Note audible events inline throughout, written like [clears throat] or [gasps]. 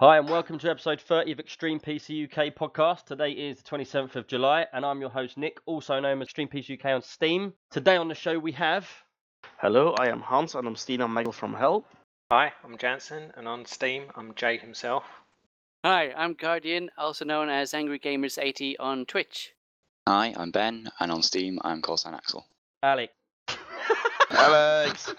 Extreme PC UK. Hi, and welcome to episode 30 of Extreme PC UK podcast. Today is the 27th of July, and I'm your host, Nick, also known as Extreme PC UK on Steam. Today on the show, we have. Hello, I am Hans and I'm Stina Megel from Hell. Hi, I'm Jansen, and on Steam, I'm Jay himself. Hi, I'm Guardian, also known as Angry Gamers 80 on Twitch. Hi, I'm Ben, and on Steam, I'm Corsan Axel. Alec. Alex!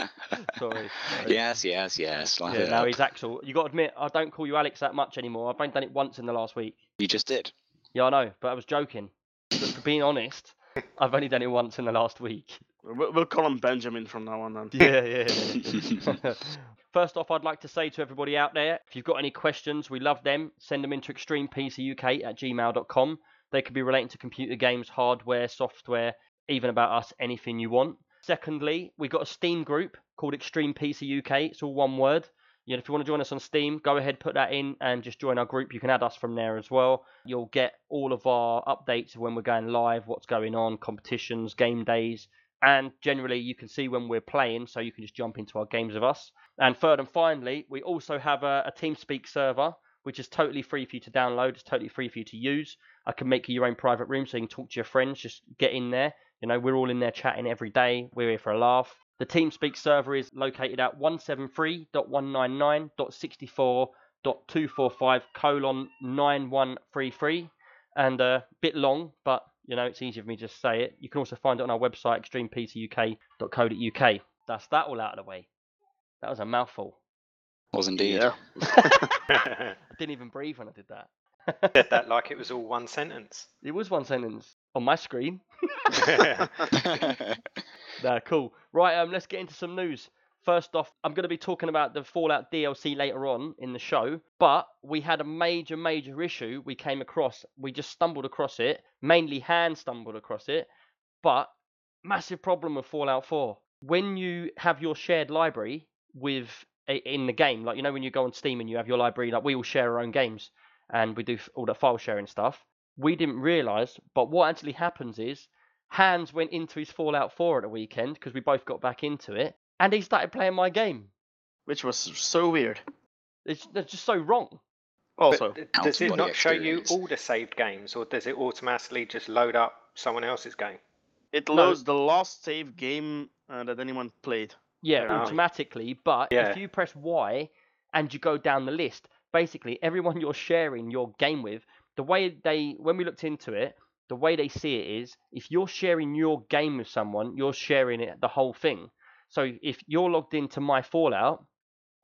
[laughs] Sorry. yes, yes, yes. laugh Yeah, it now up. he's Axel. you got to admit, I don't call you Alex that much anymore. I've only done it once in the last week. You just did. Yeah, I know, but I was joking. But for being honest, I've only done it once in the last week. We'll we'll call him Benjamin from now on then. Yeah, yeah. [laughs] [laughs] First off, I'd like to say to everybody out there, if you've got any questions, we love them. Send them into extremepcuk at gmail.com. They could be relating to computer games, hardware, software, even about us, anything you want. Secondly, we've got a Steam group called Extreme PC UK. It's all one word. You know, if you want to join us on Steam, go ahead, put that in, and just join our group. You can add us from there as well. You'll get all of our updates when we're going live, what's going on, competitions, game days, and generally you can see when we're playing, so you can just jump into our games with us. And third and finally, we also have a, a TeamSpeak server, which is totally free for you to download. It's totally free for you to use. I can make you your own private room so you can talk to your friends. Just get in there. You know, we're all in there chatting every day. We're here for a laugh. The TeamSpeak server is located at 173.199.64.245 colon 9133 and a bit long, but you know, it's easier for me to just say it. You can also find it on our website, extremepcuk.co.uk. That's that all out of the way. That was a mouthful. Was indeed. Yeah. [laughs] I didn't even breathe when I did that. Said that like it was all one sentence. It was one sentence on my screen. [laughs] Nah, cool. Right, um, let's get into some news. First off, I'm going to be talking about the Fallout DLC later on in the show, but we had a major, major issue we came across. We just stumbled across it. Mainly Han stumbled across it, but massive problem with Fallout 4. When you have your shared library with i- in the game, like you know when you go on Steam and you have your library, like we all share our own games and we do all the file sharing stuff. We didn't realize, but what actually happens is Hans went into his Fallout 4 at the weekend because we both got back into it, and he started playing my game. Which was so weird. It's, it's just so wrong. Also, But does it body not show you all the saved games, or does it automatically just load up someone else's game? it No. loads the last save game uh, that anyone played. Yeah, Yeah. automatically. But Yeah. if you press Y and you go down the list, basically everyone you're sharing your game with, the way they, when we looked into it, the way they see it is if you're sharing your game with someone, you're sharing it the whole thing. So if you're logged into my Fallout,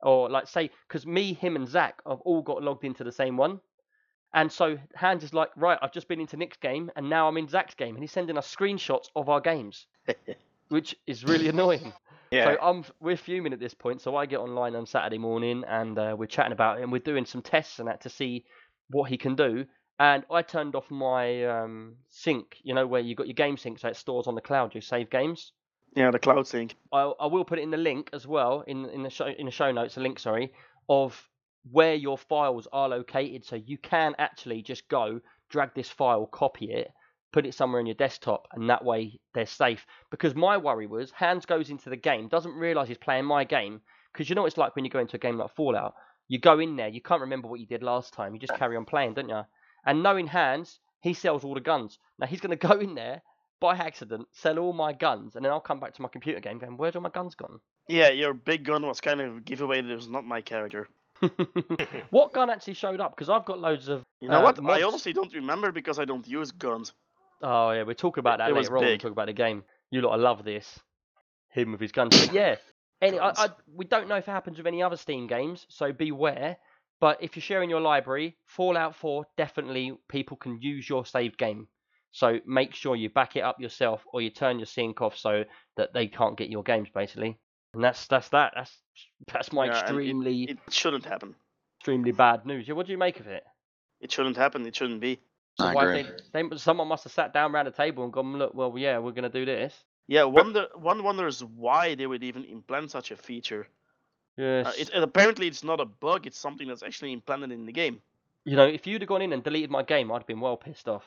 or like say, because me, him, and Zach have all got logged into the same one. And so Hans is like, right, I've just been into Nick's game and now I'm in Zach's game. And he's sending us screenshots of our games, [laughs] which is really annoying. Yeah. So I'm we're fuming at this point. So I get online on Saturday morning and uh, we're chatting about it and we're doing some tests and that to see what he can do. And I turned off my um, sync, you know, where you got your game sync, so it stores on the cloud your save games. Yeah, the cloud sync. I, I will put it in the link as well in in the show in the show notes, a link, sorry, of where your files are located. So you can actually just go drag this file, copy it, put it somewhere on your desktop, and that way they're safe. Because my worry was Hans goes into the game, doesn't realise he's playing my game. Because you know what it's like when you go into a game like Fallout. You go in there, you can't remember what you did last time. You just carry on playing, don't you? And knowing Hans, he sells all the guns. Now he's going [laughs] to go in there by accident, sell all my guns, and then I'll come back to my computer game going, "Where's all my guns gone?" Yeah, your big gun was kind of a giveaway that it was not my character. [laughs] [laughs] what gun actually showed up? Because I've got loads of. You know uh, what? I mods. honestly don't remember because I don't use guns. Oh yeah, we'll talk about that It later on. We'll big. talk about the game. You lot, I love this. Him with his guns. [laughs] But yeah, any, I, I, we don't know if it happens with any other Steam games, so beware. But if you're sharing your library, Fallout 4 definitely people can use your saved game. So make sure you back it up yourself, or you turn your sync off so that they can't get your games basically. And that's that's that. That's that's my Yeah, and it- extremely It shouldn't happen. extremely bad news. Yeah, what do you make of it? It shouldn't happen. It shouldn't be. So I why agree. they, they someone must have sat down around the table and gone, look, well, yeah, we're gonna do this. Yeah, wonder one wonders why they would even implant such a feature. Yes. Uh, it, it- apparently, it's not a bug. It's something that's actually implanted in the game. You know, if you'd have gone in and deleted my game, I'd have been well pissed off.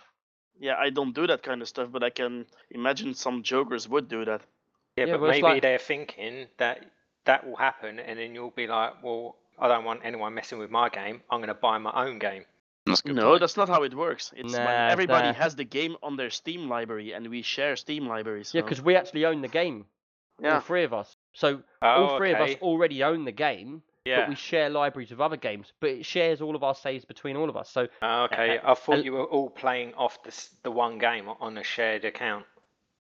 Yeah, I don't do that kind of stuff, but I can imagine some jokers would do that. Yeah, Yeah, but well, maybe like- they're thinking that that will happen, and then you'll be like, well, I don't want anyone messing with my game. I'm going to buy my own game. That's good No, point. that's not how it works. It's when Nah, everybody nah. has the game on their Steam library, and we share Steam libraries. Yeah, because we actually own the game. Yeah. All three of us. So Oh, all three of us already own the game, Yeah. but we share libraries of other games. But it shares all of our saves between all of us. So Oh, okay. Uh, [laughs] I thought uh, you were all playing off the the one game on a shared account.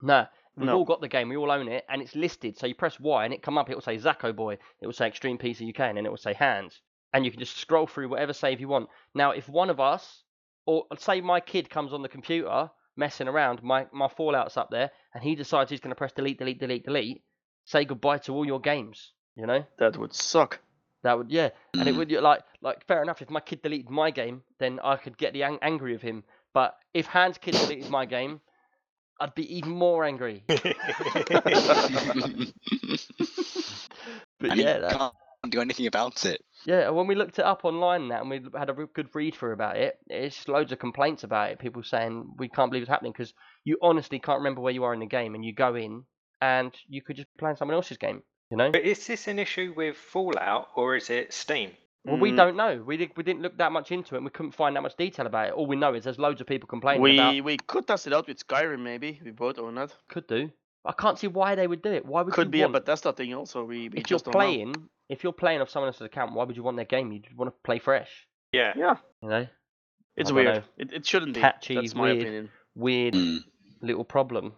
No, we've No. all got the game, we all own it, and it's listed. So you press Y and it come up, it will say Zacko Boy, it will say Extreme PC UK, and then it will say Hans. And you can just scroll through whatever save you want. Now, if one of us, or say my kid comes on the computer messing around, my, my Fallout's up there, and he decides he's going to press delete, delete, delete, delete, say goodbye to all your games, you know? that would suck. That would, yeah. And it Mm. would, like, like fair enough, if my kid deleted my game, then I could get the ang- angry of him. But if Hans' kid deleted my game, I'd be even more angry. [laughs] [laughs] [laughs] But and yeah, he that, can't do anything about it. yeah. When we looked it up online and that, and we had a good read through about it, it's just loads of complaints about it. People saying we can't believe it's happening because you honestly can't remember where you are in the game, and you go in and you could just play someone else's game. You know? But is this an issue with Fallout or is it Steam? Well, we don't know. We did, we didn't look that much into it. and We couldn't find that much detail about it. All we know is there's loads of people complaining We about. we could test it out with Skyrim maybe. We both own that. Could do. I can't see why they would do it. Why would Could you be want, a Bethesda thing also. We, we if you're just know. playing, if you're playing off someone else's account, why would you want their game? You'd want to play fresh. Yeah. Yeah, You know, it's weird. know. It, it shouldn't be. Catchy, That's my weird. opinion. weird Mm. little problem.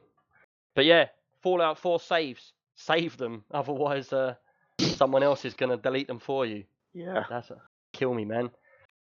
But yeah, Fallout 4 saves. Save them. [laughs] Otherwise, uh, someone else is gonna delete them for you. Yeah. That's a, kill me, man.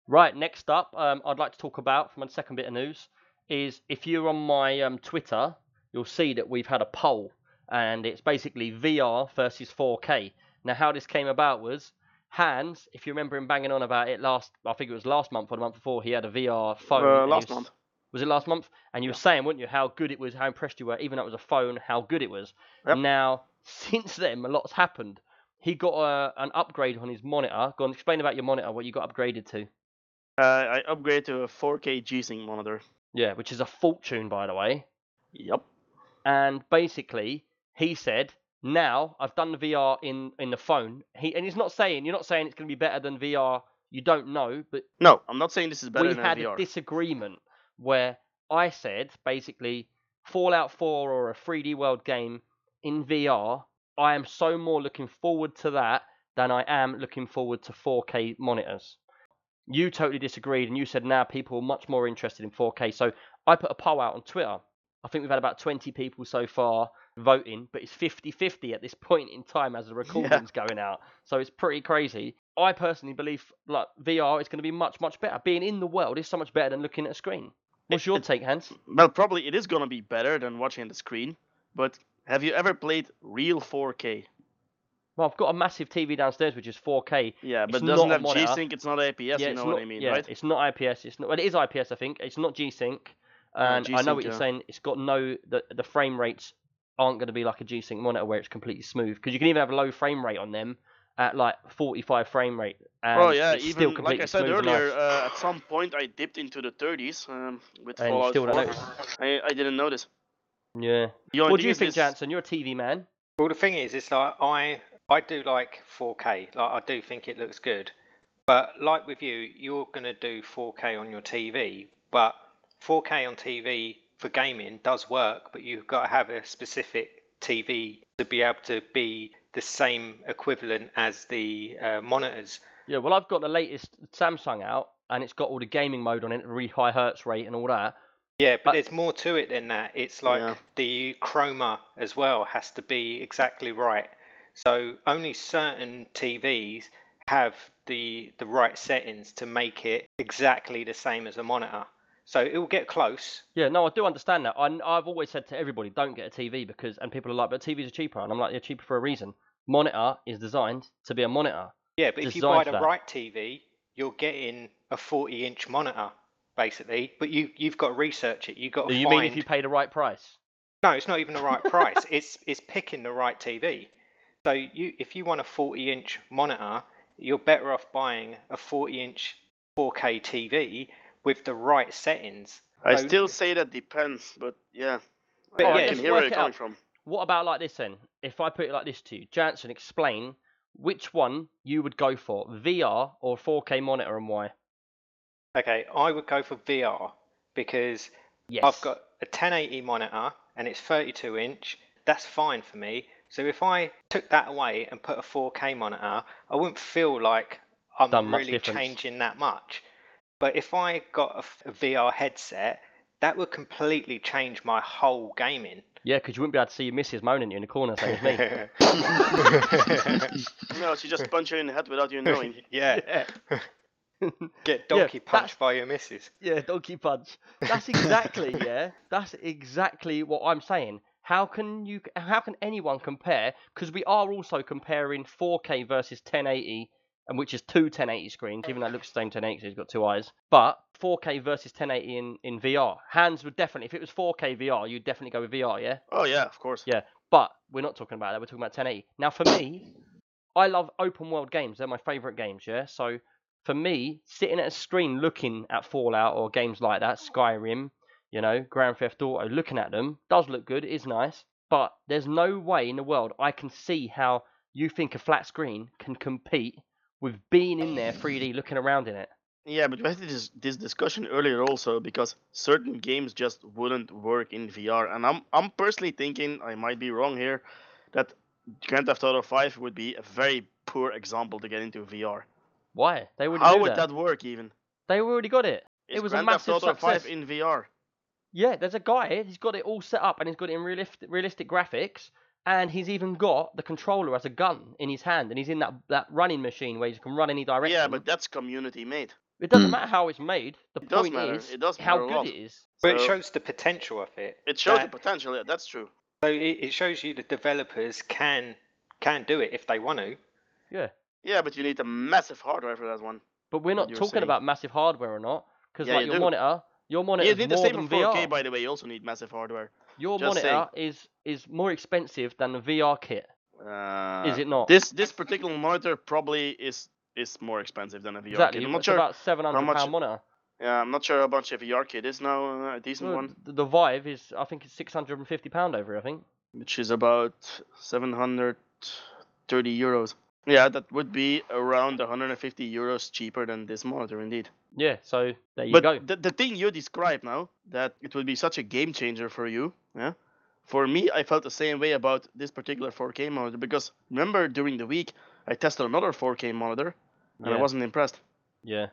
Right, next up, um, I'd like to talk about for my second bit of news is if you're on my um, Twitter, you'll see that we've had a poll, and it's basically VR versus 4K. Now, how this came about was Hans, if you remember him banging on about it last, I think it was last month or the month before, he had a VR phone. Uh, last was- month. Was it last month? And you were saying, weren't you, how good it was, how impressed you were, even though it was a phone, how good it was. Yep. Now, since then, a lot's happened. He got a, an upgrade on his monitor. Go on, explain about your monitor, what you got upgraded to. Uh, I upgraded to a 4K G-Sync monitor. Yeah, which is a fortune, by the way. Yep. And basically, he said, now I've done the VR in, in the phone. He And he's not saying, you're not saying it's going to be better than VR. You don't know, but No, I'm not saying this is better than VR. we had VR. a disagreement where I said basically Fallout 4 or a 3D World game in VR, I am so more looking forward to that than I am looking forward to 4K monitors. You totally disagreed and you said now people are much more interested in 4K. So I put a poll out on Twitter. I think we've had about 20 people so far voting, but it's 50 50 at this point in time as the [laughs] recording's going out. So it's pretty crazy. I personally believe like VR is going to be much, much better. Being in the world is so much better than looking at a screen. What's It- your it- take, Hans? Well, probably it is gonna be better than watching the screen. But have you ever played real 4K? Well, I've got a massive TV downstairs which is 4K. Yeah, but not doesn't have. G-Sync. It's not IPS. yeah, you it's know not, what I mean, yeah, right? it's not IPS. It's not. Well, it is IPS, I think. It's not G-Sync, and I know what you're saying. It's got no the the frame rates aren't going to be like a G-Sync monitor where it's completely smooth because you can even have a low frame rate on them at like 45 frame rate. And Oh yeah, it's even still like I said earlier, uh, at some point I dipped into the 30s um, with And Fallout still don't notice. I, I didn't notice. Yeah. The only What do you think, this- Jansen? You're a TV man. Well, the thing is, it's like I I do like 4K. Like I do think it looks good, but like with you, you're gonna do 4K on your TV. But 4K on TV for gaming does work, but you've got to have a specific TV to be able to be the same equivalent as the uh, monitors. Yeah, well, I've got the latest Samsung out, and it's got all the gaming mode on it, really high hertz rate and all that. Yeah, but Uh, there's more to it than that. It's like Yeah. the chroma as well has to be exactly right. So only certain TVs have the the right settings to make it exactly the same as a monitor. So it will get close. Yeah, no, I do understand that. I, I've always said to everybody, don't get a TV because, and people are like, but TVs are cheaper, and I'm like, they're cheaper for a reason. Monitor is designed to be a monitor. Yeah, but if you buy the that. right TV, you're getting a 40 inch monitor basically. But you you've got to research it. You've got to you find. mean if you pay the right price? No, it's not even the right price. it's it's picking the right TV. So you if you want a 40 inch monitor, you're better off buying a 40 inch 4K TV with the right settings. I So- still say that depends, but yeah. But I yeah, can hear where you're it coming out. from. What about like this then? If I put it like this to you, Jansen, explain which one you would go for, VR or 4K monitor, and why? Okay, I would go for VR because Yes. I've got a 1080 monitor and it's 32 inch. That's fine for me. So if I took that away and put a 4K monitor, I wouldn't feel like I'm Done really changing that much. But if I got a VR headset, that would completely change my whole gaming. Yeah, because you wouldn't be able to see your missus moaning at you in the corner, same as me. [laughs] [laughs] No, she just punch you in the head without you [laughs] knowing. yeah. Get donkey that's- punched by your missus. Yeah, donkey punch. That's exactly yeah. That's exactly what I'm saying. How can you? How can anyone compare? Because we are also comparing 4K versus 1080, and which is two 1080 screens, even though it looks the same 1080 because it's got two eyes. But 4K versus 1080 in in VR. Hans would definitely, if it was 4K VR, you'd definitely go with VR, yeah. Oh yeah, of course. Yeah, but we're not talking about that. We're talking about 1080. Now, for me, I love open world games. They're my favorite games. Yeah. So for me, sitting at a screen looking at Fallout or games like that, Skyrim, you know, Grand Theft Auto, looking at them does look good. It is nice, but there's no way in the world I can see how you think a flat screen can compete with being in there 3D, looking around in it. Yeah, but we had this this discussion earlier also because certain games just wouldn't work in VR, and I'm I'm personally thinking I might be wrong here, that Grand Theft Auto 5 would be a very poor example to get into VR. Why? They would How would that. that work even? They already got it. Is it was a massive Theft Auto 5 success. in VR. Yeah, there's a guy. He's got it all set up, and he's got it in realistic, realistic graphics, and he's even got the controller as a gun in his hand, and he's in that that running machine where you can run any direction. Yeah, but that's community made. it doesn't Hmm. matter how it's made. The It does point matter, is it does how matter a good lot. it is. But it shows the potential of it. It shows that- the potential. Yeah, that's true. So it, it shows you the developers can can do it if they want to. Yeah, Yeah, but you need a massive hardware for that one. but we're not talking saying. about massive hardware or not, because Yeah, like you your do. monitor, your monitor is need the more same than for 4K, VR. by the way. You also need massive hardware. Your Just monitor is is more expensive than the VR kit. Uh, Is it not? This this particular monitor probably is is more expensive than a VR exactly. kit. I'm not it's sure. about seven hundred much- pound monitor. Yeah, I'm not sure how much a VR kit is now. uh, A decent Well, one, The, Vive is, I think, it's six hundred and fifty pound over. I think. which is about 730 euros. Yeah, that would be around 150 euros cheaper than this monitor, indeed. Yeah. So there you but go. The, the thing you described now, that it would be such a game changer for you, yeah. For me, I felt the same way about this particular 4K monitor because remember during the week I tested another 4K monitor and I wasn't impressed Yeah.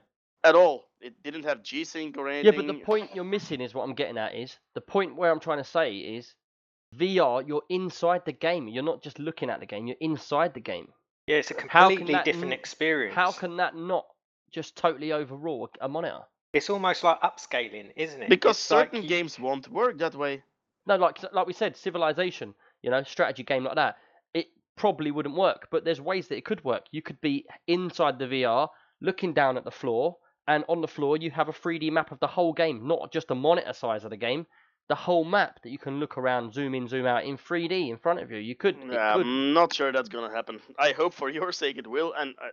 at all. It didn't have G-Sync or anything. Yeah, but the point you're missing is what I'm getting at is the point where I'm trying to say is VR, you're inside the game. You're not just looking at the game, you're inside the game. Yeah, it's a completely different n- experience. How can that not just totally overrule a, a monitor? it's almost like upscaling, isn't it? because It's like certain you- games won't work that way. No, like like we said, Civilization, you know, strategy game like that, it probably wouldn't work. But there's ways that it could work. You could be inside the VR, looking down at the floor, and on the floor you have a 3D map of the whole game, not just the monitor size of the game. The whole map that you can look around, zoom in, zoom out in 3D in front of you. You could, it Nah, could. I'm not sure that's gonna happen. I hope for your sake it will, and I,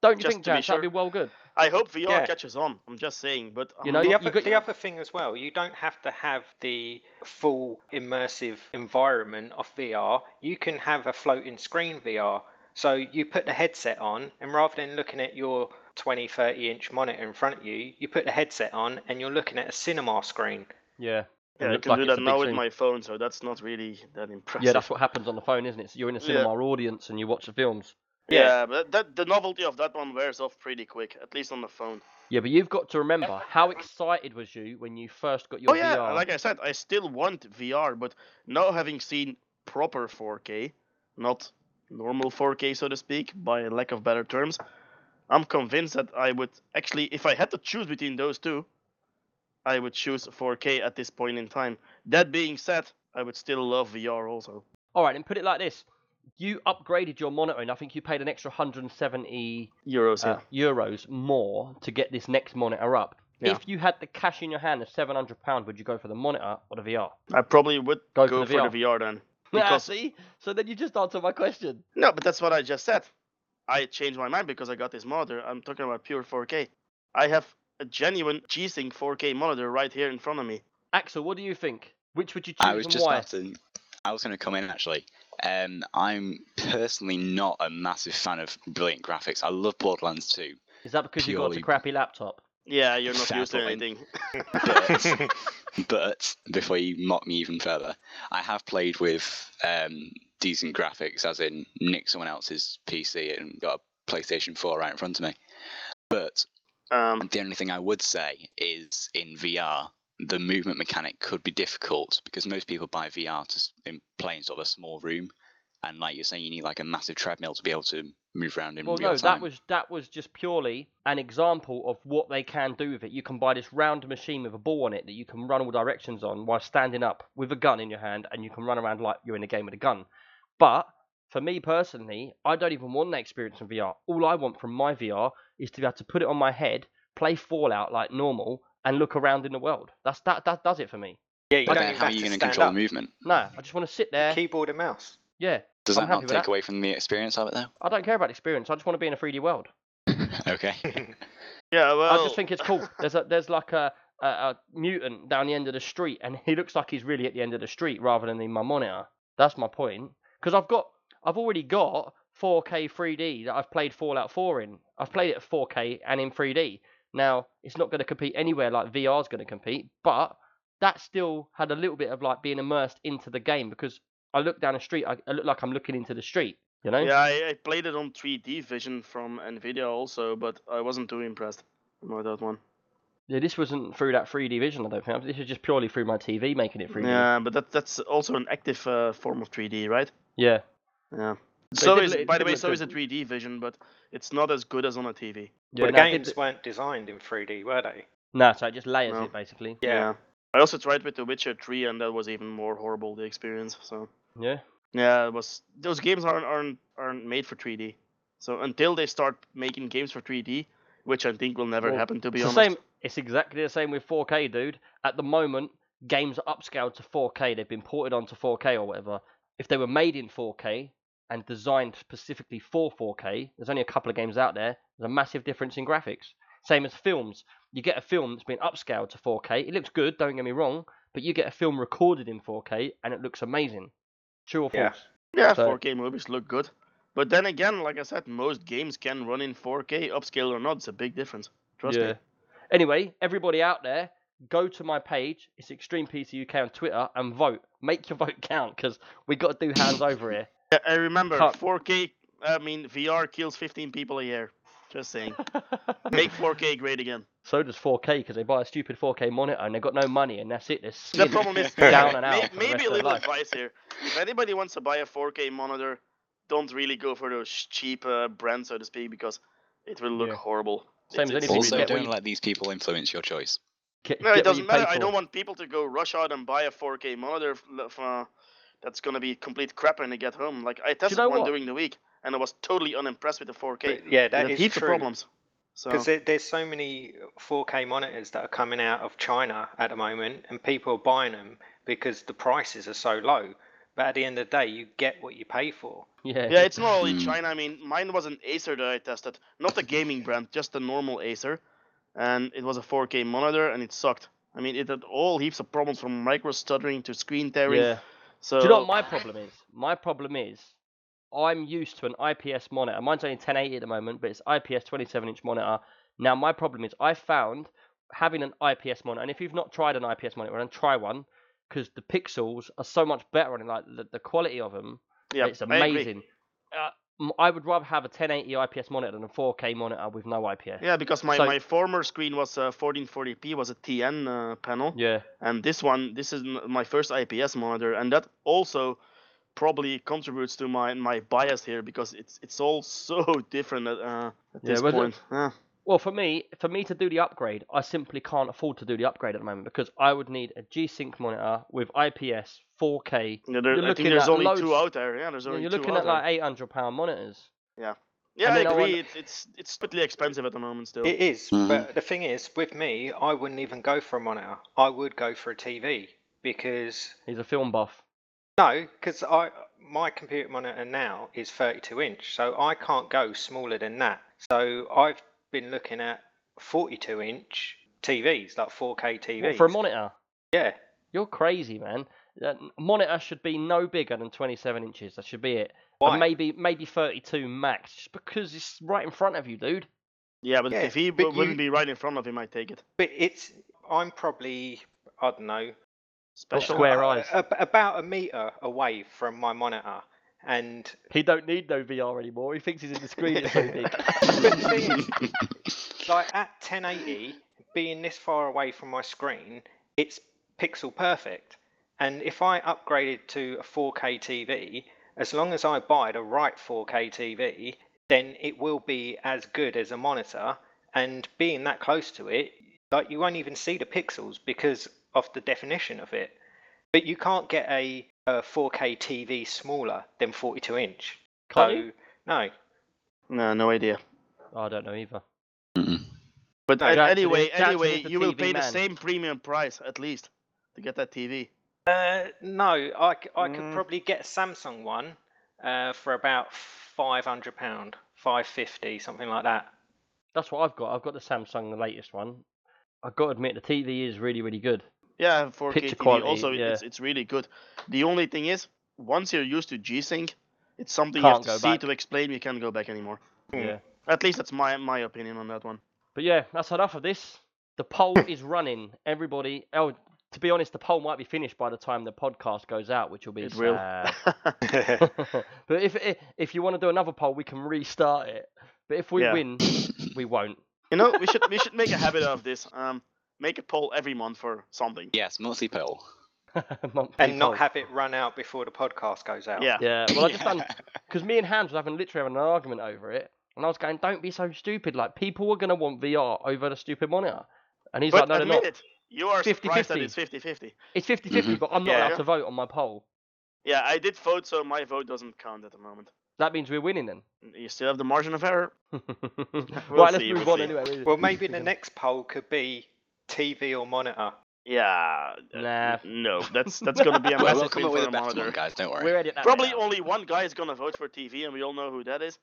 Don't you think, to be Jans? That'd be well good. I hope VR Yeah. catches on. I'm just saying, but You I'm know, not- the other, the other thing as well, you don't have to have the full immersive environment of VR. You can have a floating screen VR. So you put the headset on, and rather than looking at your 20, 30 inch monitor in front of you, you put the headset on and you're looking at a cinema screen. Yeah. Yeah, I can like do that now with my phone, so that's not really that impressive. Yeah, that's what happens on the phone, isn't it? So you're in a Yeah. cinema audience and you watch the films. Yeah, Yeah. but that the novelty of that one wears off pretty quick, at least on the phone. Yeah, but you've got to remember how excited was you when you first got your oh yeah, VR? like I said, I still want VR, but now having seen proper 4K, not normal 4K so to speak, by lack of better terms, I'm convinced that I would actually, if I had to choose between those two, I would choose 4K at this point in time. That being said, I would still love VR also. All right, and put it like this: you upgraded your monitor, and I think you paid an extra 170 Euros, uh, euros more to get this next monitor up. Yeah. If you had the cash in your hand of 700 pound, would you go for the monitor or the VR? I probably would Go go, for the for the VR then. Yeah, [laughs] Because see, so then you just answered my question. No, but that's what I just said. I changed my mind because I got this monitor. I'm talking about pure 4K. I have a genuine G-Sync 4K monitor right here in front of me. Axel, what do you think? Which would you choose I was and just why? about to. I was going to come in actually. Um, I'm personally not a massive fan of brilliant graphics. I love Borderlands 2, Is that because you've got a crappy laptop? Yeah, you're not Fair used to anything. but, [laughs] but before you mock me even further, I have played with um, decent graphics, as in nick someone else's PC and got a PlayStation 4 right in front of me. But Um, the only thing I would say is in VR, the movement mechanic could be difficult because most people buy VR to in- play in sort of a small room, and like you're saying, you need like a massive treadmill to be able to move around in Well, real no, time. that was that was just purely an example of what they can do with it. You can buy this round machine with a ball on it that you can run all directions on while standing up with a gun in your hand, and you can run around like you're in a game with a gun. But for me personally, I don't even want that experience in VR. All I want from my VR is to be able to put it on my head, play Fallout like normal, and look around in the world. That's that that does it for me. Yeah, you But don't then even how are have you to going to control up. the movement? No, I just want to sit there. Keyboard and mouse. Yeah, Does I'm that not take that. away from the experience of it though? I don't care about experience. I just want to be in a 3D world. [laughs] [laughs] okay. yeah, well, I just think it's cool. [laughs] There's a there's like a, a a mutant down the end of the street, and he looks like he's really at the end of the street rather than in my monitor. That's my point. Because I've got I've already got 4K 3D that I've played Fallout 4 in. I've played it at 4K and in 3D. Now it's not going to compete anywhere like VR's going to compete, but that still had a little bit of like being immersed into the game because I look down the street, I, I look like I'm looking into the street. You know? yeah, I, I played it on 3D vision from Nvidia also, but I wasn't too impressed by that one. Yeah, this wasn't through that 3D vision. I don't think. This is just purely through my TV making it 3D. Yeah, but that that's also an active uh, form of 3D, right? Yeah. Yeah. But it So is, it by the way, look so is a good. 3D vision, but it's not as good as on a TV. Yeah, well, the no, games look- weren't designed in 3D, were they? No, so it just layers No. it basically. Yeah. I also tried with The Witcher 3, and that was even more horrible the experience. So Yeah. yeah, it was those games aren't aren't aren't made for 3D. So until they start making games for 3D, which I think will never Well, happen, to be It's the honest. same. It's exactly the same with 4K, dude. At the moment, games are upscaled to 4K. They've been ported onto 4K or whatever. If they were made in 4K and designed specifically for 4K, there's only a couple of games out there. There's a massive difference in graphics. Same as films. You get a film that's been upscaled to 4K. It looks good. Don't get me wrong. But you get a film recorded in 4K and it looks amazing. True or Yeah. false? Yeah, So- 4K movies look good. But then again, like I said, most games can run in 4K, upscale or not. It's a big difference. Trust yeah. me. Anyway, everybody out there, go to my page. It's Extreme PC UK on Twitter and vote. Make your [laughs] vote count because we got to do hands over here. Yeah, I remember Cut. 4K. I mean, VR kills 15 people a year. Just saying. [laughs] Make 4K great again. so does 4K because they buy a stupid 4K monitor and they've got no money and that's it. They're The problem is [laughs] down [laughs] and out. may- maybe a little advice here. If anybody wants to buy a 4K monitor, don't really go for those cheap uh, brands, so to speak, because it will look Yeah. horrible. Same as It's- it's anything, Also, don't let these people influence your choice. Get- No, it doesn't matter. I don't want people to go rush out and buy a 4K monitor f- f- uh, that's gonna be complete crap when they get home. Like I tested know one what? during the week, and I was totally unimpressed with the 4K. But yeah, that is that heaps true. of problems. So Because there, there's so many 4K monitors that are coming out of China at the moment, and people are buying them because the prices are so low. But at the end of the day, you get what you pay for. Yeah. yeah, it's not only Hmm. China. I mean, mine was an Acer that I tested, not a gaming brand, just a normal Acer, and it was a 4K monitor, and it sucked. I mean, it had all heaps of problems from micro stuttering to screen tearing. Yeah. So Do you know what my problem is? My problem is I'm used to an IPS monitor. Mine's only 1080 at the moment, but it's IPS 27 inch monitor. Now my problem is I found having an IPS monitor, and if you've not tried an IPS monitor, then try one because the pixels are so much better on it. Like the, the quality of them, yeah, it's amazing. Uh, I would rather have a 1080 IPS monitor than a 4K monitor with no IPS. Yeah, because my, So- my former screen was uh, 1440p, was a TN uh, panel, Yeah. and this one, this is my first IPS monitor, and that also probably contributes to my my bias here because it's it's all [laughs] so different at, uh, at Yeah, this point. Yeah. Well, for me, for me to do the upgrade, I simply can't afford to do the upgrade at the moment because I would need a G-Sync monitor with IPS 4K. Yeah, there, You're I looking think there's at only loads- two out there. Yeah, there's Yeah, you're looking out at there. like 800 pound monitors. Yeah, and I then I agree. want- It's it's it's stupidly expensive at the moment still. It is, Mhm. but the thing is, with me, I wouldn't even go for a monitor. I would go for a TV because He's a film buff. no, because I my computer monitor now is 32 inch, so I can't go smaller than that. So I've been looking at 42 inch TVs, like 4K TVs. What, for a monitor? Yeah, You're crazy, man. Uh, monitor should be no bigger than 27 inches. That should be it. Why? And maybe maybe 32 max, just because it's right in front of you, dude. Yeah, but Yeah, if he but w- wouldn't be right in front of him, I'd take it. But it's I'm probably I don't know Special. Square uh, eyes. ab- about a meter away from my monitor, and He don't need no VR anymore. He thinks he's in the screen. It's so big. [laughs] But the is, like at 1080, being this far away from my screen, it's pixel perfect. And if I upgraded to a 4K TV, as long as I buy the right 4K TV, then it will be as good as a monitor. And being that close to it, like you won't even see the pixels because of the definition of it. But you can't get a, a 4K TV smaller than 42 inch. Can't so, you? no. No, no idea. Oh, I don't know either. Mm-mm. But No, anyway, anyway, is the you will TV pay the same premium price at least to get that TV. Uh, no, I could Mm. probably get a Samsung one uh, for about five hundred pound, five fifty, something like that. That's what I've got. I've got the Samsung, the latest one. I've got to admit, the TV is really, really good. Yeah, 4K Picture TV. quality, also, yeah. it's it's really good. The only thing is, once you're used to G-Sync, it's something Can't you have to see back. to explain. You can't go back anymore. Yeah. At least that's my my opinion on that one. But yeah, that's enough of this. The poll [coughs] is running. Everybody. Oh, to be honest, the poll might be finished by the time the podcast goes out, which will be It will. sad. [laughs] [laughs] but if if if you want to do another poll, we can restart it. But if we Yeah. win, [coughs] we won't. you know, we should we should make a habit of this. Um, make a poll every month for something. yes, monthly poll. [laughs] Monthly and not poll. have it run out before the podcast goes out. Yeah. Yeah, well, I just done because me and Hans were having literally having an argument over it, and I was going, "Don't be so stupid! Like people are gonna want VR over the stupid monitor," and he's but like, "No, they're not. it, you are surprised that 50-50. it's 50-50. It's 50-50, but I'm not Yeah. allowed to vote on my poll. Yeah, I did vote, so my vote doesn't count at the moment. That means we're winning then." You still have the margin of error. [laughs] right, let's move we'll on see. anyway. Well, maybe the [laughs] next poll could be TV or monitor. Yeah. uh, Nah. No, that's that's gonna be [laughs] a Well, massive we'll come win up with a the monitor. one, guys. Don't worry. We're edit Probably bit only one guy is gonna vote for TV, and we all know who that is.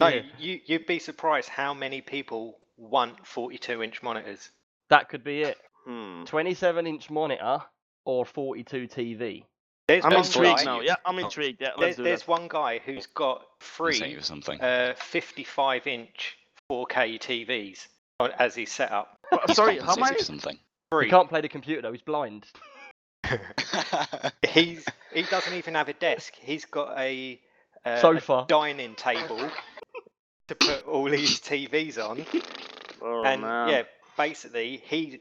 No, you you'd be surprised how many people want 42 inch monitors. That could be it. Hmm. 27 inch monitor or 42 TV. There's I'm one intrigued guy, now. Yeah, I'm intrigued. Yeah, There's, let's do there's that. one guy who's got three you something. uh, 55 inch 4K TVs on- as his setup. Well, He's sorry, how compensated many? for something. He Three. can't play the computer though. He's blind. [laughs] [laughs] He's he doesn't even have a desk. He's got a, uh, a Sofa. dining table to put all his TVs on, [laughs] Oh and man. yeah, basically he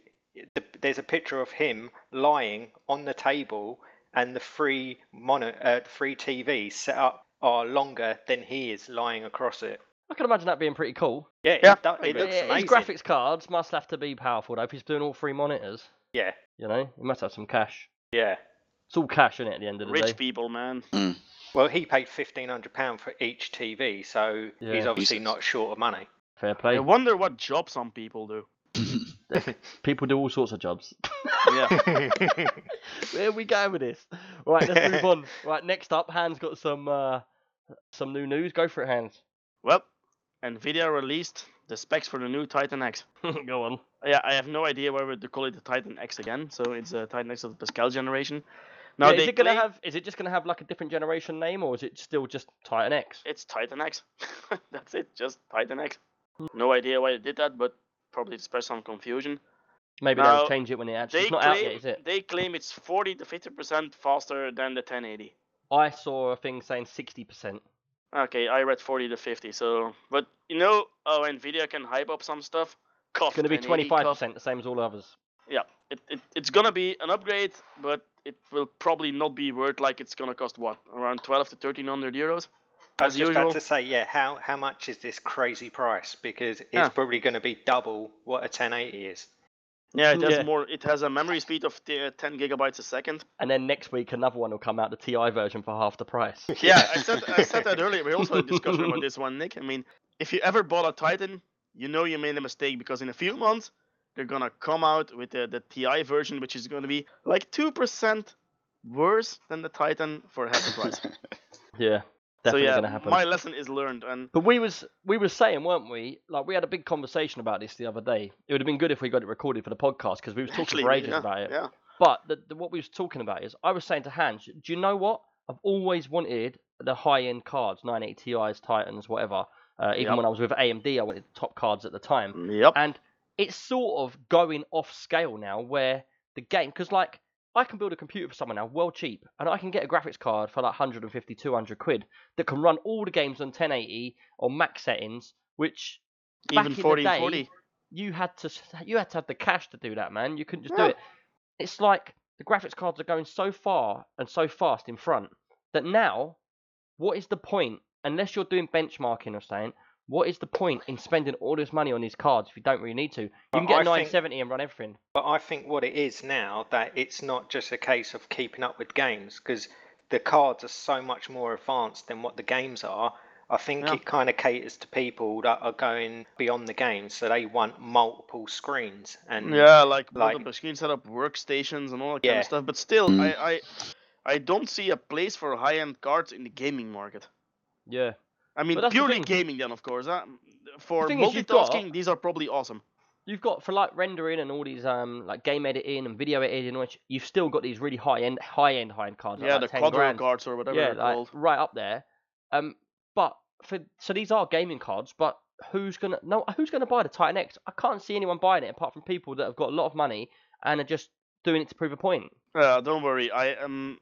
the, there's a picture of him lying on the table, and the free mono uh, three TVs set up are longer than he is lying across it. I can imagine that being pretty cool. Yeah, Yeah, it, do, it looks amazing. His graphics cards must have to be powerful though. If he's doing all three monitors, Yeah, you know, he must have some cash. yeah. It's all cash, isn't it? At the end of the Rich day. Rich people, man. Well, he paid fifteen hundred pound for each TV, so Yeah. he's obviously Jesus. not short of money. Fair play. I wonder what job some people do. People do all sorts of jobs. Yeah. [laughs] Where are we going with this? Right, let's move on. Right, next up, Hans got some uh, some new news. Go for it, Hans. well, Nvidia released the specs for the new Titan X. [laughs] Go on. Yeah, I have no idea whether to call it the Titan X again. So it's a Titan X of the Pascal generation. Now yeah, is it gonna claim have? Is it just gonna have like a different generation name, or is it still just Titan X? it's Titan X. [laughs] That's it, just Titan X. No idea why they did that, but probably to spread some confusion. Maybe Now, they'll change it when it actually. It's not claim out yet, is it? they claim it's 40 to 50 percent faster than the 1080. I saw a thing saying sixty percent. Okay, I read 40 to 50. So, but you know, oh, Nvidia can hype up some stuff. Cough, It's gonna be 1080 twenty five cough. percent, the same as all others. Yeah, it, it it's gonna be an upgrade, but it will probably not be worth like it's gonna cost what around 12 to 1300 euros. I was As just usual. about to say, yeah, how how much is this crazy price? Because it's Yeah. probably going to be double what a 1080 is. Yeah, it has Yeah. more. It has a memory speed of t- uh, 10 gigabytes a second. And then next week another one will come out, the TI version for half the price. [laughs] Yeah, I said I said that earlier. We also had a discussion about this one, Nick. I mean, if you ever bought a Titan, you know you made a mistake because in a few months they're gonna come out with the, the TI version, which is gonna be like two percent worse than the Titan for half the price. [laughs] Yeah, so definitely yeah, gonna happen. my lesson is learned, and But we was we was saying, weren't we? Like we had a big conversation about this the other day. It would have been good if we got it recorded for the podcast because we was talking actually, for ages yeah, about it. Yeah, But the, the, what we was talking about is, I was saying to Hans, do you know what? I've always wanted the high-end cards, 980 Ti's, Titans, whatever. Uh, even Yep. when I was with AMD, I wanted the top cards at the time. Yep. And it's sort of going off scale now, where the game, because like I can build a computer for someone now, well cheap, and I can get a graphics card for like 150, 200 quid that can run all the games on 1080 or max settings, which Even in the 40 day, 40. you had to you had to have the cash to do that, man. You couldn't just Yeah. do it. It's like the graphics cards are going so far and so fast in front that now, what is the point? Unless you're doing benchmarking or something, what is the point in spending all this money on these cards if you don't really need to? You But can get a I think- 970 and run everything. But I think what it is now that it's not just a case of keeping up with games because the cards are so much more advanced than what the games are. I think Yeah. it kind of caters to people that are going beyond the games, so they want multiple screens and Yeah, like, like- multiple screen setup, workstations, and all that kind of stuff. But still, Mm. I, I, I don't see a place for high-end cards in the gaming market. Yeah. I mean, that's the purely gaming, then of course. Huh? For is, you've got- these are probably awesome. You've got for like rendering and all these um like game editing and video editing, which you've still got these really high end, high end, high end cards. yeah, like, the 10 quadro grand. cards or whatever yeah, they're like called. right up there. Um, but for so these are gaming cards, but who's gonna no who's gonna buy the Titan X? I can't see anyone buying it apart from people that have got a lot of money and are just doing it to prove a point. Uh, don't worry, I am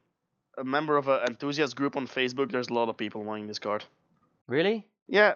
a member of an enthusiast group on Facebook. There's a lot of people wanting this card. Really? Yeah,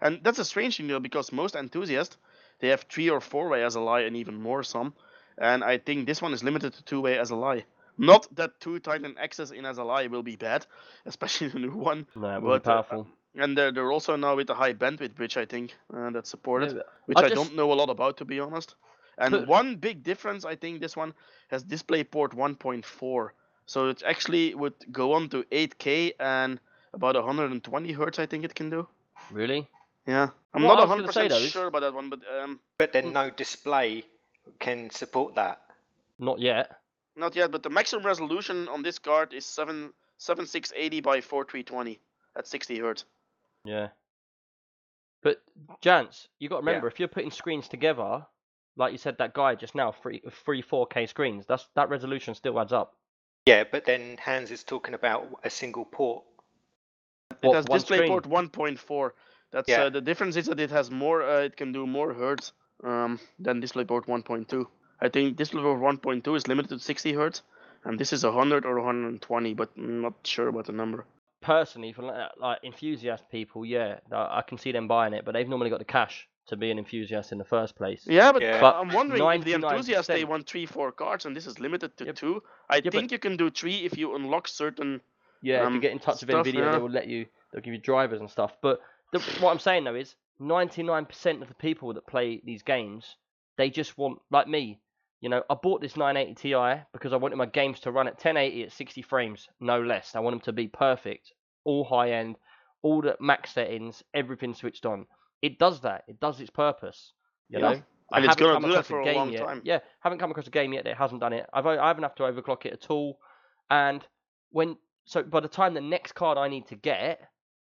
and that's a strange thing though, because most enthusiasts they have three or four way SLI, and even more some. And I think this one is limited to two way SLI. Not that two Titan X's in SLI will be bad, [laughs] especially the new one. No, it would be But, uh, powerful. And they're, they're also now with the high bandwidth which I think, uh, that's supported, Yeah, which I I, don't know a lot about to be honest. And But- [laughs] one big difference, I think, this one has DisplayPort 1.4, so it actually would go on to 8K and about 120 hertz, I think it can do. Really? Yeah, I'm What I not was gonna say, 100% though, sure about that one, but um, but then no display can support that. Not yet. not yet. But the maximum resolution on this card is 7 7680 by 4320 at 60 hertz. Yeah. But Jance, you got to remember if you're putting screens together, like you said, that guy just now, three, three 4K screens, that's that resolution still adds up. Yeah, but then Hans is talking about a single port. What, it has one screen? DisplayPort 1.4. That's Yeah. uh, the difference is that it has more. Uh, it can do more hertz um, than DisplayPort 1.2. I think DisplayPort 1.2 is limited to 60 hertz, and this is 100 or 120, but I'm not sure about the number. Personally, for like, like enthusiast people, yeah, I I can see them buying it, but they've normally got the cash to be an enthusiast in the first place. Yeah, but, Yeah. But I'm wondering if the 99% enthusiasts they want three, four cards, and this is limited to Yep. two. I but- think you can do three if you unlock certain. Yeah, if you um, get in touch with stuff, Nvidia, yeah. they will let you. They'll give you drivers and stuff. But the, what I'm saying though is, 99% of the people that play these games, they just want like me. You know, I bought this 980 Ti because I wanted my games to run at 1080 at 60 frames, no less. I want them to be perfect, all high end, all the max settings, everything switched on. It does that. It does its purpose. You Yeah. know. I And it's haven't gonna come do that for a game long yet. time. Yeah, haven't come across a game yet that hasn't done it. I've I haven't had to overclock it at all. And when so by the time the next card I need to get,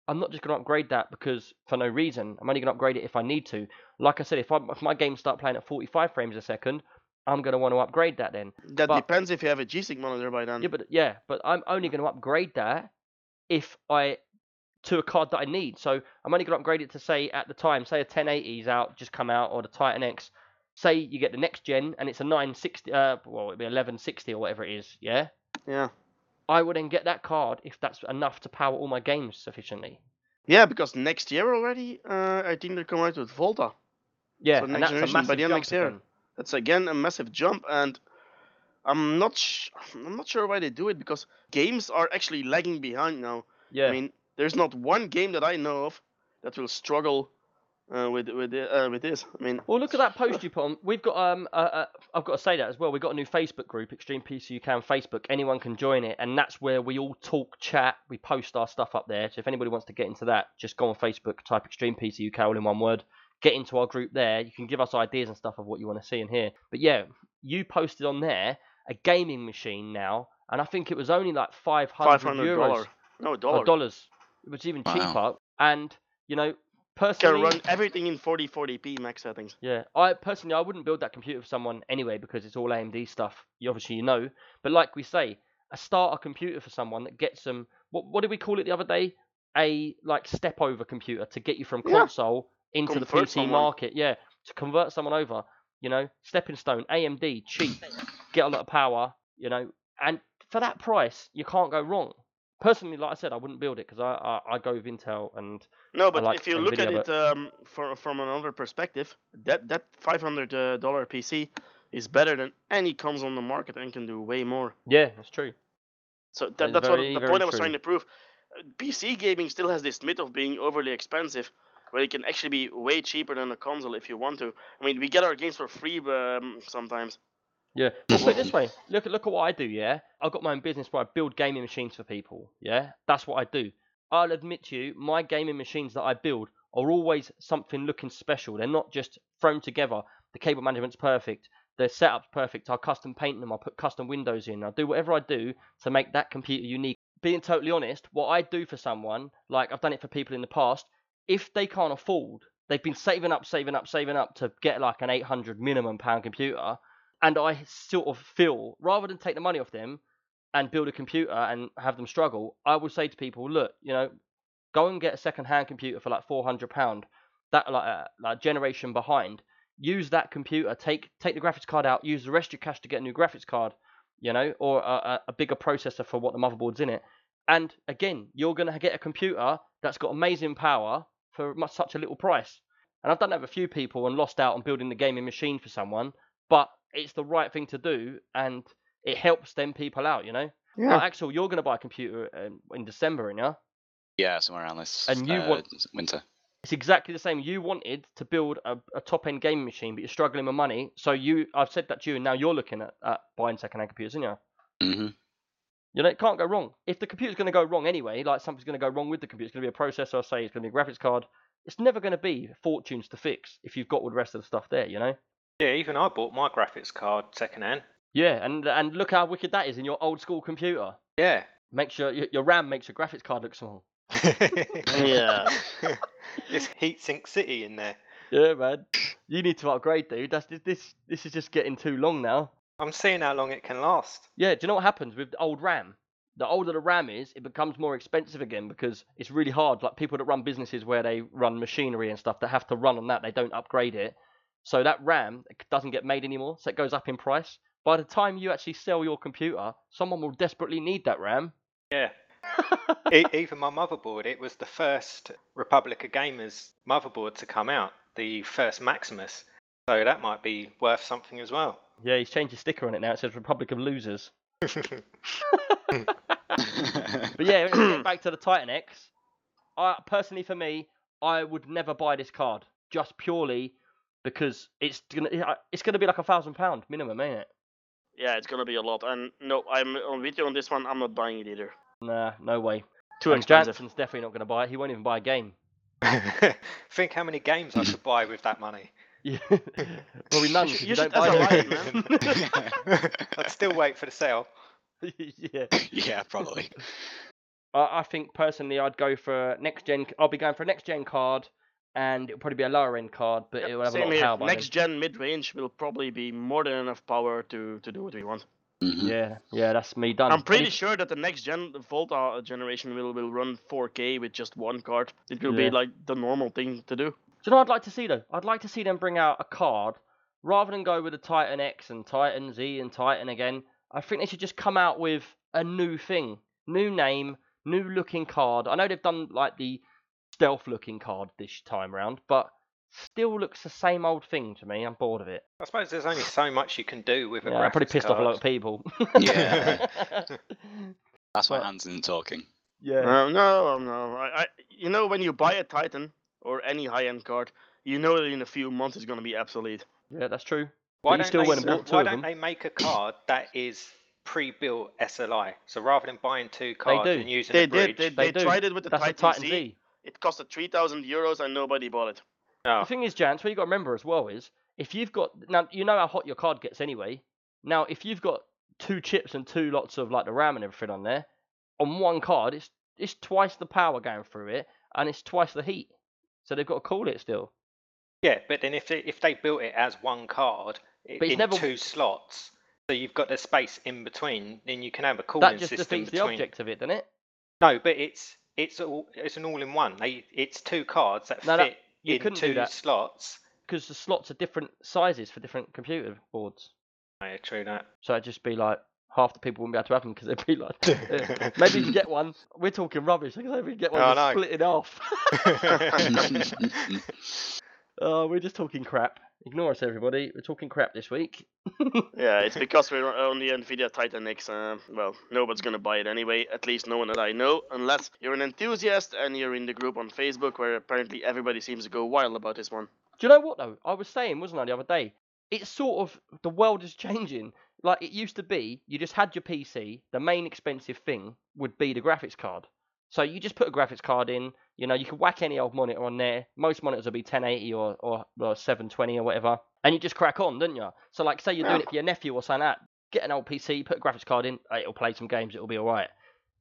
I'm not just going to upgrade that because for no reason. I'm only going to upgrade it if I need to. Like I said, if I if my games start playing at 45 frames a second, I'm going to want to upgrade that then. That But- depends if you have a G-Sync monitor by then. Yeah, but yeah, but I'm only going to upgrade that if I to a card that I need. So I'm only going to upgrade it to say at the time, say a 1080's out, just come out, or the Titan X. Say you get the next gen and it's a 960, uh, well it'd be 1160 or whatever it is. Yeah, Yeah. I would then get that card if that's enough to power all my games sufficiently. Yeah, because next year already, uh, I think they're coming out with Volta. Yeah, So and next that's a generation by the end jump next year. again. That's again a massive jump, and I'm not sh- I'm not sure why they do it because games are actually lagging behind now. Yeah, I mean, there's not one game that I know of that will struggle uh, with with it- uh, with this. I mean, Well, look at that post [laughs] you put on. We've got um, uh, uh, I've got to say that as well. We've got a new Facebook group, Extreme PC UK on Facebook. Anyone can join it, and that's where we all talk, chat. We post our stuff up there. So if anybody wants to get into that, just go on Facebook, type Extreme PC UK all in one word. Get into our group there. You can give us ideas and stuff of what you want to see and hear. But yeah, you posted on there a gaming machine now, and I think it was only like 500, euros dollar, no or dollar. dollars. It was even Wow. cheaper. And you know, personally, Can run everything in 4040p max settings. Yeah, I personally I wouldn't build that computer for someone anyway because it's all AMD stuff. You obviously you know, but like we say, a starter computer for someone that gets them. What what did we call it the other day? A like step over computer to get you from Yeah. console into the PC someone. market. Yeah, to convert someone over. You know, stepping stone, AMD, cheap, get a lot of power. You know, and for that price, you can't go wrong. Personally, like I said, I wouldn't build it because I, I I go with Intel and No, but like if you look at Nvidia, it um, from from another perspective, that that five hundred dollar PC is better than any console on the market and can do way more. yeah, that's true. So That that's very, what the point I was trying to prove. Uh, PC gaming still has this myth of being overly expensive, where it can actually be way cheaper than a console if you want to. I mean, we get our games for free um, sometimes. Yeah. [laughs] Put it this way. Look at look at what I do. Yeah, I've got my own business where I build gaming machines for people. Yeah, that's what I do. I'll admit to you, my gaming machines that I build are always something looking special. They're not just thrown together. The cable management's perfect. The setup's perfect. I custom paint them. I put custom windows in. I do whatever I do to make that computer unique. Being totally honest, what I do for someone, like I've done it for people in the past, if they can't afford, they've been saving up, saving up, saving up to get like an 800 minimum pound computer and I sort of feel rather than take the money off them and build a computer and have them struggle, I will say to people, look, you know, go and get a second-hand computer for like four hundred pound, that like uh, like generation behind. Use that computer, take take the graphics card out, use the rest of your cash to get a new graphics card, you know, or a, a, a bigger processor for what the motherboard's in it. And again, you're gonna get a computer that's got amazing power for much, such a little price. And I've done that with a few people and lost out on building the gaming machine for someone, but it's the right thing to do and it helps them people out, you know. Yeah. Like, Axel, you're going to buy a computer um, in December, yeah? Yeah, somewhere around this And you uh, want- winter. It's exactly the same. You wanted to build a, a top end gaming machine, but you're struggling with money. So you, I've said that to you, and now you're looking at, at buying second hand computers, aren't you? hmm You know, it can't go wrong. If the computer's going to go wrong anyway, like something's going to go wrong with the computer, it's going to be a processor, say it's going to be a graphics card. It's never going to be fortunes to fix if you've got all the rest of the stuff there, you know. Yeah, even I bought my graphics card secondhand. Yeah, and and look how wicked that is in your old school computer. Yeah. Makes your your, your RAM makes your graphics card look small. [laughs] Yeah. [laughs] it's Heatsink City in there. Yeah, man. You need to upgrade, dude. That's this this this is just getting too long now. I'm seeing how long it can last. Yeah, do you know what happens with the old RAM? The older the RAM is, it becomes more expensive again because it's really hard. Like people that run businesses where they run machinery and stuff, that have to run on that. They don't upgrade it, so that RAM doesn't get made anymore. So it goes up in price. By the time you actually sell your computer, someone will desperately need that RAM. Yeah. [laughs] even my motherboard, it was the first Republic of Gamers motherboard to come out, the first Maximus. So that might be worth something as well. Yeah, he's changed his sticker on it now. It says Republic of Losers. [laughs] [laughs] But yeah, getting back to the Titan X. I personally, for me, I would never buy this card just purely because it's gonna uh, it's gonna be like a thousand pound minimum, ain't it? Yeah, it's gonna be a lot. And no, I'm on with you on this one. I'm not buying it either. Nah, no way. Too and expensive. Jansen's definitely not gonna buy it. He won't even buy a game. [laughs] Think how many games I could buy with that money. [laughs] Yeah. well, [laughs] we none. You 'cause You, you don't should- buy that's a. I'd still wait for the sale. yeah. yeah, probably. I, I think personally, I'd go for next gen. I'll be going for a next gen card, and it'll probably be a lower end card, but it will have a Same lot of here. power. by then. Next gen mid range will probably be more than enough power to, to do what we want. Mhm. Yeah, yeah, that's me done. I'm pretty Any- sure that the next gen Volta generation will, will run 4K with just one card. It will Yeah. be like the normal thing to do. Do you know what I'd like to see though? I'd like to see them bring out a card rather than go with the Titan X and Titan Z and Titan again. I think they should just come out with a new thing, new name, new looking card. I know they've done like the stealth looking card this time round, but still looks the same old thing to me. I'm bored of it. I suppose there's only so much you can do with a Yeah, I'm probably graphics pissed off a lot of people. [laughs] Yeah. [laughs] That's why But- Hans isn't talking. yeah. No, no, no. I, I, you know, when you buy a Titan or any high end card, you know that in a few months it's going to be obsolete. Yeah, that's true. Why you don't, still they, went and bought two why of don't them. they make a card that is pre-built SLI? So rather than buying two cards do. and using They a bridge, did. They, They they do. tried it with the That's the Titan, Titan Z. Z. It costed 3,000 euros and nobody bought it. Oh, The thing is, Jans, what you got to remember as well is if you've got now you know how hot your card gets anyway. Now, if you've got two chips and two lots of like the RAM and everything on there, on one card, it's it's twice the power going through it and it's twice the heat. so they've got to call it still. Yeah, but then if they if they built it as one card i- But it's in never- two slots, so you've got the space in between, then you can have a cooling system. that just system defeats the between. object of it, doesn't it? No, but it's it's all it's an all-in-one. They it's two cards that No, no, fit you in couldn't do two that. slots. Because the slots are different sizes for different computer boards. Yeah, true that. So it'd just be like half the people wouldn't be able to have them because they'd be like, [laughs] maybe you can get one. We're talking rubbish. Maybe you can get one Oh, that's no. split it off. [laughs] [laughs] oh, we're just talking crap. Ignore us, everybody. We're talking crap this week. [laughs] Yeah, it's because we're on the Nvidia Titan X. Uh, well, nobody's gonna buy it anyway. At least no one that I know, unless you're an enthusiast and you're in the group on Facebook, where apparently everybody seems to go wild about this one. Do you know what though? I was saying, wasn't I, the other day? It's sort of the world is changing. Like it used to be, you just had your PC. The main expensive thing would be the graphics card. So you just put a graphics card in. You know, you can whack any old monitor on there. Most monitors will be 1080 or or, or 720 or whatever, and you just crack on, don't you? So like, say you're doing it for your nephew or something like that. Get an old PC, put a graphics card in. It'll play some games. It'll be all right.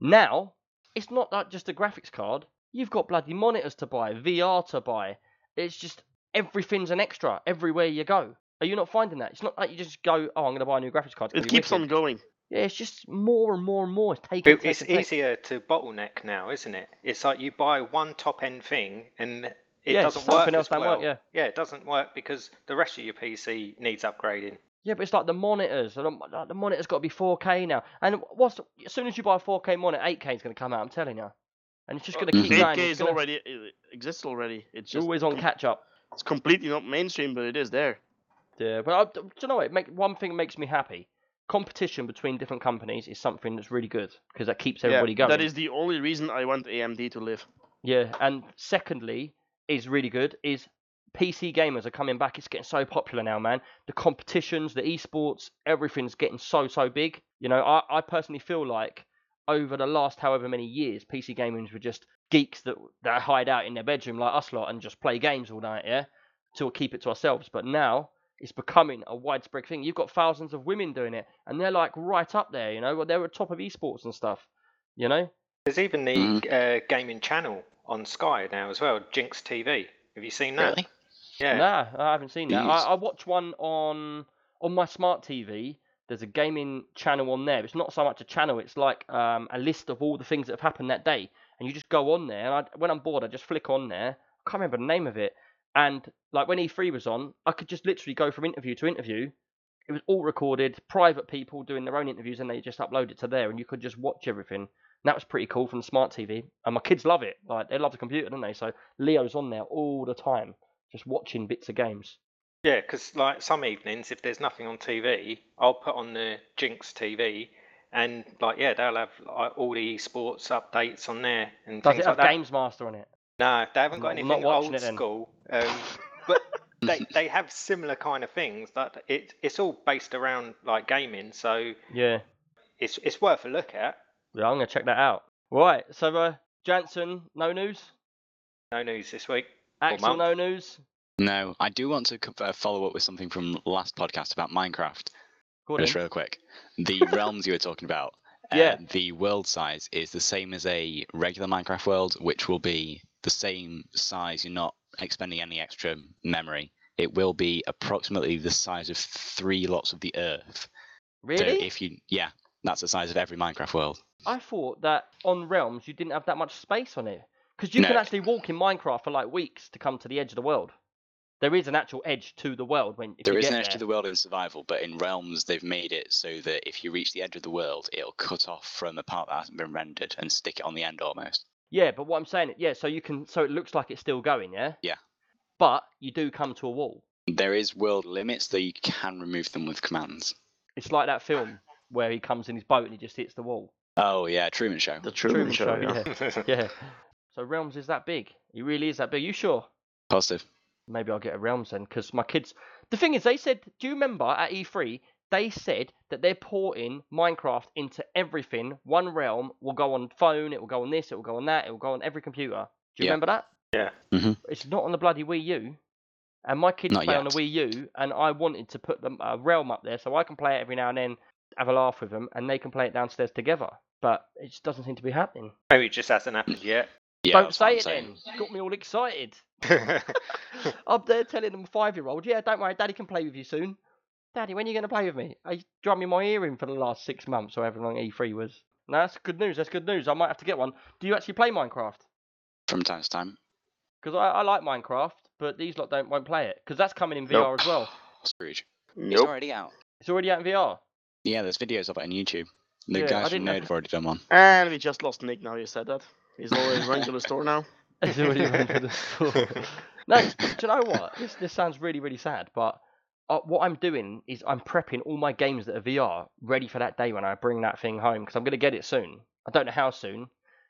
Now it's not like just a graphics card. You've got bloody monitors to buy, VR to buy. It's just everything's an extra everywhere you go. Are you not finding that? It's not like you just go, oh, I'm going to buy a new graphics card. It keeps wicked." on going. Yeah, it's just more and more and more. It's taking. But it's taking, taking. easier to bottleneck now, isn't it? It's like you buy one top end thing and it Yeah, doesn't something work else as don't well. work, yeah. yeah, it doesn't work because the rest of your PC needs upgrading. Yeah, but it's like the monitors. The, like, the monitor's got to be 4K now. And what's as soon as you buy a 4K monitor, 8K is going to come out. I'm telling you. And it's just going to keep going. 8K It's is gonna- already it exists already. It's it's just always on catch up. It's completely not mainstream, but it is there. Yeah, but I, do you know what? It make, one thing makes me happy. Competition between different companies is something that's really good because that keeps everybody yeah, going. That is the only reason I want AMD to live. Yeah, and secondly, is really good is PC gamers are coming back. It's getting so popular now, man. The competitions, the esports, everything's getting so so big. You know, I, I personally feel like over the last however many years, PC gamers were just geeks that that hide out in their bedroom like us lot and just play games all night, yeah, to keep it to ourselves. But now it's becoming a widespread thing. You've got thousands of women doing it, and they're like right up there. You know, they're at top of esports and stuff. You know. There's even the Mhm. uh, gaming channel on Sky now as well, Ginx TV. Have you seen that? Really? Yeah. Nah, I haven't seen that. I, I watch one on on my smart TV. There's a gaming channel on there. It's not so much a channel. It's like um, a list of all the things that have happened that day, and you just go on there. And I, when I'm bored, I just flick on there. I can't remember the name of it. And like when E3 was on, I could just literally go from interview to interview. It was all recorded, private people doing their own interviews, and they just upload it to there, and you could just watch everything. And that was pretty cool from the smart TV. And my kids love it. Like they love the computer, don't they? So Leo's on there all the time just watching bits of games. Yeah, because like some evenings, if there's nothing on TV, I'll put on the Ginx TV, and like yeah, they'll have like, all the esports updates on there and Does things it have like. GamesMaster on it? No, they haven't got I'm anything old school, um, but [laughs] they they have similar kind of things. That it it's all based around like gaming, so Yeah. it's it's worth a look at. Yeah, I'm gonna check that out. Right, so uh, Jansen, no news. No news this week. Axel, no news. No, I do want to uh, follow up with something from last podcast about Minecraft. Go on Just real quick. The [laughs] realms you were talking about. uh, Yeah. The world size is the same as a regular Minecraft world, which will be the same size. You're not expending any extra memory. It will be approximately the size of three lots of the Earth. So Really? if you, yeah, that's the size of every Minecraft world. I thought that on Realms you didn't have that much space on it because you can actually walk in Minecraft for like weeks to come to the edge of the world. There is an actual edge to the world when if There is an edge there. to the world in survival, but in realms they've made it so that if you reach the edge of the world, it'll cut off from a part that hasn't been rendered and stick it on the end almost. Yeah, but what I'm saying, yeah, so you can, so it looks like it's still going, yeah. Yeah. But you do come to a wall. There is world limits, though you can remove them with commands. It's like that film where he comes in his boat and he just hits the wall. Oh yeah, Truman Show. The Truman, Show. yeah. yeah. yeah. [laughs] So Realms is that big. He really is that big. You sure? Positive. Maybe I'll get a Realms then, because my kids. The thing is, they said. Do you remember at E3? They said that they're porting Minecraft into everything. One realm will go on phone. It will go on this. It will go on that. It will go on every computer. Do you Yeah. remember that? Yeah. Mhm. It's not on the bloody Wii U. And my kids Not play on the. Wii U, and I wanted to put the uh, realm up there so I can play it every now and then, have a laugh with them, and they can play it downstairs together. But it just doesn't seem to be happening. Maybe it just hasn't happened yet. Yeah, don't say I'm it saying. then. Got me all excited. [laughs] [laughs] I'm there telling them five year old, yeah, don't worry, daddy can play with you soon. Daddy, when are you going to play with me? I drumming my ear in for the last six months or however long E3 was. No, that's good news. That's good news. I might have to get one. Do you actually play Minecraft? From time to time. Because I, I like Minecraft, but these lot don't won't play it because that's coming in VR Nope. as well. [sighs] Scrooge. Nope. It's already out. It's already out in VR. Yeah, there's videos of it on YouTube. The Yeah, guys from didn't know have already done one. And we just lost Nick now you said that. He's always running to the store now. [laughs] It's already run to the [laughs] store. [laughs] No, do you know what? This this sounds really really sad, but uh, what I'm doing is I'm prepping all my games that are VR ready for that day when I bring that thing home because I'm gonna get it soon. I don't know how soon.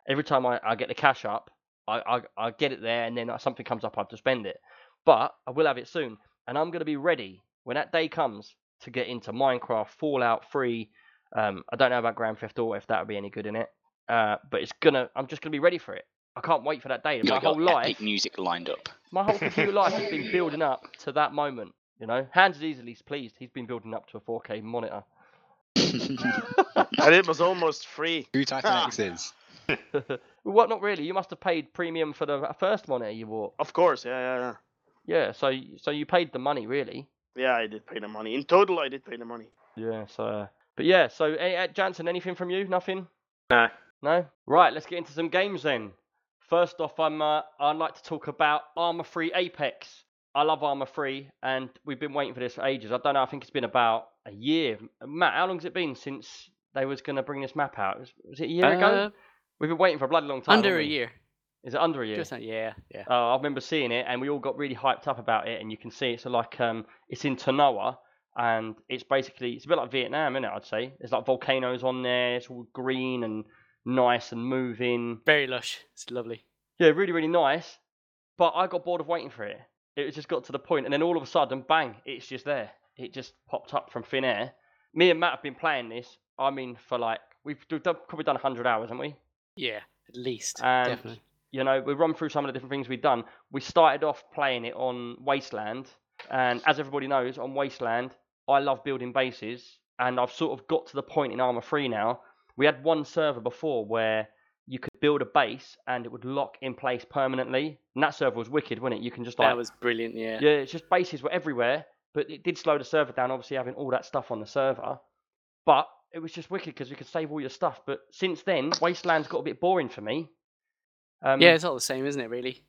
Every time I, I get the cash up, I, I I get it there, and then something comes up, I have to spend it. But I will have it soon, and I'm gonna be ready when that day comes to get into Minecraft, Fallout 3. Um, I don't know about Grand Theft Auto if that would be any good in it, uh, but it's gonna. I'm just gonna be ready for it. I can't wait for that day. You My whole life, music lined up. my whole computer life has been [laughs] building up to that moment. You know, Hans is easily pleased. He's been building up to a 4K monitor. And it was almost free. Who Titan X is? [laughs] well, what? Not really. You must have paid premium for the first monitor you bought. Of course, yeah, yeah, yeah. Yeah. So, so you paid the money, really. Yeah, I did pay the money. In total, I did pay the money. Yeah. So, uh, but yeah. So, eh, Jansen, anything from you? Nothing. no. No. Right. Let's get into some games then. First off, I'm. Uh, I'd like to talk about Arma 3 Apex. I love Arma 3, and we've been waiting for this for ages. I don't know. I think it's been about a year. Matt, how long's it been since they was going to bring this map out? Was, was it a year ago? Uh, We've been waiting for a bloody long time. under a year. Is it under a year? Just yeah, yeah. Oh, I remember seeing it, and we all got really hyped up about it. And you can see it's like um, it's in Tanoa, and it's basically it's a bit like Vietnam, isn't it? I'd say there's like volcanoes on there. It's all green and nice and moving. Very lush. It's lovely. Yeah, really, really nice. But I got bored of waiting for it. It just got to the point, and then all of a sudden, bang! It's just there. It just popped up from thin air. Me and Matt have been playing this. I mean, for like we've we've done, probably done 100 hours, haven't we? Yeah, at least. And definitely. you know, we run through some of the different things we've done. We started off playing it on Wasteland, and as everybody knows, on Wasteland, I love building bases, and I've sort of got to the point in Arma 3 now. We had one server before where you could build a base and it would lock in place permanently, and that server was wicked, wasn't it? You can just like, That was brilliant, yeah. yeah, it's just bases were everywhere, but it did slow the server down, obviously having all that stuff on the server. But it was just wicked because you could save all your stuff. But since then, Wasteland's got a bit boring for me. Um, Yeah, it's all the same, isn't it, really?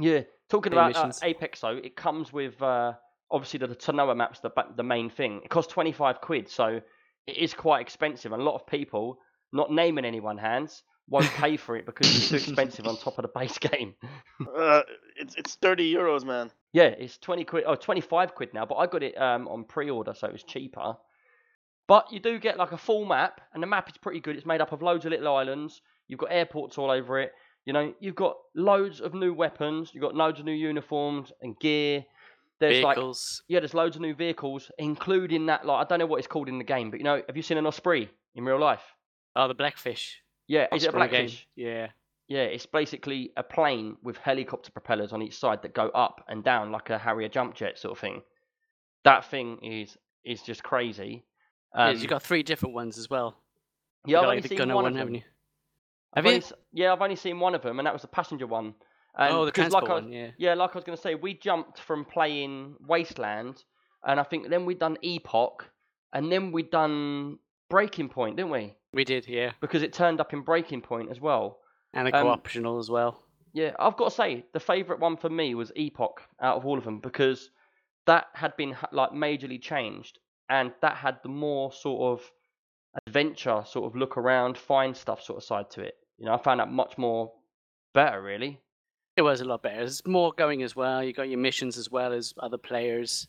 yeah, talking The about uh. Apex though, it comes with uh, obviously the, the Tanoa map's the the main thing. It costs twenty five quid, so it is quite expensive. And a lot of people, not naming anyone Hans, won't pay for it because it's too [laughs] expensive on top of the base game. [laughs] Uh, it's it's 30 euros, man. Yeah, it's twenty quid. Oh, 25 quid now, but I got it um, on pre-order, so it was cheaper. But you do get like a full map, and the map is pretty good. It's made up of loads of little islands. You've got airports all over it. You know, you've got loads of new weapons. You've got loads of new uniforms and gear. There's like yeah, there's loads of new vehicles, including that like I don't know what it's called in the game, but you know, have you seen an Osprey in real life? Oh, the Blackfish. Yeah, is it a game. Yeah. Yeah, it's basically a plane with helicopter propellers on each side that go up and down like a Harrier jump jet sort of thing. That thing is is just crazy. Um, you've got three different ones as well. yeah, I've only like, seen one, one, of them. haven't you? I've Have only yeah, I've only seen one of them, and that was the passenger one. And oh, the like transport I, one, yeah. Yeah, like I was going to say, we jumped from playing Wasteland, and I think then we'd done Epoch, and then we'd done Breaking Point, didn't we? We did, yeah. Because it turned up in Breaking Point as well. And a Um, co-optional as well. Yeah, I've got to say the favourite one for me was Epoch out of all of them because that had been like majorly changed, and that had the more sort of adventure, sort of look around, find stuff sort of side to it. You know, I found that much more better, really. It was a lot better. There's more going as well. You got your missions as well as other players.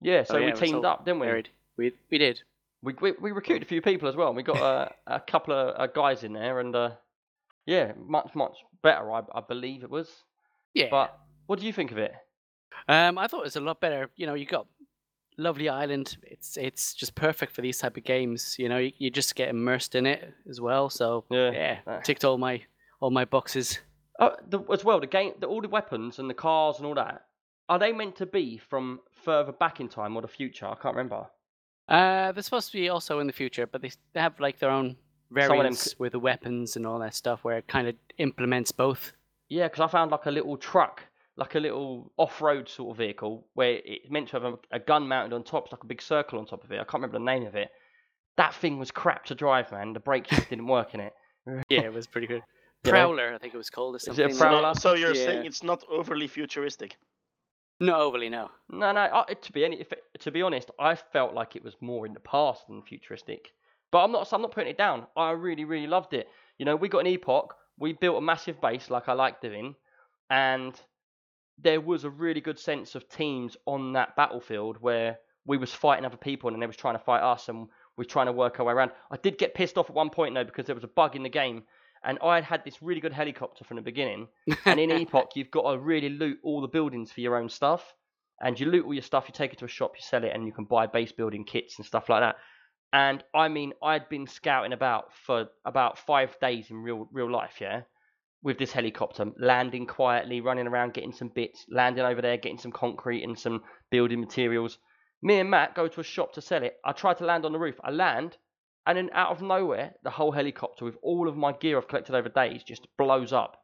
Yeah, so Oh, yeah, we teamed up, didn't we? varied. We we did. We, we we recruited a few people as well. and We got uh, a couple of uh, guys in there, and uh, yeah, much much better. I I believe it was. Yeah. But what do you think of it? Um, I thought it was a lot better. You know, you got lovely island. It's it's just perfect for these type of games. You know, you, you just get immersed in it as well. So Yeah, yeah, uh, ticked all my all my boxes. Oh, the, as well, the game, the, all the weapons and the cars and all that. Are they meant to be from further back in time or the future? I can't remember. Uh, they're supposed to be also in the future, but they they have like their own of them variants with the weapons and all that stuff, where it kind of implements both. Yeah, because I found like a little truck, like a little off-road sort of vehicle where it's meant to have a, a gun mounted on top, it's like a big circle on top of it. I can't remember the name of it. That thing was crap to drive, man. The brakes just didn't work in it. [laughs] Yeah, it was pretty good. You know? Prowler, I think it was called or it a. Prowler? So you're Yeah. saying it's not overly futuristic? No, overly no. No, no. I, to be any, if to be honest, I felt like it was more in the past than futuristic. But I'm not. I'm not putting it down. I really, really loved it. You know, we got an epoch. We built a massive base, like I like doing, and there was a really good sense of teams on that battlefield where we was fighting other people and they was trying to fight us, and we are trying to work our way around. I did get pissed off at one point though because there was a bug in the game, and I had had this really good helicopter from the beginning. [laughs] And in Epoch, you've got to really loot all the buildings for your own stuff. And you loot all your stuff, you take it to a shop, you sell it, and you can buy base building kits and stuff like that. And I mean, I'd been scouting about for about five days in real real life, yeah, with this helicopter, landing quietly, running around, getting some bits, landing over there, getting some concrete and some building materials. Me and Matt go to a shop to sell it. I try to land on the roof. I land, and then out of nowhere, the whole helicopter with all of my gear I've collected over days just blows up.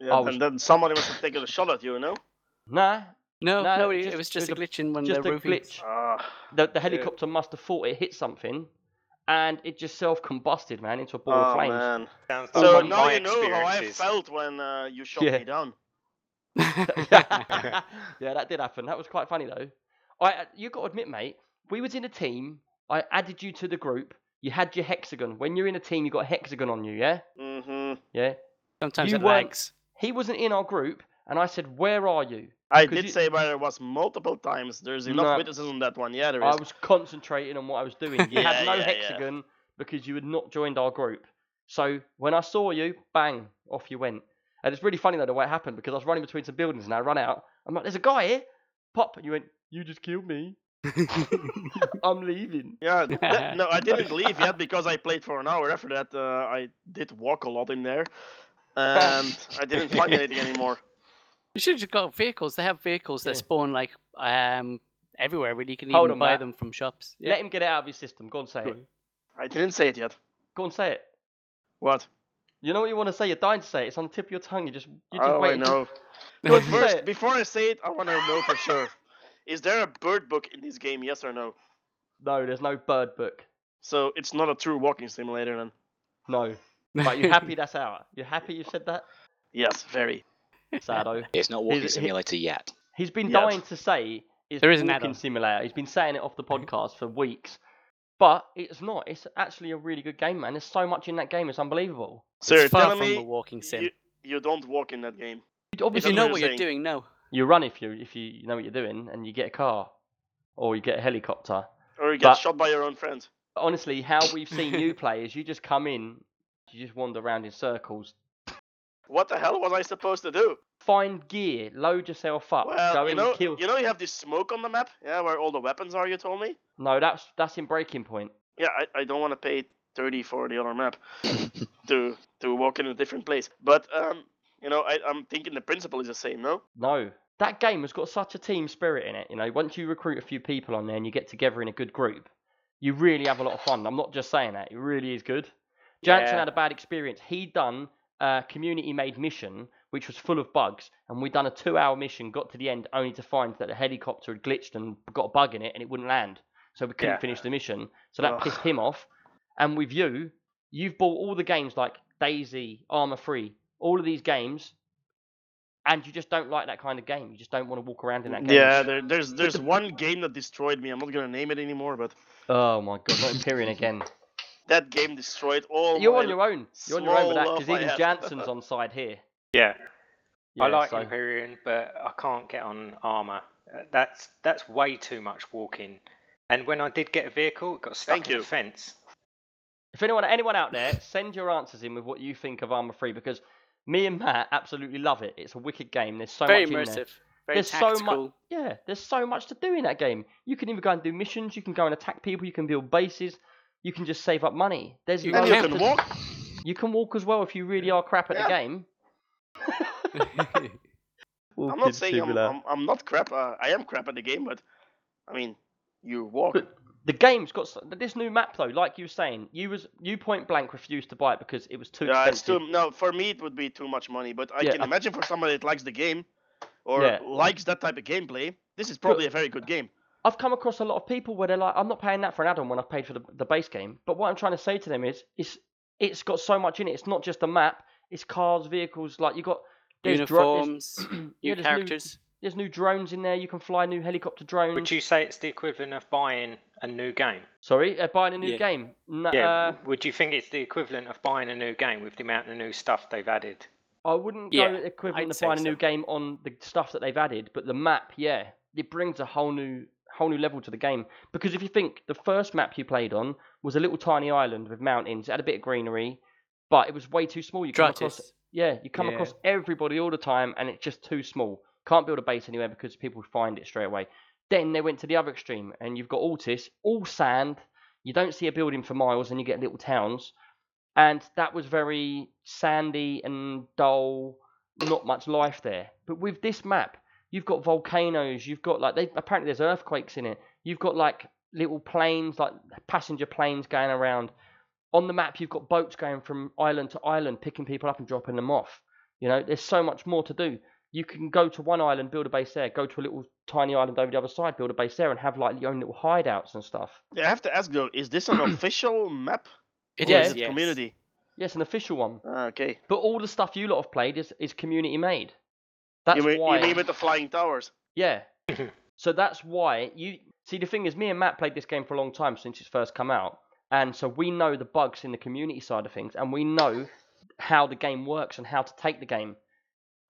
Yeah, I was- and then somebody must have taken a shot at you, no? Nah, No, No, no, it it, just- it was just a was a- glitch in when just the a roofing. glitch. Ah, The, the helicopter must have thought it hit something, and it just self combusted, man, into a ball of oh flames. man. Sounds Oh So now you know how I felt when uh, you shot Yeah. me down. [laughs] yeah, that did happen. That was quite funny though. I, you got to admit, mate, we was in a team. I added you to the group. You had your hexagon. When you're in a team, you got a hexagon on you. Yeah, Mm-hmm. yeah. Sometimes You it lags. He wasn't in our group, and I said, "Where are you?" I did you- say where there was multiple times. There's enough No. witnesses on that one. Yeah, there I was concentrating on what I was doing. [laughs] You Yeah, had no yeah, yeah. hexagon because you had not joined our group. So when I saw you, bang, off you went. And it's really funny though the way it happened because I was running between some buildings and I run out. I'm like, "There's a guy here." Pop, and you went, "You just killed me. [laughs] I'm leaving." Yeah, [laughs] th- no, I didn't leave yet because I played for an hour. After that, uh, I did walk a lot in there, and [laughs] I didn't find anything anymore. You should have just got vehicles. They have vehicles that Yeah. spawn like um everywhere. Really, you can Hold even on, buy Matt. them from shops. Let him get it out of his system. Go and say it. I didn't say it yet. Go and say it. What? You know what you want to say. You're dying to say it. It's on the tip of your tongue. You just, you just oh, I know. Go But first, before I say it, I want to know for sure: is there a bird book in this game? Yes or no? No, there's no bird book. So it's not a true walking simulator then. No. But you happy that's out? You happy you said that? Yes, very. Sado. It's not Walking He's- he- Simulator yet. He's been Yep. dying to say it's There is an walking add-on. simulator. He's been saying it off the mm-hmm. podcast for weeks. But it's not. It's actually a really good game, man. There's so much in that game. It's unbelievable. So it's far from me a walking sim. you, you don't walk in that game? You- Obviously, you know what what you're you're doing, no. You run if you if you know what you're doing, and you get a car, or you get a helicopter. Or you get But- shot by your own friends? Honestly, how we've seen you play is you just come in, you just wander around in circles, What the hell was I supposed to do? find gear, load yourself up, Well, go you in know, and kill. you know, you have this smoke on the map, yeah, where all the weapons are. You told me. No, that's that's in Breaking Point. Yeah, I, I don't want to pay thirty for the other map [laughs] to to walk in a different place. But um, you know, I, I'm thinking the principle is the same. No. No. That game has got such a team spirit in it. You know, once you recruit a few people on there and you get together in a good group, you really have a lot of fun. I'm not just saying that. It really is good. Jansen Yeah. had a bad experience. He'd done a community-made mission which was full of bugs, and we'd done a two-hour mission. Got to the end only to find that the helicopter had glitched and got a bug in it, and it wouldn't land. So we couldn't Yeah. finish the mission. So that Ugh. pissed him off. And with you, you've bought all the games like DayZ, Arma 3, all of these games, and you just don't like that kind of game. You just don't want to walk around in that game. Yeah, there, there's there's one game that destroyed me. I'm not gonna name it anymore, but Oh my god, not Empyrion again. [laughs] that game destroyed all. You're my... on your own. You're on your own with that because even. [laughs] Jansen's on side here. Yeah, Yeah, I like so- Empyrion, but I can't get on Arma. Uh, That's that's way too much walking. And when I did get a vehicle, it got stuck Thank in you. the fence. If anyone anyone out there, send your answers in with what you think of Arma 3 because me and Matt absolutely love it. It's a wicked game. There's so very much in there. immersive. Very There's so tactical. much. Yeah, there's so much to do in that game. You can even go and do missions. You can go and attack people. You can build bases. You can just save up money. There's You you can can walk. You can walk as well if you really are crap at Yeah. the game. [laughs] I'm not saying I'm. I'm, I'm not crap. Uh, I am crap at the game, but I mean, you walk. But The game's got this new map though. Like you were saying, you was you point blank refused to buy it because it was too yeah, it's too no. For me, it would be too much money. But I Yeah, can I- imagine for somebody that likes the game, or Yeah. likes that type of gameplay, this is probably a very good game. I've come across a lot of people where they're like, I'm not paying that for an add-on when I've paid for the, the base game. But what I'm trying to say to them is, it's it's got so much in it. It's not just a map. It's cars, vehicles. Like you got there's dro- Uniforms, [clears throat] new yeah, there's new- characters. There's new drones in there. You can fly new helicopter drones. Would you say it's the equivalent of buying a new game? Sorry, uh, buying a new Yeah. game. N- Yeah. uh, would you think it's the equivalent of buying a new game with the amount of new stuff they've added? I wouldn't Yeah, go equivalent I'd of say buying a new game on the stuff that they've added, but the map, yeah, it brings a whole new whole new level to the game. Because if you think the first map you played on was a little tiny island with mountains, it had a bit of greenery, but it was way too small. You come across, yeah, you come Yeah. across everybody all the time, and it's just too small. Can't build a base anywhere because people find it straight away. Then they went to the other extreme, and you've got Altis, all sand. You don't see a building for miles, and you get little towns and that was very sandy and dull, not much life there. But with this map, you've got volcanoes, you've got like they apparently there's earthquakes in it. You've got like little planes, like passenger planes going around. On the map, you've got boats going from island to island, picking people up and dropping them off. You know, there's so much more to do. You can go to one island, build a base there, go to a little tiny island over the other side, build a base there, and have like your own little hideouts and stuff. Yeah, I have to ask though, is this an [clears throat] official map? It or is is, it yes. community? Yes, an official one. Ah, okay. But all the stuff you lot have played is, is community made. That's you, mean, why. you mean with the flying towers? Yeah. [laughs] so that's why you see the thing is me and Matt played this game for a long time since it's first come out. And so we know the bugs in the community side of things and we know how the game works and how to take the game.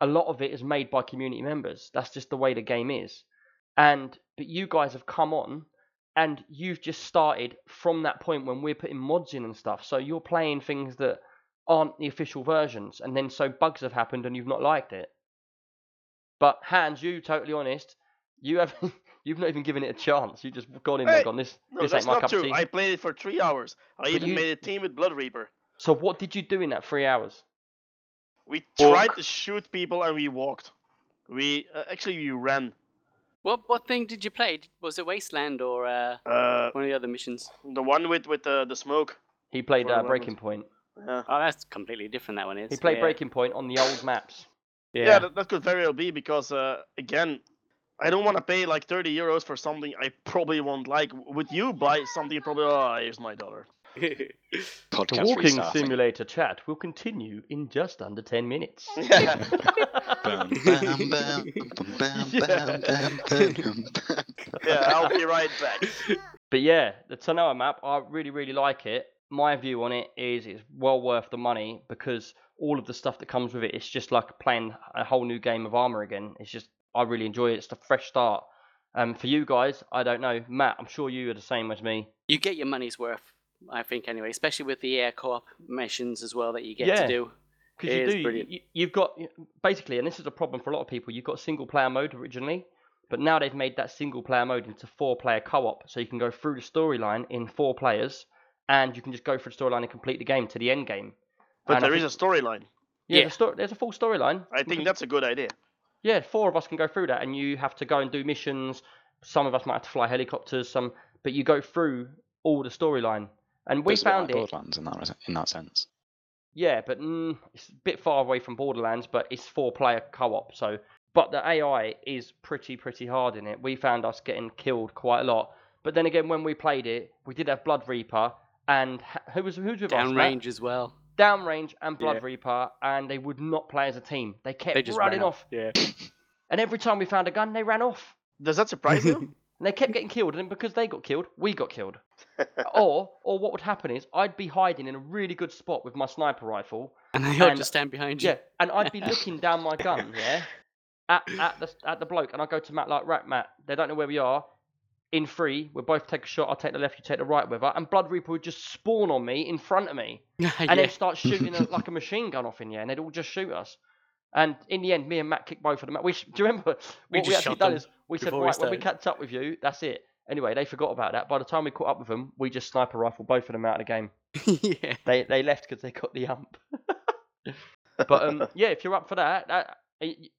A lot of it is made by community members. That's just the way the game is. And but you guys have come on and you've just started from that point when we're putting mods in and stuff. So you're playing things that aren't the official versions and then so bugs have happened and you've not liked it. But Hans, you totally honest, you have [laughs] you've not even given it a chance. You just gone in there Hey, and gone this No, this ain't my not cup true. of tea. I played it for three hours. I But even you- made a team with Blood Reaper. So what did you do in that three hours? We Walk. tried to shoot people and we walked. We uh, actually we ran. What what thing did you play? Was it Wasteland or uh, Uh, one of the other missions? the one with with the the smoke. He played uh. Breaking Point. Yeah, Oh, that's completely different. That one is. He played yeah. Breaking Point on the old maps. Yeah. yeah, that, that could very well be because uh, again, I don't want to pay like thirty euros for something I probably won't like. Would you buy something? You probably oh, here's my dollar. Podcast restarting. simulator chat will continue in just under ten minutes. [laughs] Yeah. [laughs] Bam, bam, bam, bam, bam, bam, bam, bam, bam. yeah, I'll be right back. But yeah, the Tanoa map, I really, really like it. My view on it is it's well worth the money because all of the stuff that comes with it, it's just like playing a whole new game of Arma again. It's just, I really enjoy it. It's a fresh start. Um, for you guys, I don't know, Matt. I'm sure you are the same as me. you get your money's worth, I think, anyway. Especially with the air co-op missions as well that you get Yeah. to do. Because you is do, brilliant. you, you've got basically, and this is a problem for a lot of people. You've got single player mode originally, but now they've made that single player mode into four player co-op, so you can go through the storyline in four players, and you can just go through the storyline and complete the game to the end game. But And I there is think- a storyline. Yeah, Yeah. The sto- there's a full storyline. I think that's a good idea. Yeah, four of us can go through that, and you have to go and do missions. Some of us might have to fly helicopters. Some, but you go through all the storyline, and we It's a bit like found it. Borderlands in that in that sense. Yeah, but mm, it's a bit far away from Borderlands, but it's four-player co-op. So, but the AI is pretty pretty hard in it. We found us getting killed quite a lot. But then again, when we played it, we did have Blood Reaper, and ha- who was who's with us? Matt? Downrange as well. Downrange and Blood Yeah. Reaper, and they would not play as a team. They kept They just running ran off. Yeah. And every time we found a gun, they ran off. Does that surprise you? [laughs] And they kept getting killed, and then because they got killed, we got killed. [laughs] or, or what would happen is I'd be hiding in a really good spot with my sniper rifle. And they all just stand behind you. Yeah, and I'd be [laughs] looking down my gun, yeah, at at the at the bloke, and I go to Matt like, right, Matt, they don't know where we are. In three, we'll both take a shot. I'll take the left, you take the right, with her, and Blood Reaper would just spawn on me in front of me, [laughs] and yeah. then start shooting a, like a machine gun off in the air, and they'd all just shoot us. And in the end, me and Matt kicked both of them. out. We do you remember We what we just actually done is we said before we right when we started. catch up with you, that's it. Anyway, they forgot about that. By the time we caught up with them, we just sniper rifle both of them out of the game. [laughs] yeah. They they left because they got the ump. [laughs] but um, yeah, if you're up for that, that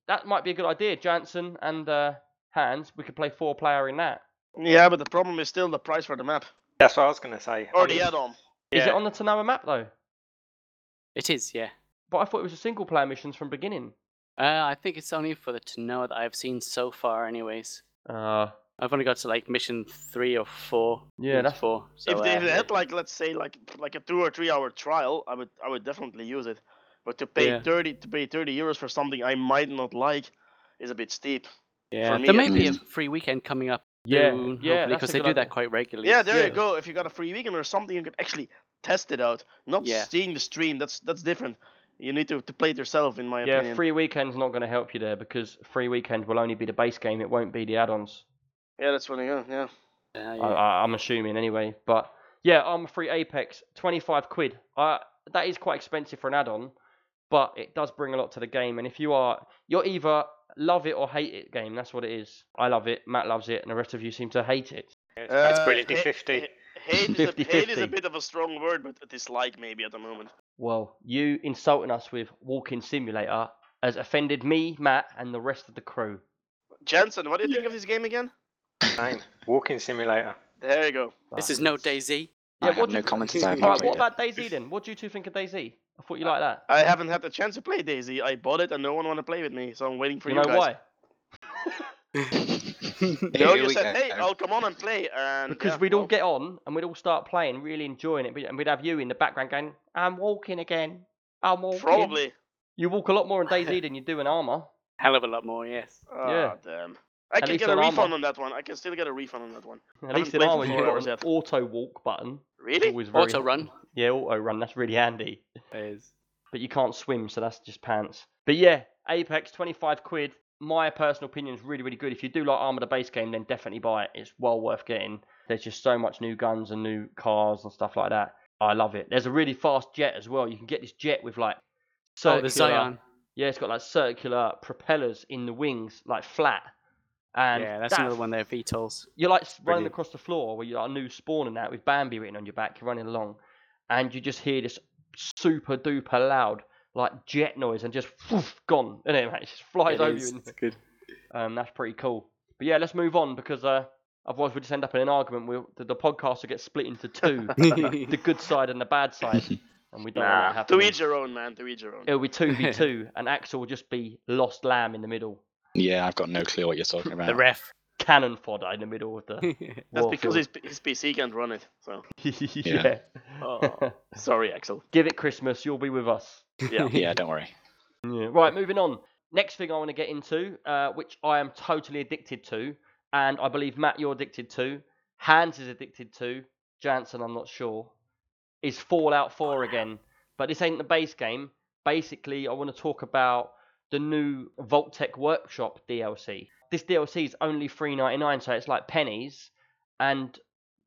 that might be a good idea. Jansen and uh, Hans, we could play four player in that. Yeah, but the problem is still the price for the map That's what I was going to say. or I the add-on. Is it on the Tanoa map though? It is, yeah. But I thought it was a single player missions from beginning. Uh, I think it's only for the to know that I've seen so far, anyways. Uh, I've only got to like mission three or four. Yeah, maybe that's- four. So, if they uh, had like let's say like like a two or three hour trial, I would I would definitely use it. But to pay Yeah. thirty to pay thirty euros for something I might not like is a bit steep. yeah, me there may be a free weekend coming up. Yeah, soon, yeah, because they do idea. that quite regularly. Yeah, there Yeah. you go. If you got a free weekend or something, you could actually test it out. Not Yeah. seeing the stream. That's that's different. You need to, to play it yourself, in my yeah, opinion. Yeah, free weekend's not going to help you there because free weekend will only be the base game. It won't be the add-ons. Yeah, that's funny. Yeah, yeah. Uh, I, yeah. I, I'm assuming anyway. But yeah, Arma 3 Apex, 25 quid. Uh, that is quite expensive for an add-on, but it does bring a lot to the game. And if you are, you're either love it or hate it game. That's what it is. I love it. Matt loves it, and the rest of you seem to hate it. It's Uh, brilliant. ha- 50. ha- Hate, is a, [laughs] hate is a bit of a strong word, but a dislike maybe at the moment. Well, you insulting us with Walking Simulator has offended me, Matt, and the rest of the crew. Jensen, what do you think of this game again? Same. Walking simulator. There you go. This is no DayZ. I what have do no you- comments as I Right, what about DayZ then? What do you two think of DayZ? I thought you liked that. I haven't had the chance to play DayZ. I bought it and no one want to play with me, so I'm waiting for you you, know guys. why? [laughs] [laughs] No, you said, hey, I'll come on and play, and Because yeah, we'd all get on and we'd all start playing, really enjoying it, and we'd have you in the background going, "I'm walking again. I'm walking." probably. You walk a lot more in DayZ [laughs] than you do in Arma. Hell of a lot more, yes. Ah, Yeah. damn. I At can get a refund Arma. on that one. I can still get a refund on that one. At least in Arma, you've got an yet. auto walk button. Really? Always very Auto run Yeah, auto run. That's really handy. is. But you can't swim, so that's just pants. But yeah, Apex, 25 quid. My personal opinion is really, really good. If you do like Arma the base game, then definitely buy it. It's well worth getting. There's just so much new guns and new cars and stuff like that. I love it. There's a really fast jet as well. You can get this jet with like Oh, the circular- Xi'an. Yeah, it's got like circular propellers in the wings, like flat. And yeah, that's that- another one there, VTOLs. You're like s- running across the floor where you're like a new spawn and that with Bambi written on your back. You're running along, and you just hear this super duper loud like jet noise and just whoof, gone, and it, mate? It just flies It over is, you. it's good. Um, that's pretty cool. But yeah, let's move on because uh, otherwise we just end up in an argument. We'll, the, the podcast will get split into two: [laughs] the good side and the bad side, and we don't want that Nah, to happening. each your own, man. To each your own. It'll be two v [laughs] two, and Axel will just be lost lamb in the middle, Yeah, I've got no clue what you're talking about. the ref. Cannon fodder in the middle of the. [laughs] That's because his, his PC can't run it. So [laughs] yeah. Oh. sorry, Axel. Give it Christmas, you'll be with us. Yeah. [laughs] Yeah, don't worry. Yeah. Right, moving on. Next thing I want to get into, uh, which I am totally addicted to, and I believe Matt you're addicted to, Hans is addicted to, Jansen I'm not sure, is Fallout 4 again. But this ain't the base game. Basically, I want to talk about the new Vault-Tec Workshop DLC. This DLC is only $3.99, so it's like pennies. And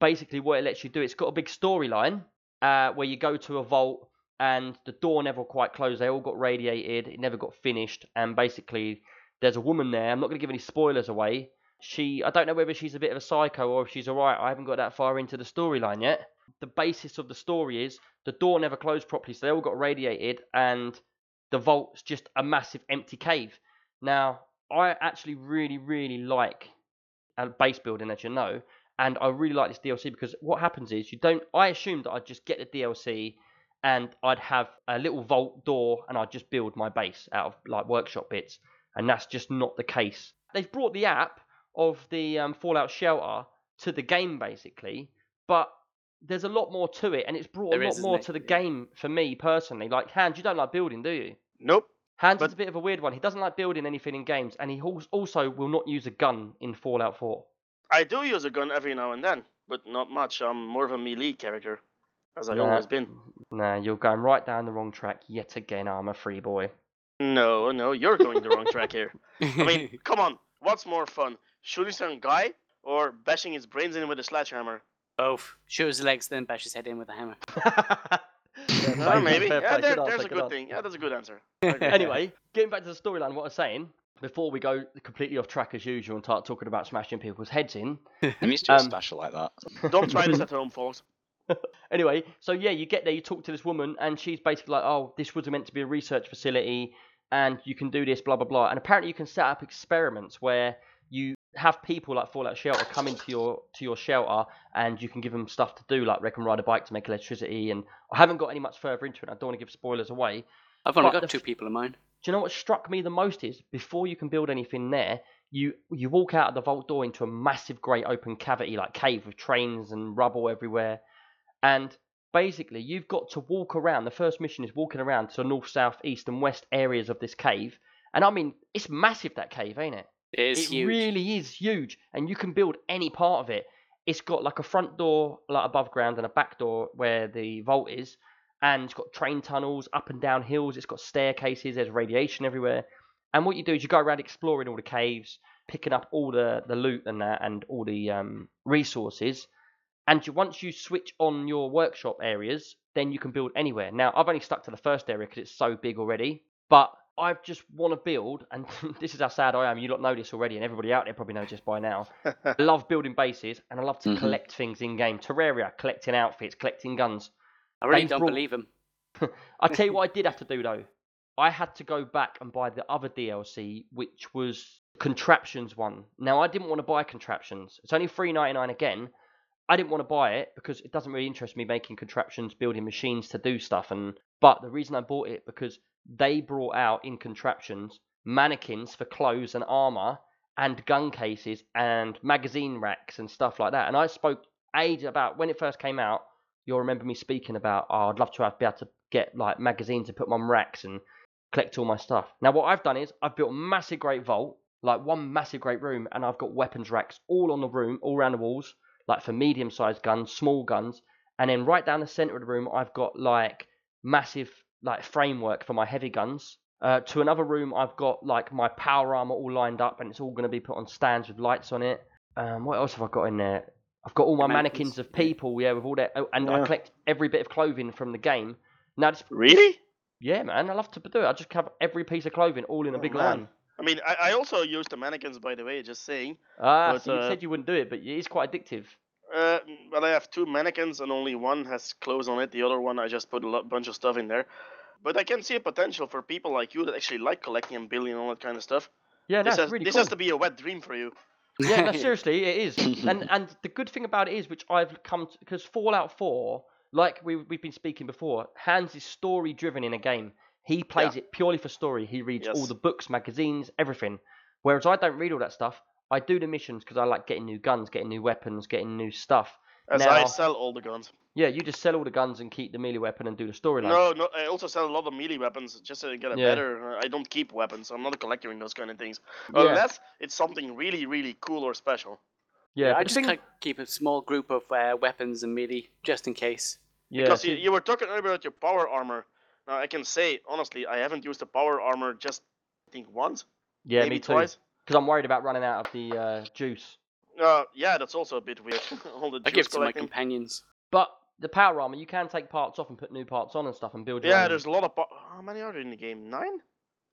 basically, what it lets you do, it's got a big storyline uh, where you go to a vault and the door never quite closed. They all got radiated. It never got finished. And basically, there's a woman there. I'm not going to give any spoilers away. She, I don't know whether she's a bit of a psycho or if she's alright. I haven't got that far into the storyline yet. The basis of the story is the door never closed properly, so they all got radiated, and the vault's just a massive empty cave. Now, I actually really, really like uh, base building, as you know, and I really like this DLC because what happens is you don't. I assumed that I'd just get the DLC and I'd have a little vault door and I'd just build my base out of like workshop bits, and that's just not the case. They've brought the app of the um, Fallout Shelter to the game basically, but there's a lot more to it, and it's brought There a lot is, more to the Yeah. game for me personally. Like Hans, you don't like building, do you? Nope. Hans But- is a bit of a weird one. He doesn't like building anything in games, and he also will not use a gun in Fallout 4. I do use a gun every now and then, but not much. I'm more of a melee character, as I've Nah. always been. Nah, you're going right down the wrong track yet again, Arma 3 boy. No, no, you're going the wrong track here. I mean, [laughs] come on. What's more fun, shooting some guy or bashing his brains in with a sledgehammer? Both. Shoot his legs, then bash his head in with a hammer. [laughs] Uh, Fair maybe. play, Yeah, there, there's answer, a good good thing. Yeah, that's a good answer. [laughs] anyway, getting back to the storyline, what I was saying, before we go completely off track as usual and start talking about smashing people's heads in. I'm used to a Um, special like that. [laughs] Don't try this at home, folks. [laughs] Anyway, so yeah, you get there, you talk to this woman, and she's basically like, oh, this was meant to be a research facility, and you can do this, blah, blah, blah. And apparently, you can set up experiments where you have people like Fallout Shelter come into your to your shelter and you can give them stuff to do like wreck and ride a bike to make electricity and I haven't got any much further into it. I don't want to give spoilers away. I've only But got the two people in mine. Do you know what struck me the most is before you can build anything there, you you walk out of the vault door into a massive great open cavity like cave with trains and rubble everywhere. And basically you've got to walk around. The first mission is walking around to north, south, east and west areas of this cave. And I mean it's massive that cave, ain't it? It is it huge. really is huge, and you can build any part of it. It's got like a front door, like above ground, and a back door where the vault is, and it's got train tunnels up and down hills. It's got staircases. There's radiation everywhere, and what you do is you go around exploring all the caves, picking up all the the loot and that, and all the um, resources. And you, once you switch on your workshop areas, then you can build anywhere. Now I've only stuck to the first area because it's so big already, but I just want to build, and [laughs] this is how sad I am. You lot know this already, and everybody out there probably knows just by now. I [laughs] love building bases, and I love to Mhm. collect things in game. Terraria, collecting outfits, collecting guns. I really they've don't brought- believe them. [laughs] I tell you what, I did have to do though. I had to go back and buy the other DLC, which was contraptions one. Now I didn't want to buy contraptions. It's only three ninety nine again. I didn't want to buy it because it doesn't really interest me making contraptions, building machines to do stuff. And but the reason I bought it because they brought out in contraptions mannequins for clothes and armor and gun cases and magazine racks and stuff like that. And I spoke age about when it first came out. You'll remember me speaking about, oh, I'd love to have, be able to get like magazines to put them on racks and collect all my stuff. Now, what I've done is I've built a massive great vault, like one massive great room, and I've got weapons racks all on the room, all around the walls, like for medium sized guns, small guns. And then right down the center of the room, I've got like massive like framework for my heavy guns. Uh, to another room, I've got like my power armor all lined up, and it's all going to be put on stands with lights on it. Um, what else have I got in there? I've got all my mannequins, mannequins, of people, yeah, with all that, oh, and I collect every bit of clothing from the game. Now, this, Really? yeah, man, I love to do it. I just have every piece of clothing all in a Oh, big man. line. I mean, I, I also use the mannequins, by the way, just saying. Ah, But, so you uh, said you wouldn't do it, but it is quite addictive. Uh, but I have two mannequins, and only one has clothes on it. The other one, I just put a lot, bunch of stuff in there. But I can see a potential for people like you that actually like collecting and building and all that kind of stuff. Yeah, this that's has, really this cool. has to be a wet dream for you. yeah, no, [laughs] seriously, it is. and and the good thing about it is, which I've come to, because Fallout 4, like we we've been speaking before, Hans is story driven in a game. He plays it purely for story. He reads all the books, magazines, everything. Whereas I don't read all that stuff. I do the missions because I like getting new guns, getting new weapons, getting new stuff. As Now- I sell all the guns. Yeah, you just sell all the guns and keep the melee weapon and do the storyline. No, no, I also sell a lot of melee weapons just to get a Yeah. better. Uh, I don't keep weapons. I'm not a collector in those kind of things. Yeah. Unless it's something really, really cool or special. yeah, I just thing- kind of keep a small group of uh, weapons and melee just in case. yeah, Because you, you were talking earlier about your power armor. Now I can say honestly, I haven't used the power armor just I think once, yeah, maybe me too. twice. Because I'm worried about running out of the uh, juice. Uh, yeah, that's also a bit weird. [laughs] all the I give to my companions. But the power armor, you can take parts off and put new parts on and stuff and build your Yeah, own. there's a lot of. Po- How many are there in the game? Nine?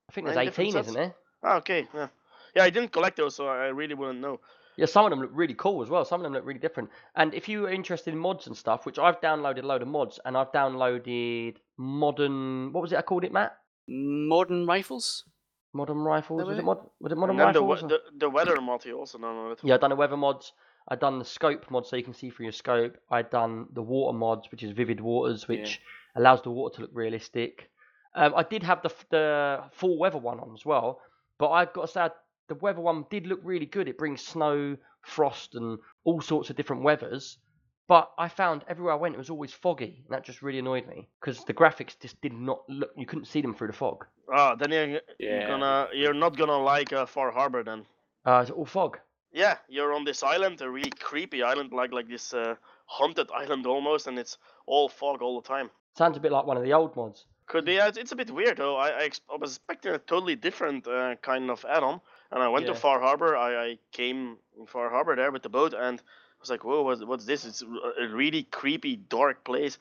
I think there's nine different 18, isn't there? Ah, okay. Yeah. Yeah, I didn't collect those, so I really wouldn't know. Yeah, some of them look really cool as well. Some of them look really different. And if you are interested in mods and stuff, which I've downloaded a load of mods, and I've downloaded modern. What was it? I called it, Matt. Modern rifles? Modern rifles. Was was it it? mod? Was it modern and then the, rifles? we- or- the the weather mod you also downloaded. Yeah, I've done the weather mods. I've done the scope mod so you can see through your scope. I've done the water mods, which is vivid waters, which allows the water to look realistic. Um, I did have the f- the full weather one on as well, but I've got to say the weather one did look really good. It brings snow, frost, and all sorts of different weathers. But I found everywhere I went it was always foggy, and that just really annoyed me because the graphics just did not look. You couldn't see them through the fog. Ah, then you're, you're gonna you're not gonna like uh, Far Harbor then. Uh, it's all fog. Yeah, you're on this island, a really creepy island, like like this uh, haunted [laughs] island almost, and it's all fog all the time. Sounds a bit like one of the old mods. Could be. It's, it's a bit weird though. I I, ex- I was expecting a totally different uh, kind of add-on, and I went Yeah. to Far Harbor. I, I came in Far Harbor there with the boat, and I was like, "Whoa, what's, what's this? It's a a really creepy, dark place."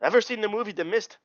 Ever seen the movie The Mist?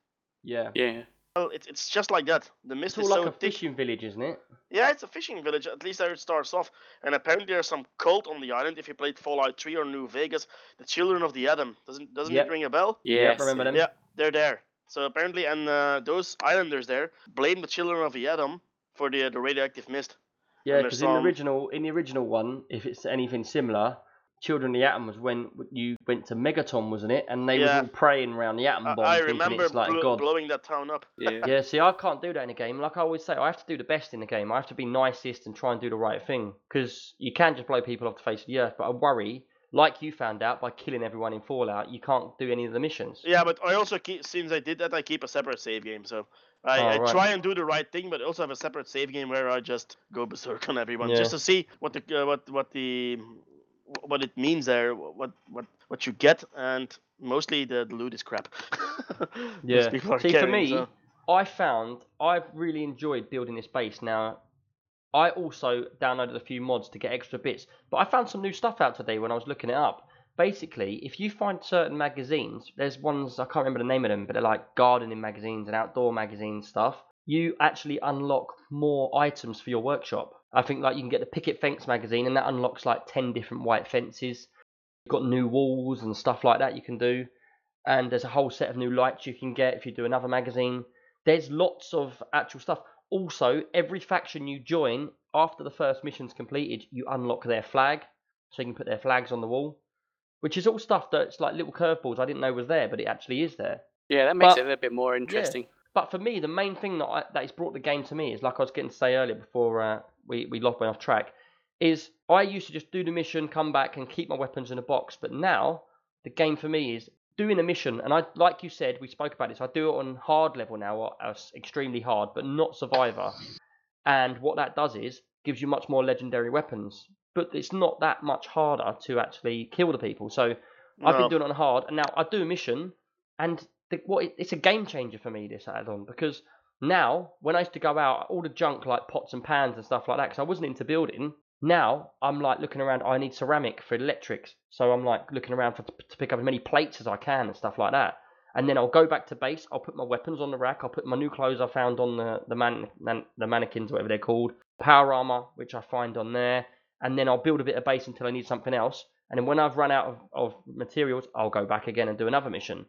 Yeah. Yeah. Well, it's it's just like that. The mist It's all is like so a thick. fishing village, isn't it? Yeah, it's a fishing village. At least there it starts off. And apparently there's some cult on the island. If you played Fallout 3 or New Vegas, the Children of the Atom. Doesn't doesn't Yep. it ring a bell? Yes. remember them? Yeah, they're there. So apparently, and uh, those islanders there blame the Children of the Atom for the the radioactive mist. Yeah, because there's in the original, in the original one, if it's anything similar, Children of the Atom was when you went to Megaton, wasn't it? And they Yeah. was all praying around the atom I, bomb, I thinking remember it's like blo- God. blowing that town up. Yeah. [laughs] Yeah, see, I can't do that in a game. Like I always say, I have to do the best in the game. I have to be nicest and try and do the right thing. Because you can just blow people off the face of the earth. But I worry, like you found out by killing everyone in Fallout, you can't do any of the missions. Yeah, but I also keep since I did that, I keep a separate save game. So I, Oh, I right. try and do the right thing, but also have a separate save game where I just go berserk on everyone, Yeah. just to see what the uh, what what the what it means there, what what what you get, and mostly the, the loot is crap. [laughs] Yeah. See, for me, so- I found I've really enjoyed building this base. Now, I also downloaded a few mods to get extra bits, but I found some new stuff out today when I was looking it up. Basically, if you find certain magazines, there's ones I can't remember the name of them, but they're like gardening magazines and outdoor magazine stuff. You actually unlock more items for your workshop. I think like you can get the picket fence magazine, and that unlocks like ten different white fences. You've got new walls and stuff like that you can do, and there's a whole set of new lights you can get if you do another magazine. There's lots of actual stuff. Also, every faction you join after the first mission's completed, you unlock their flag, so you can put their flags on the wall, which is all stuff that's like little curveballs I didn't know was there, but it actually is there. Yeah, that makes But- it a little bit more interesting. But for me, the main thing that I, that has brought the game to me is like I was getting to say earlier before uh, we we lost went off track. Is I used to just do the mission, come back, and keep my weapons in a box. But now the game for me is doing a mission, and I like you said we spoke about this. I do it on hard level now, or uh, extremely hard, but not survivor. And what that does is gives you much more legendary weapons, but it's not that much harder to actually kill the people. So I've been doing it on hard, and now I do a mission, and the, what it, it's a game changer for me this add-on because now when I used to go out, all the junk like pots and pans and stuff like that, because I wasn't into building. Now I'm like looking around. Oh, I need ceramic for electrics, so I'm like looking around for to pick up as many plates as I can and stuff like that. And then I'll go back to base. I'll put my weapons on the rack. I'll put my new clothes I found on the the man, man the mannequins, whatever they're called, power armor, which I find on there. And then I'll build a bit of base until I need something else. And then when I've run out of, of materials, I'll go back again and do another mission.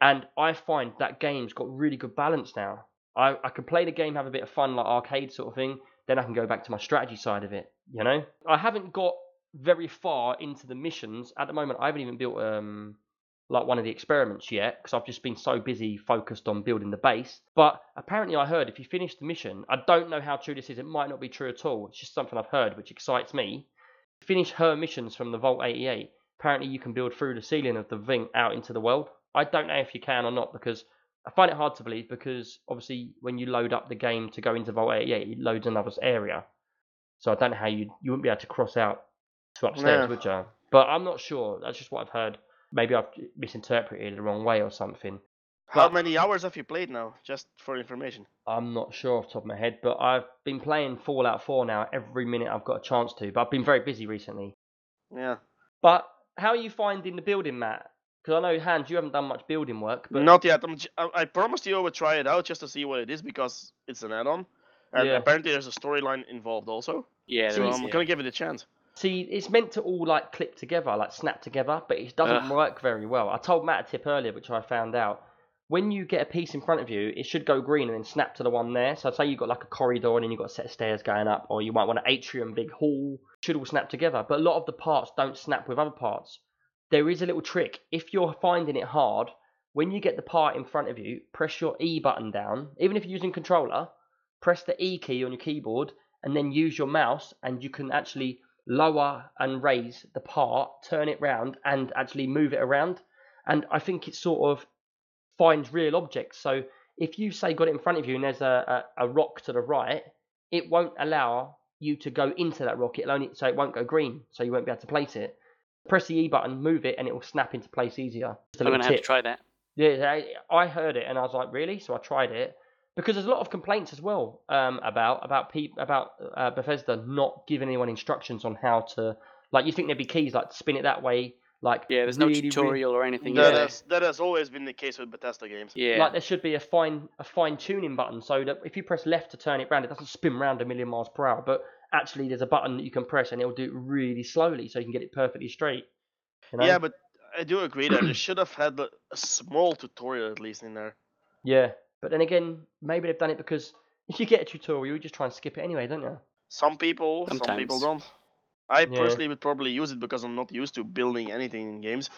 And I find that game's got really good balance now. I, I can play the game, have a bit of fun, like arcade sort of thing. Then I can go back to my strategy side of it. You know, I haven't got very far into the missions at the moment. I haven't even built um like one of the experiments yet because I've just been so busy focused on building the base. But apparently, I heard if you finish the mission, I don't know how true this is. It might not be true at all. It's just something I've heard, which excites me. Finish her missions from the Vault 88. Apparently, you can build through the ceiling of the thing out into the world. I don't know if you can or not because I find it hard to believe because obviously when you load up the game to go into Vault 88, it loads another area. So I don't know how you you wouldn't be able to cross out to upstairs, No. would you? But I'm not sure. That's just what I've heard. Maybe I've misinterpreted it the wrong way or something. How But many hours have you played now? Just for information. I'm not sure off the top of my head. But I've been playing Fallout 4 now every minute I've got a chance to. But I've been very busy recently. Yeah. But how are you finding the building, Matt? Because I know Hans, you haven't done much building work. But Not yet. I'm, j- I I promised you I would try it out just to see what it is because it's an add-on, and Yeah. apparently there's a storyline involved also. Yeah, so there is, I'm yeah. gonna give it a chance. See, it's meant to all like clip together, like snap together, but it doesn't Ugh. work very well. I told Matt a tip earlier, which I found out. When you get a piece in front of you, it should go green and then snap to the one there. So say you've got like a corridor and then you've got a set of stairs going up, or you might want an atrium, big hall, should all snap together. But a lot of the parts don't snap with other parts. There is a little trick. If you're finding it hard, when you get the part in front of you, press your E button down. Even if you're using controller, press the E key on your keyboard and then use your mouse and you can actually lower and raise the part, turn it round and actually move it around. And I think it sort of finds real objects. So if you say got it in front of you and there's a, a, a rock to the right, it won't allow you to go into that rock. It'll only so it won't go green, so you won't be able to place it. Press the E button, move it, and it will snap into place easier. Just a I'm gonna have to try that. Yeah, I, I heard it and I was like, really? So I tried it because there's a lot of complaints as well um, about about peop about uh, Bethesda not giving anyone instructions on how to like. You think there'd be keys like spin it that way, like Yeah, there's really, no really- tutorial or anything. That is there? has that has always been the case with Bethesda games. Yeah. Like there should be a fine a fine tuning button so that if you press left to turn it round, it doesn't spin round a million miles per hour. But actually, there's a button that you can press and it'll do it really slowly, so you can get it perfectly straight. You know? Yeah, but I do agree that they should have had a, a small tutorial at least in there. yeah. But then again, maybe they've done it because if [laughs] you get a tutorial, you just try and skip it anyway, don't you? Some people, some people don't. I Yeah. personally would probably use it because I'm not used to building anything in games.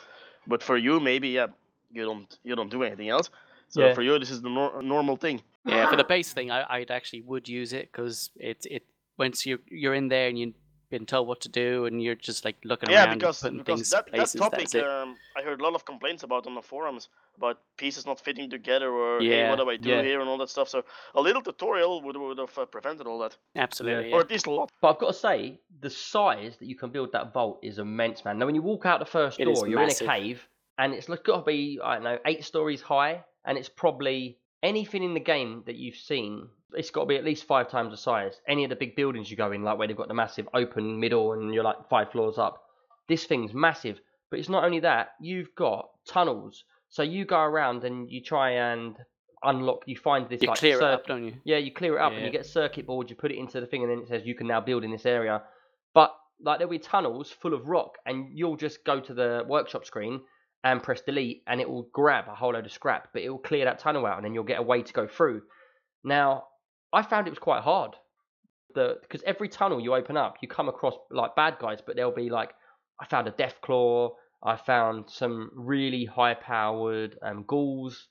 But for you, maybe yeah, you don't you don't do anything else. So Yeah. for you, this is the nor- normal thing. Yeah, for the [gasps] base thing, I I'd actually would use it because it it once you you're in there and you've been told what to do and you're just like looking Yeah, around and because putting because things that, that topic that's um, I heard a lot of complaints about on the forums about pieces not fitting together or hey, Yeah, what do I do yeah. here and all that stuff. So a little tutorial would would have uh, prevented all that, Absolutely. or at least a lot. But I've got to say, the size that you can build that vault is immense, man. Now, when you walk out the first It door, you're massive. in a cave, and it's got to be, I don't know, eight stories high, and it's probably anything in the game that you've seen. It's got to be at least five times the size. Any of the big buildings you go in, like where they've got the massive open middle and you're like five floors up. This thing's massive. But it's not only that, you've got tunnels. So you go around and you try and unlock, you find this You like clear it up, don't you? yeah, you clear it up and you get circuit boards, you put it into the thing, and then it says you can now build in this area. But like there'll be tunnels full of rock, and you'll just go to the workshop screen and press delete, and it will grab a whole load of scrap, but it will clear that tunnel out, and then you'll get a way to go through. Now, I found it was quite hard. The because every tunnel you open up, you come across like bad guys, but there'll be like I found a Deathclaw, I found some really high powered um, ghouls,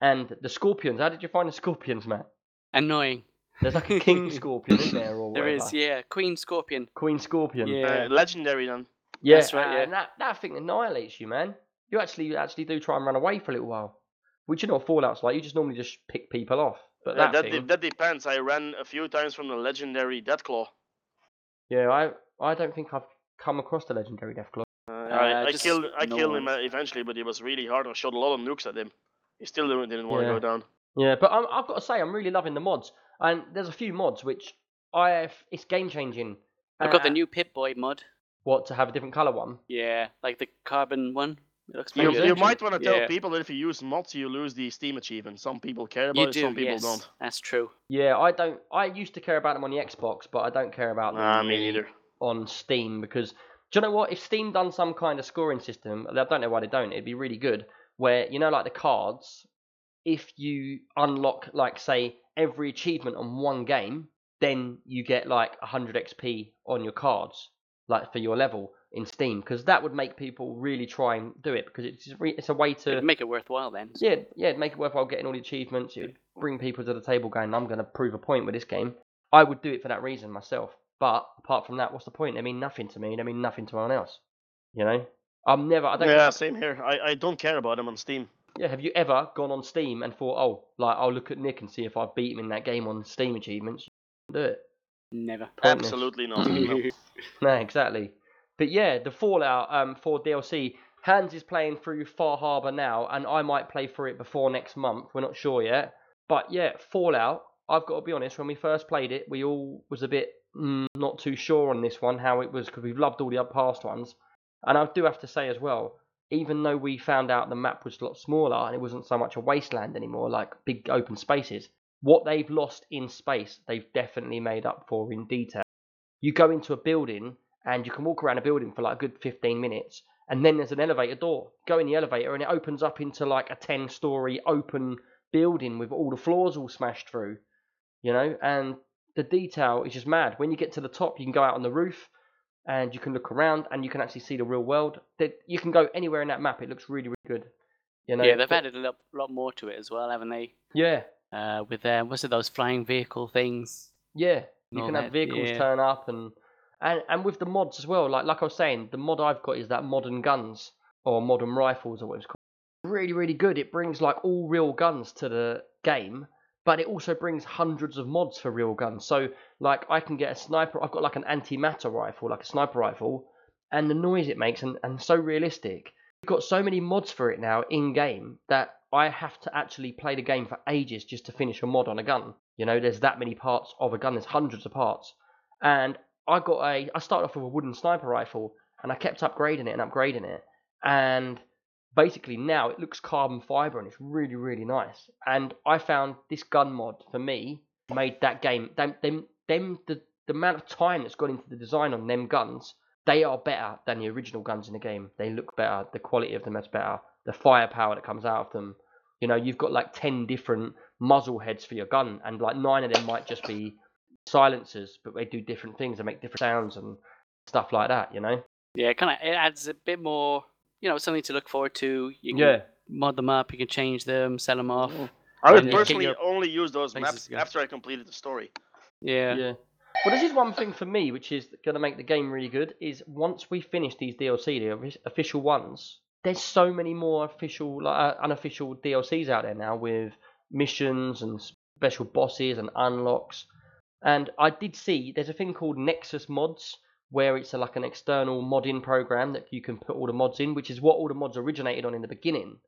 and the scorpions. How did you find the scorpions, Matt? Annoying. There's like a king [laughs] scorpion, isn't there? Or [laughs] There is, whatever? yeah. Queen Scorpion. Queen scorpion. Yeah. Uh, legendary then. yeah, That's right, yeah. And that that thing annihilates you, man. You actually actually do try and run away for a little while. Which you know Fallout's like. You just normally just pick people off. But Uh, that, that thing, de- that depends. I ran a few times from the legendary Deathclaw. yeah, I I don't think I've come across the legendary Deathclaw. Uh, Uh, I, I killed I no killed him uh, eventually, but it was really hard. I shot a lot of nukes at him. He still didn't, didn't want to go down. Yeah, but I'm, I've got to say I'm really loving the mods, and there's a few mods which I have, it's game changing. I've got the Uh, new Pip Boy mod. what to have a different color one. Yeah, like the carbon one. It looks You, you might want to tell Yeah. people that if you use mods, you lose the Steam achievement. Some people care about You it, do, some people yes. don't. That's true. Yeah, I don't. I used to care about them on the Xbox, but I don't care about them Nah, me neither. on Steam because do you know what? If Steam done some kind of scoring system, I don't know why they don't. It'd be really good. Where you know, like the cards, if you unlock, like say, every achievement on one game, then you get like 100 XP on your cards, like for your level in Steam, because that would make people really try and do it because it's re- it's a way to It'd make it worthwhile then. yeah, yeah, it'd make it worthwhile getting all the achievements. It would bring people to the table going, I'm going to prove a point with this game. I would do it for that reason myself. But apart from that, what's the point? They mean nothing to me. They mean nothing to anyone else. You know? I'm never, I don't, Yeah, same here. I, I don't care about them on Steam. yeah, have you ever gone on Steam and thought, oh, like, I'll look at Nick and see if I beat him in that game on Steam achievements? Do it. Never. Pointless. Absolutely not. [laughs] no. No, exactly. But yeah, the Fallout um, for DLC. Hans is playing through Far Harbor now, and I might play through it before next month. We're not sure yet. But yeah, Fallout. I've got to be honest. When we first played it, we all was a bit mm, not too sure on this one how it was because we've loved all the past ones. And I do have to say as well, even though we found out the map was a lot smaller and it wasn't so much a wasteland anymore, like big open spaces, what they've lost in space, they've definitely made up for in detail you go into a building and you can walk around a building for like a good 15 minutes and then there's an elevator door. Go in the elevator and it opens up into like a 10 story open building with all the floors all smashed through you know? And the detail is just mad. When you get to the top you can go out on the roof and you can look around and you can actually see the real world. That you can go anywhere in that map. It looks really really good you know? Yeah, they've added a lot, lot more to it as well, haven't they? yeah. Uh, with uh, what's it, those flying vehicle things? Yeah, you can have vehicles yeah. turn up and, and and with the mods as well. Like like I was saying, the mod I've got is that modern guns or modern rifles or what it's called. Really really good. It brings like all real guns to the game, but it also brings hundreds of mods for real guns. So like I can get a sniper. I've got like an antimatter rifle, like a sniper rifle, and the noise it makes and, and so realistic. You've got so many mods for it now in game that I have to actually play the game for ages just to finish a mod on a gun. You know, there's that many parts of a gun. There's hundreds of parts, and I got a. I started off with a wooden sniper rifle, and I kept upgrading it and upgrading it, and basically now it looks carbon fiber and it's really really nice. And I found this gun mod for me made that game. Them them them the the amount of time that's gone into the design on them guns they are better than the original guns in the game. They look better. The quality of them is better. The firepower that comes out of them. You know, you've got like ten different muzzle heads for your gun, and like nine of them might just be silencers, but they do different things. They make different sounds and stuff like that. You know. Yeah, kind of. It adds a bit more, you know, something to look forward to. You can Yeah. mod them up. You can change them, sell them off. I would And you get personally your only use those maps to after I completed the story. Yeah. Yeah. Well, this is one thing for me, which is going to make the game really good. Is once we finish these DLC, the official ones, there's so many more official, like uh, unofficial DLCs out there now with missions and special bosses and unlocks. And I did see there's a thing called Nexus Mods, where it's a, like an external modding program that you can put all the mods in, which is what all the mods originated on in the beginning.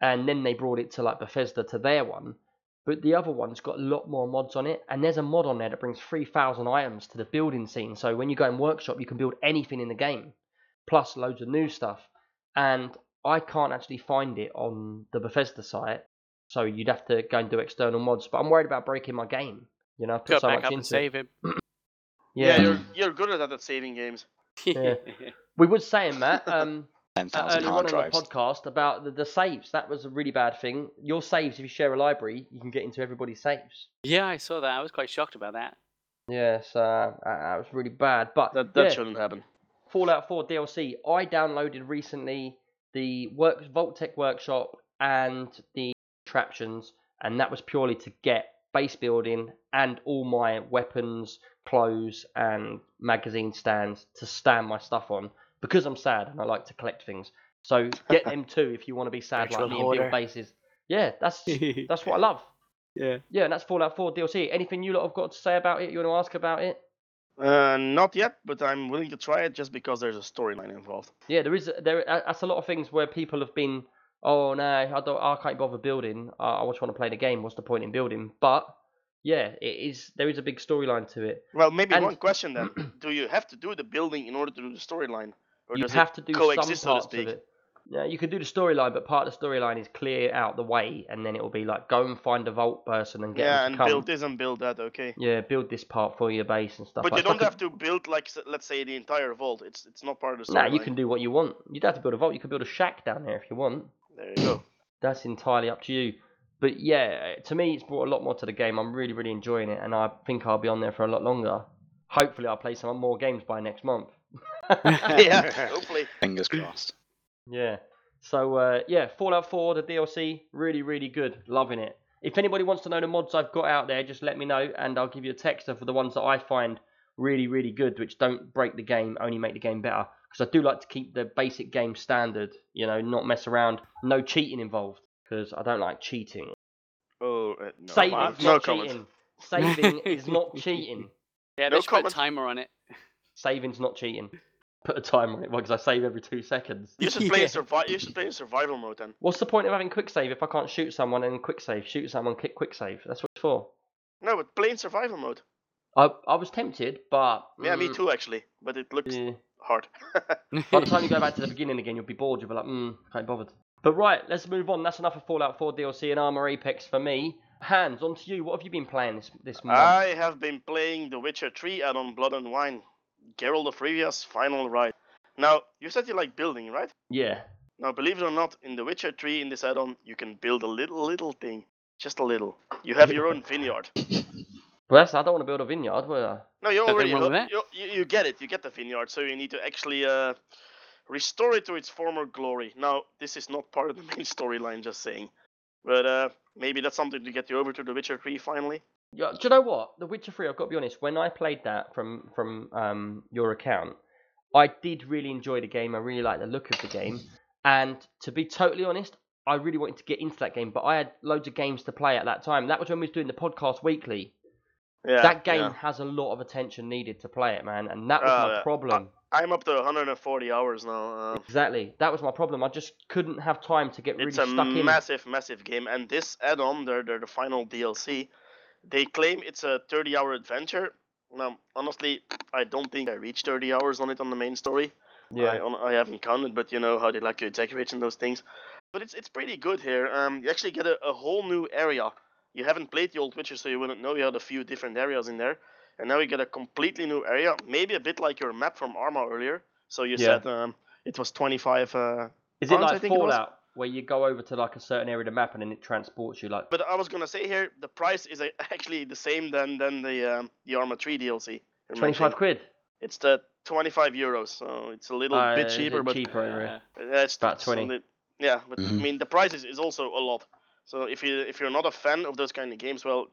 And then they brought it to like Bethesda to their one. But the other one's got a lot more mods on it and there's a mod on there that brings 3000 items to the building scene. So when you go in workshop you can build anything in the game plus loads of new stuff. And i can't actually find it on the bethesda site so you'd have to go and do external mods. But i'm worried about breaking my game you know i put Go so back much up and save it [clears throat] it. Yeah, yeah, you're you're good at that at saving games. Yeah. we was saying that [laughs] um Ten uh, thousand earlier on hard in the podcast about the, the saves that was a really bad thing your saves if you share a library you can get into everybody's saves yeah, I saw that. I was quite shocked about that. Yes, uh, that that was really bad. But That that yeah, shouldn't happen. Fallout 4 DLC. I downloaded recently the work Vault-Tec Workshop and the attractions, and that was purely to get base building and all my weapons, clothes, and magazine stands to stand my stuff on because I'm sad and I like to collect things. So get them too if you want to be sad Virtual like me and hoarder. build bases. Yeah, that's [laughs] that's what I love. yeah. Yeah, and that's Fallout 4 DLC. Anything you lot have got to say about it? You want to ask about it? Uh, not yet, but I'm willing to try it just because there's a storyline involved. Yeah, there is there. That's a lot of things where people have been. Oh no, I don't. I can't bother building. I, I just want to play the game. What's the point in building? But yeah, it is. There is a big storyline to it. Well, maybe And- one question then: [clears throat] Do you have to do the building in order to do the storyline, or You does have it to do coexist, some so to parts speak? of it. Yeah, you can do the storyline, but part of the storyline is clear out the way, and then it will be like go and find a vault person and get Yeah, and come. build this and build that. Okay. Yeah, build this part for your base and stuff. But like you don't have to build like let's say the entire vault. It's it's not part of the Nah, you can do what you want. You don't have to build a vault. You can build a shack down there if you want. There you go. that's entirely up to you. But yeah, to me, it's brought a lot more to the game. I'm really, really enjoying it, and I think I'll be on there for a lot longer. Hopefully, I'll play some more games by next month. [laughs] [laughs] yeah, hopefully. Fingers crossed. yeah. So uh, yeah, Fallout 4, the DLC, really, really good. Loving it. If anybody wants to know the mods I've got out there, just let me know, and I'll give you a text for the ones that I find really, really good, which don't break the game, only make the game better. Because I do like to keep the basic game standard, you know, not mess around, no cheating involved, because I don't like cheating. Oh, uh, no, Saving is no not comment. cheating. Saving is not cheating. [laughs] Yeah, No they should put a comment. timer on it. Saving's not cheating. Put a timer on it because I save every two seconds. You should [laughs] play Yeah. in survi- You should play in survival mode then. What's the point of having quick save if I can't shoot someone and quick save? Shoot someone, kick quick save. That's what it's for. No, but play in survival mode. I I was tempted, but Yeah, me mm, too actually. But it looks yeah. Hard. [laughs] By the time you go back to the beginning again, you'll be bored. You'll be like, mm, can't be bothered. But right, let's move on. That's enough of Fallout 4 DLC and Arma Apex for me. Hans, on to you. What have you been playing this this month? I have been playing The Witcher 3 add-on Blood and Wine. Geralt of Rivia's final ride. Now, you said you like building, right? yeah. Now, believe it or not, in The Witcher 3 in this add-on, you can build a little, little thing. Just a little. You have your own vineyard. [laughs] Well, that's, I don't want to build a vineyard. Will No, you Nothing already wrong with that. you, you, you get it. You get the vineyard, so you need to actually uh, restore it to its former glory. Now, this is not part of the [laughs] main storyline, just saying. But uh, maybe that's something to get you over to The Witcher 3 finally. Yeah, do you know what? The Witcher 3, I've got to be honest, when I played that from from um, your account, I did really enjoy the game. I really liked the look of the game. And to be totally honest, I really wanted to get into that game, but I had loads of games to play at that time. That was when we was doing the podcast weekly. Yeah, that game yeah. has a lot of attention needed to play it, man, and that was Uh, my problem. I'm up to 140 hours now. Uh, Exactly, that was my problem. I just couldn't have time to get really stuck in. it's a massive, massive game, and this add-on, they're, they're the final DLC. They claim it's a 30-hour adventure. Now, honestly, I don't think I reached 30 hours on it on the main story. Yeah, on- I haven't counted, but you know how they like to exaggerate in those things. But it's it's pretty good here. Um, you actually get a, a whole new area. You haven't played the old Witcher, so you wouldn't know you had a few different areas in there. And now you get a completely new area, maybe a bit like your map from Arma earlier. So you Yeah. said um, it was 25. Uh, is it Arms, I like think it was. Fallout? where you go over to like a certain area of the map and then it transports you like. But I was gonna say here, the price is uh, [laughs] actually the same than than the um, the Arma 3 DLC. you're 25 quid. It's the 25 euros, so it's a little Uh, bit cheaper, but cheaper over here? that's About 20. only- yeah, but I Mhm. mean the price is, is also a lot. So if you if you're not a fan of those kind of games, well,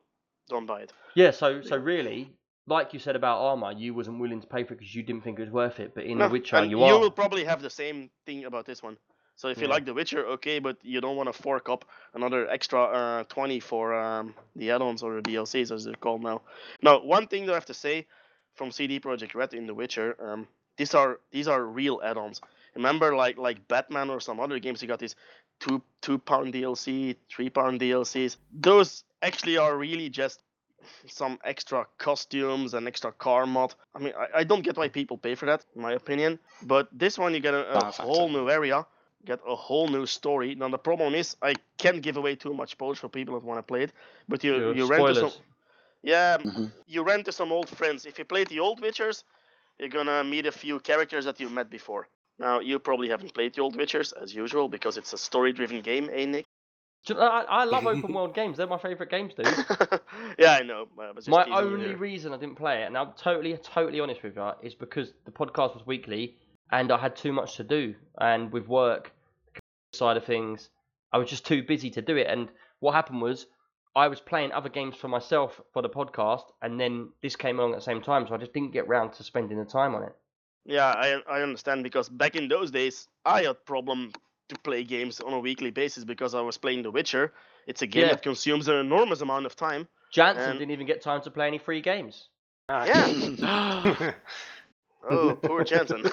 don't buy it. Yeah, so so really, like you said about Arma, you wasn't willing to pay for it because you didn't think it was worth it. But in No, The Witcher, you are. will probably have the same thing about this one. So if you Yeah. like The Witcher, okay, but you don't want to fork up another extra uh, 20 for um, the add-ons or the DLCs as they're called now. Now, one thing that I have to say from CD Projekt Red in The Witcher, um, these are these are real add-ons. Remember, like like Batman or some other games, you got these two two pound DLC, three pound DLCs. Those actually are really just some extra costumes and extra car mod. I mean, I, I don't get why people pay for that, in my opinion. But this one, you get a, a whole new area, get a whole new story. Now the problem is, I can't give away too much spoilers for people that want to play it. But you Yeah, you rent to some, spoilers. yeah, Mhm. you rent to some old friends. If you play the old Witchers, you're gonna meet a few characters that you met before. Now you probably haven't played the old Witchers as usual because it's a story-driven game, eh, Nick? Do you know, I, I love open [laughs] world games. They're my favourite games, dude. [laughs] yeah, I know. I was just My only reason I didn't play it, and I'm totally, totally honest with you, is because the podcast was weekly and I had too much to do. And with work side of things, I was just too busy to do it. And what happened was, I was playing other games for myself for the podcast, and then this came along at the same time, so I just didn't get round to spending the time on it. Yeah, I I understand because back in those days I had problem to play games on a weekly basis because I was playing The Witcher. It's a game Yeah. that consumes an enormous amount of time. Jansen And- didn't even get time to play any free games. Ah, Yeah. [laughs] Oh, poor Jansen.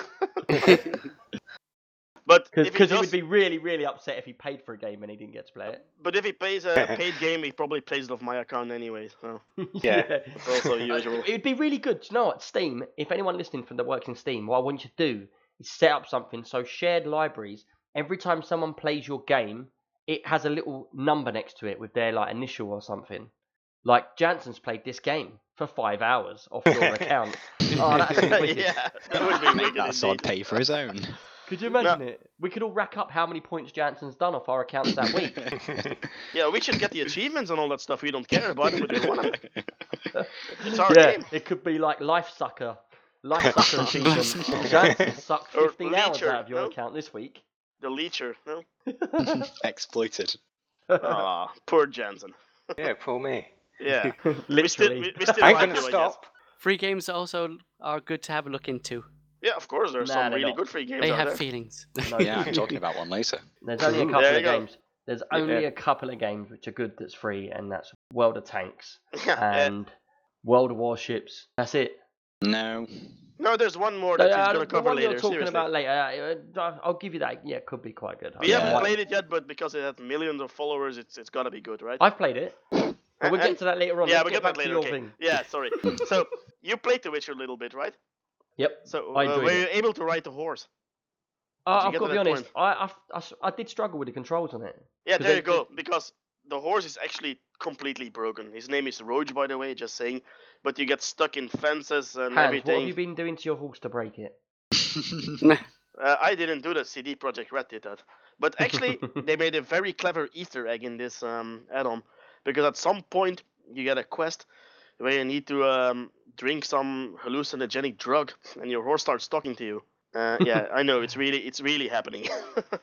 [laughs] but if he Because he would be really, really upset if he paid for a game and he didn't get to play it. but if he plays a [laughs] paid game, he probably plays it off my account anyway. So [laughs] Yeah. it's also [laughs] usual. It'd be really good. Do you know what? Steam, if anyone listening from that works in Steam, what I want you to do is set up something so shared libraries, every time someone plays your game, it has a little number next to it with their like initial or something. Like Jansen's played this game for five hours off your account. Oh, that's wicked. yeah, that would be Make wicked that sword indeed. pay for his own. Could you imagine it? We could all rack up how many points Jansen's done off our accounts that week. [laughs] Yeah, we should get the achievements and all that stuff. We don't care about it, but we want it. [laughs] It's our yeah, game. it could be like Life Sucker. Life Sucker [laughs] achievement. Jansen sucked Or 15 hours out of your no? account this week. The Leecher, no? Exploited. Ah, poor Jansen. yeah, poor me. Yeah. We still, Literally. we, we still I ain't like gonna you, I guess. stop. Free games also are good to have a look into. Yeah, of course. There's Nah, some really not. good free games They out have there. feelings. No, [laughs] Yeah, I'm talking about one later. There's only a couple you of go. games. There's only Yeah. a couple of games which are good that's free, and that's World of Tanks [laughs] Yeah, and World of Warships. That's it. No. no, there's one more that Uh, he's the going to cover one later. you're talking seriously. about later, uh, uh, I'll give you that. Yeah, it could be quite good. We Yeah. haven't played it yet, but because it has millions of followers, it's it's got to be good, right? I've played it, but we'll And- [laughs] get to that later on. yeah, Let's we'll get get that back later. to your Okay. thing. Yeah, sorry. so you played The Witcher a little bit, right? Yep. So I uh, were you able to ride the horse? Uh, I've got to to be that honest. I, I, I s- I did struggle with the controls on it. Yeah, there they- you go. Because the horse is actually completely broken. His name is Roach, by the way, just saying. But you get stuck in fences and Hans, what have you been doing to your horse to break it? [laughs] [laughs] Uh, I didn't do that. CD Projekt Red did that. But actually, they [laughs] made a very clever Easter egg in this um, add-on because at some point you get a quest where you need to um, drink some hallucinogenic drug, and your horse starts talking to you. Uh, yeah, I know it's really it's really happening.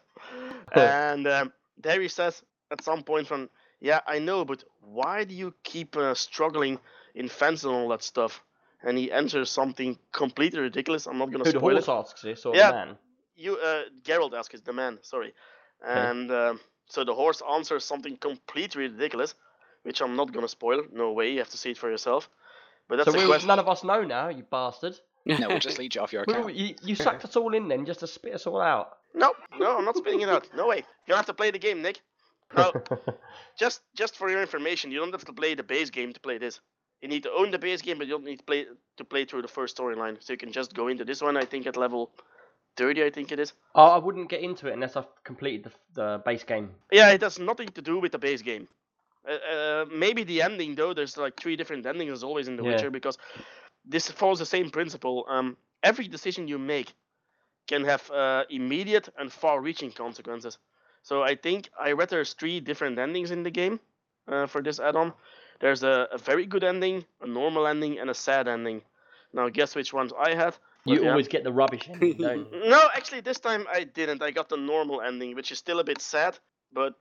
[laughs] and um, there he says at some point from yeah I know, but why do you keep uh, struggling in fence and all that stuff? And he answers something completely ridiculous. I'm not gonna Who the spoil it horse asks this or Yeah. the man? you uh Geralt asks the man, sorry. And um, so the horse answers something completely ridiculous, which I'm not gonna spoil. No way, you have to see it for yourself. But that's So a we, question. none of us know now, you bastard. no, we'll [laughs] just lead you off your We- account. we- you, you sucked us all in then just to spit us all out. No, no, I'm not spitting it out. No way. You don't have to play the game, Nick. [laughs] No, just just for your information, you don't have to play the base game to play this. You need to own the base game, but you don't need to play to play through the first storyline. So you can just go into this one. I think at level thirty, I think it is. Oh, I wouldn't get into it unless I've completed the, the base game. Yeah, it has nothing to do with the base game. Uh, uh, maybe the ending though. There's like three different endings as always in The Yeah. Witcher because this follows the same principle. Um, every decision you make can have uh, immediate and far-reaching consequences. So I think I read there's three different endings in the game uh, for this add-on. There's a, a very good ending, a normal ending, and a sad ending. Now guess which ones I had. You yeah. always get the rubbish ending, [laughs] don't you? No, actually this time I didn't. I got the normal ending, which is still a bit sad, but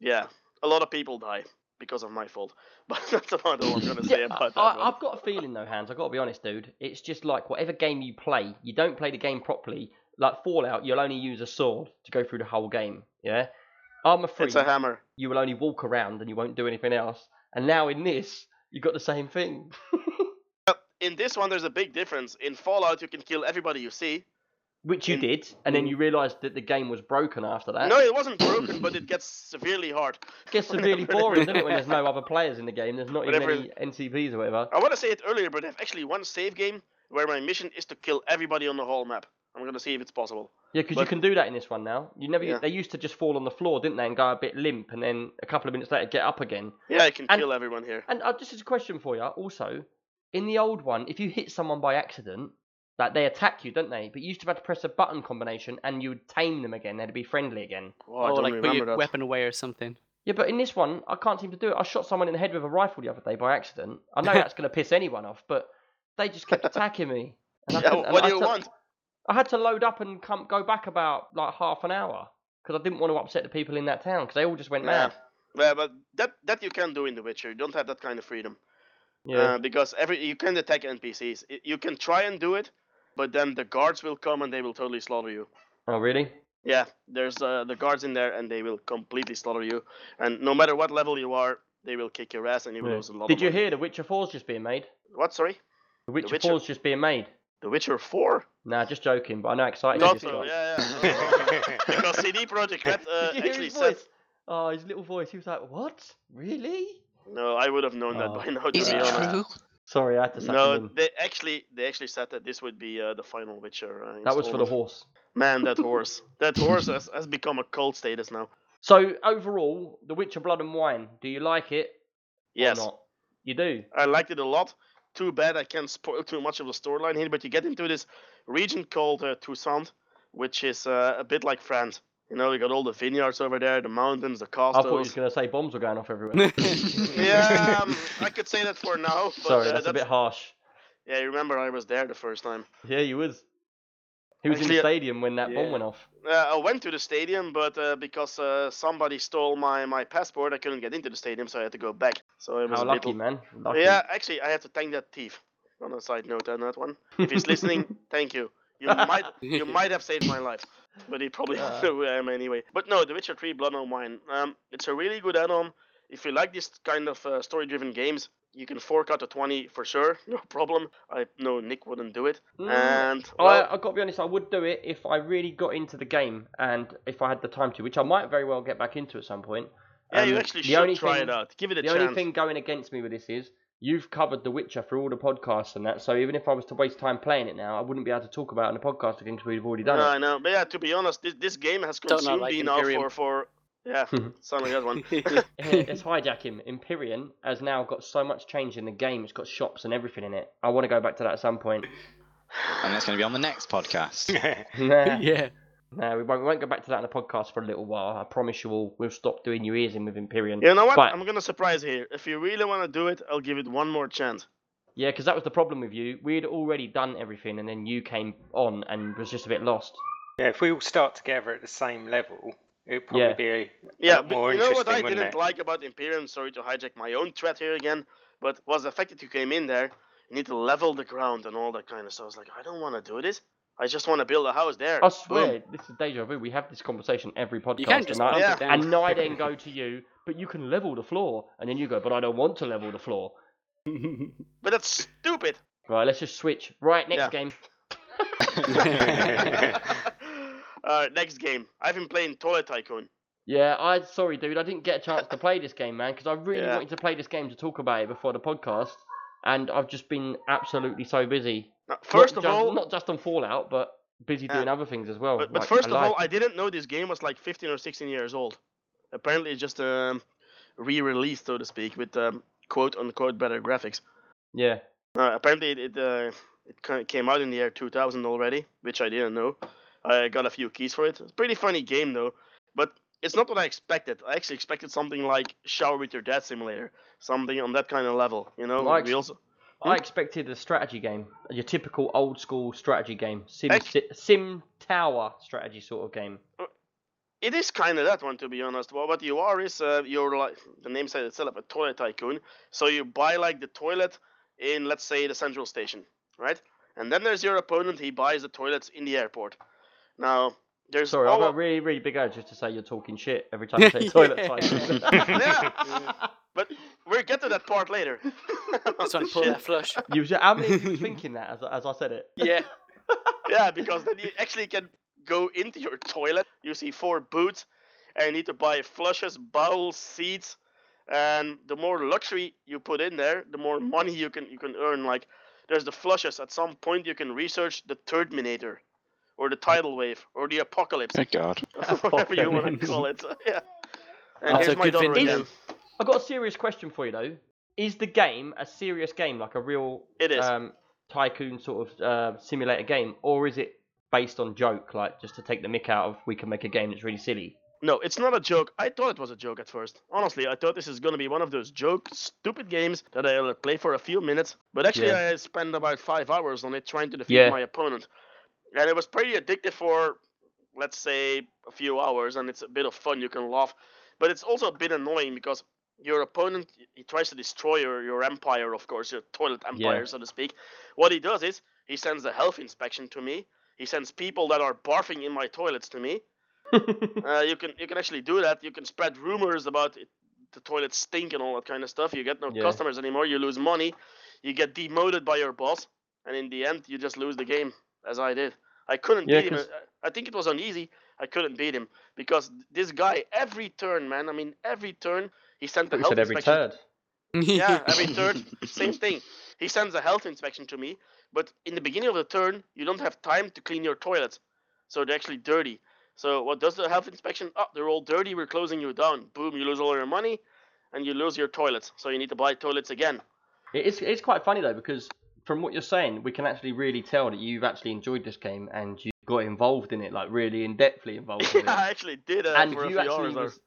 yeah, a lot of people die because of my fault. [laughs] But that's about all I'm gonna say Yeah, about that. I, one. I've got a feeling though, Hans. I've got to be honest, dude. It's just like whatever game you play, you don't play the game properly. Like Fallout, you'll only use a sword to go through the whole game. Yeah. Arma 3, It's a hammer. you will only walk around and you won't do anything else. And now in this, you've got the same thing. [laughs] In this one, there's a big difference. In Fallout, you can kill everybody you see. Which you In- did, and then you realised that the game was broken after that. No, it wasn't broken, but it gets severely hard. It gets severely [laughs] boring, doesn't it, when there's no other players in the game? There's not even any NCPs or whatever. I want to say it earlier, but I have actually one save game where my mission is to kill everybody on the whole map. I'm gonna see if it's possible. Yeah, because you can do that in this one now. You never. Yeah. They used to just fall on the floor, didn't they, and go a bit limp, and then a couple of minutes later get up again. Yeah, I can And- kill everyone here. And uh, this is a question for you. Also, in the old one, if you hit someone by accident, like they attack you, don't they? But you used to have to press a button combination, and you would tame them again. They'd be friendly again. Oh, I or don't like put remember your that. weapon away or something. Yeah, but in this one, I can't seem to do it. I shot someone in the head with a rifle the other day by accident. I know [laughs] that's going to piss anyone off, but they just kept attacking me. And I Yeah, couldn't- and what I do you took- want? I had to load up and come go back about like half an hour because I didn't want to upset the people in that town because they all just went Yeah. mad. Yeah, but that that you can do in The Witcher. You don't have that kind of freedom. Yeah. Uh, because every you can attack NPCs. I- You can try and do it, but then the guards will come and they will totally slaughter you. oh really? Yeah, there's uh, the guards in there and they will completely slaughter you. And no matter what level you are, they will kick your ass and you will Yeah. lose a lot. Did of you money. hear The Witcher 4's just being made? What? Sorry, The Witcher, Witcher- 4's just being made. The Witcher Four. Nah, just joking, but I know how excited Thought you so. Yeah, yeah. [laughs] because CD Projekt Red [laughs] uh, Did you hear actually his said. voice? Oh, his little voice. He was like, "What? Really?" No, I would have known that Oh. by now. To Is be it honest. true? Sorry, I had to him No, they actually they actually said that this would be uh, the final Witcher. Uh, That was for the horse. Man, that [laughs] horse. That horse has, has become a cult status now. So overall, The Witcher Blood and Wine. Do you like it Yes, or not? You do. I liked it a lot. Too bad I can't spoil too much of the storyline here, but you get into this region called uh, Toussaint, which is uh, a bit like France. You know, we got all the vineyards over there, the mountains, the castles. I thought you was going to say bombs were going off everywhere. [laughs] [laughs] yeah, um, I could say that for now. But, Sorry, uh, that's a bit harsh. Yeah, you remember I was there the first time. Yeah, you was. He was Actually, in uh, the stadium when that yeah. bomb went off. Uh, I went to the stadium, but uh, because uh, somebody stole my, my passport, I couldn't get into the stadium, so I had to go back. So it was How a lucky, little... man. Lucky. Yeah, actually, I have to thank that thief. On a side note, on that one, if he's listening, [laughs] thank you. You might [laughs] you might have saved my life, but he probably Uh. who I am anyway. But no, The Witcher 3: Blood on Wine. Um, it's a really good add-on. If you like this kind of uh, story-driven games, you can fork out the 20 for sure, [laughs] no problem. I know Nick wouldn't do it, Mm. and well, I, I got to be honest, I would do it if I really got into the game and if I had the time to, which I might very well get back into at some point. yeah, you Um, actually the should try thing- it out. Give it a the chance. only thing going against me with this is you've covered The Witcher through all the podcasts and that, so even if I was to waste time playing it now, I wouldn't be able to talk about it on the podcast again because we've already done no, it. I know, but yeah, to be honest, this, this game has Don't not consumed like me now for for yeah, [laughs] sound like that one. it's hijacking. Empyrion has now got so much change in the game. It's got shops and everything in it. I want to go back to that at some point. And that's going to be on the next podcast. [laughs] Nah, [laughs] yeah. Nah, we won't, we won't go back to that in the podcast for a little while. I promise you all, we'll stop doing your ears in with Empyrion. You know what? But- I'm gonna surprise here. If you really want to do it, I'll give it one more chance. Yeah, because that was the problem with you. We'd already done everything, and then you came on and was just a bit lost. Yeah, if we all start together at the same level, it'd probably Yeah. be a Yeah, lot but more you know what I didn't it? like about Empyrion? Sorry to hijack my own thread here again, but was the fact that you came in there, you need to level the ground and all that kind of stuff. I was like, I don't want to do this. I just want to build a house there. I Boom. swear, this is deja vu. We have this conversation every podcast. You can't just and, I, Yeah. and I then go to you, but you can level the floor, and then you go, but I don't want to level the floor. [laughs] But that's stupid. Right, let's just switch. Right, next Yeah. game. [laughs] [laughs] uh, next game. I've been playing Toilet Tycoon. Yeah, I sorry, dude. I didn't get a chance to play this game, man, because I really Yeah. wanted to play this game to talk about it before the podcast, and I've just been absolutely so busy. Not first of just- all, not just on Fallout, but busy doing other things as well. but, but like first of all, I didn't know this game was like 15 or 16 years old. Apparently, it's just um, re-released, so to speak, with um, quote unquote better graphics. yeah, Uh, apparently, it it, uh, it came out in the year 2000 already, which I didn't know. I got a few keys for it. It's a pretty funny game though. But it's not what I expected. I actually expected something like Shower with Your Dad Simulator, something on that kind of level. You know, Well, I we ex- also I expected a strategy game, your typical old school strategy game, Sim Ex- Sim Tower strategy sort of game. It is kind of that one, to be honest. Well, what you are is uh, you're like the name said itself, a toilet tycoon. So you buy like the toilet in, let's say, the central station, right? And then there's your opponent. He buys the toilets in the airport. Now there's Sorry, I've got really, really big urge just to say you're talking shit every time you say [laughs] toilet Yeah. tycoon. [laughs] Yeah. but we'll get to that part later. Just want to pull that flush. you was, how many of you thinking that as, as I said it? Yeah. [laughs] yeah, because then you actually can go into your toilet. You see four boots, and you need to buy flushes, bowls, seats, and the more luxury you put in there, the more money you can you can earn. Like there's the flushes. At some point, you can research the Terminator, or the tidal wave, or the apocalypse, Thank God. [laughs] whatever you want to call it. [laughs] yeah. And That's here's a my good daughter vintage. again. I've got a serious question for you though. Is the game a serious game, like a real It is. um, tycoon sort of uh, simulator game, or is it based on joke, like just to take the mick out of we can make a game that's really silly? No, it's not a joke. I thought it was a joke at first. Honestly, I thought this is gonna be one of those joke, stupid games that I'll play for a few minutes. But actually, Yeah. I spent about five hours on it trying to defeat Yeah. my opponent, and it was pretty addictive for, let's say, a few hours. And it's a bit of fun. You can laugh, but it's also a bit annoying because your opponent he tries to destroy your, your empire, of course, your toilet empire, so to speak. What he does is he sends a health inspection to me. He sends people that are barfing in my toilets to me. [laughs] Uh, you can you can actually do that. You can spread rumors about it, the toilets stink and all that kind of stuff. You get no Yeah. customers anymore. You lose money. You get demoted by your boss, and in the end, you just lose the game, as I did. I couldn't Yeah, beat him. I think it was on easy. I couldn't beat him because this guy, every turn, man. I mean, every turn he sent the health every inspection. turd. Yeah, every [laughs] third, same thing. He sends a health inspection to me, but in the beginning of the turn, you don't have time to clean your toilets, so they're actually dirty. So what does the health inspection? Oh, they're all dirty. We're closing you down. Boom, you lose all your money, and you lose your toilets. So you need to buy toilets again. It is it's quite funny though because from what you're saying, we can actually really tell that you've actually enjoyed this game and you got involved in it, like really in depthly involved in [laughs] yeah, I actually did uh, And you actually was,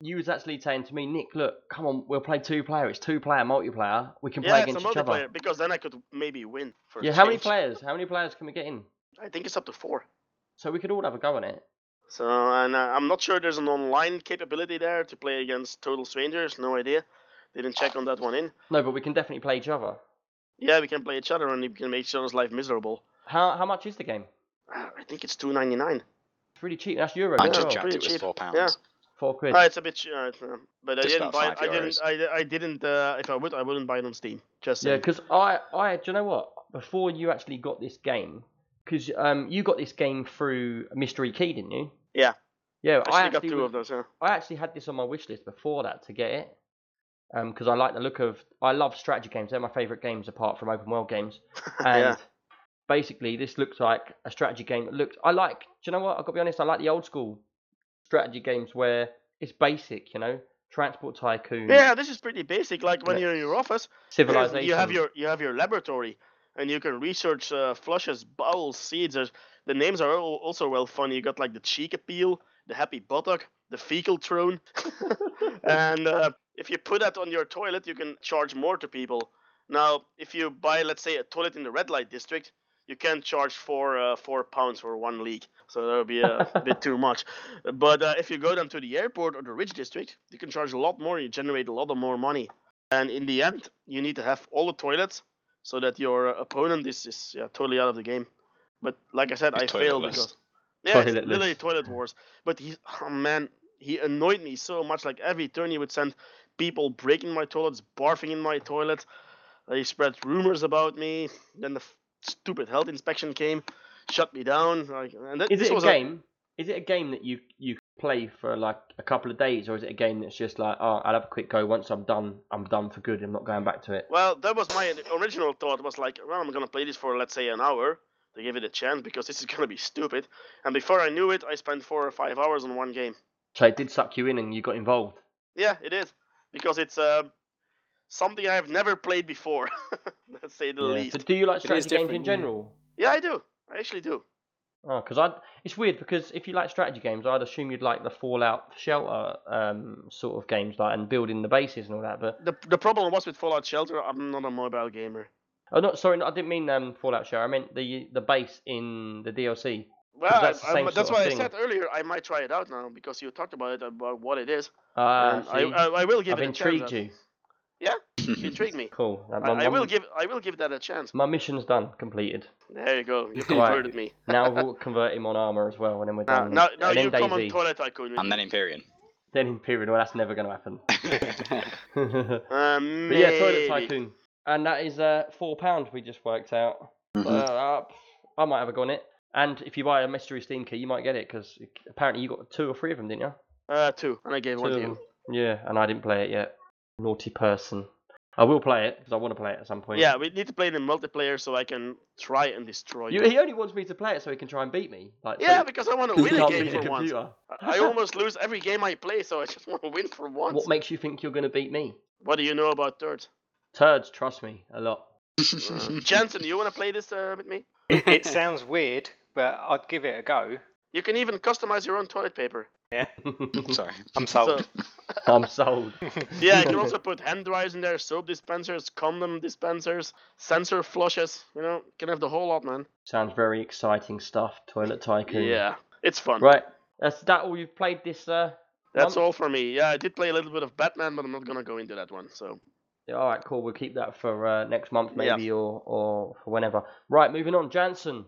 you was actually saying to me, Nick, look, come on, we'll play two player. It's two player multiplayer. We can play Yeah, a against each other. multiplayer because then I could maybe win. For Yeah, how many players? How many players can we get in? I think it's up to four. So we could all have a go on it. So and uh, I'm not sure there's an online capability there to play against total strangers. No idea. Didn't check on that one in. No, but we can definitely play each other. Yeah, we can play each other and we can make each other's life miserable. How how much is the game? Uh, I think it's two ninety nine. It's really cheap. That's euro. I just checked pretty it was cheap. four pounds. Yeah. Four quid. Uh, it's a bit, ch- uh, it's, uh, but I didn't buy. five I didn't. I, I didn't. Uh, if I would, I wouldn't buy it on Steam. Just Yeah, because I, I, do you know what? Before you actually got this game, because um, you got this game through Mystery Key, didn't you? Yeah. Yeah, I I actually got two was- of those. Yeah. I actually had this on my wish list before that to get it, um, because I like the look of. I love strategy games. They're my favorite games apart from open world games. [laughs] And yeah. basically, this looks like a strategy game. That looks. I like. Do you know what? I've got to be honest. I like the old school strategy games where it's basic. You know, Transport Tycoon, Yeah, this is pretty basic. Like when Yeah. you're in your office, Civilization. you have your you have your laboratory, and you can research uh, flushes, bowels, seeds. There's, the names are al- also well funny. You got like the cheek appeal, the happy buttock, the fecal throne, [laughs] [laughs] and uh, if you put that on your toilet, you can charge more to people. Now, if you buy, let's say, a toilet in the red light district, you can charge four uh, four pounds for one leak, so that would be a [laughs] bit too much. But uh, if you go down to the airport or the rich district, you can charge a lot more. You generate a lot of more money, and in the end, you need to have all the toilets so that your uh, opponent is, is yeah, totally out of the game. But like I said, It's I failed because yeah, it's Toiletless. literally toilet wars. But he, oh man, he annoyed me so much. Like every turn, he would send people breaking my toilets, barfing in my toilet. They spread rumors about me. Then the f- stupid health inspection came, shut me down. Like, and that, Is this it a game? Is it a game that you you play for like a couple of days, or is it a game that's just like, oh, I'll have a quick go. Once I'm done, I'm done for good. I'm not going back to it. Well, that was my original thought. Was like, well, I'm gonna play this for let's say an hour to give it a chance because this is gonna be stupid. And before I knew it, I spent four or five hours on one game. So it did suck you in, and you got involved. Yeah, it is because it's uh, something I have never played before. [laughs] let's say the Yeah. least. So do you like strategy games in general? Yeah, I do. I actually do. Oh, because I it's weird because if you like strategy games, I'd assume you'd like the Fallout Shelter um, sort of games, like and building the bases and all that. But The the problem was with Fallout Shelter. I'm not a mobile gamer. oh, not sorry, no, I didn't mean um, Fallout Shelter. I meant the the base in the DLC. Well, that's I- I- that's why I thing. said earlier I might try it out now because you talked about it about what it is. And I, see, I I will give I've it a intrigued chance. you. [laughs] You intrigued me. Cool. I, My- I will give I will give that a chance. My mission's done, completed. There you go. You converted me. Now we'll [laughs] convert him on Arma as well, and then we're Now, done. now, now and then you come on Toilet Tycoon. with and then me. Empyrion. then Imperial. Well, that's never going to happen. [laughs] but Um, yeah, Toilet. Tycoon, and that is uh, four pound. We just worked out. Mhm. Uh, I might have a go on it. And if you buy a mystery Steam key, you might get it because apparently you got two or three of them, didn't you? Uh, two, and I gave one Two to you. Yeah, and I didn't play it yet. Naughty person. I will play it because I want to play it at some point. Yeah, we need to play it in multiplayer so I can try and destroy You, you. he only wants me to play it so he can try and beat me. Like, so Yeah, because I want to win a game for once. I I almost lose every game I play, so I just [laughs] want to win for once. What makes you think you're going to beat me? What do you know about turds? Turds, trust me, a lot. Uh, Jensen, you want to play this uh, with me? It, it sounds weird, but I'd give it a go. You can even customize your own toilet paper. Yeah. [laughs] Sorry. [laughs] I'm sold. So, [laughs] I'm sold. yeah, you can also put hand dryers in there, soap dispensers, condom dispensers, sensor flushes. You know, can have the whole lot, man. Sounds very exciting stuff, Toilet Tycoon. Yeah, it's fun. Right, that's that all you've played this uh That's month? all for me. Yeah, I did play a little bit of Batman, but I'm not gonna go into that one. So Yeah, all right, cool. We'll keep that for uh, next month, Yeah. maybe, or or for whenever. Right, moving on. Jansen,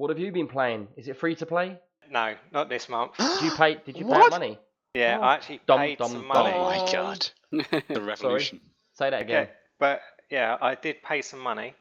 what have you been playing? Is it free to play? No, not this month. [gasps] Did you pay? Did you pay What? money? Yeah, Oh. I actually Dum, paid dum, some dum. money. Oh my god. [laughs] The revolution. Say that again. Okay, but yeah, I did pay some money,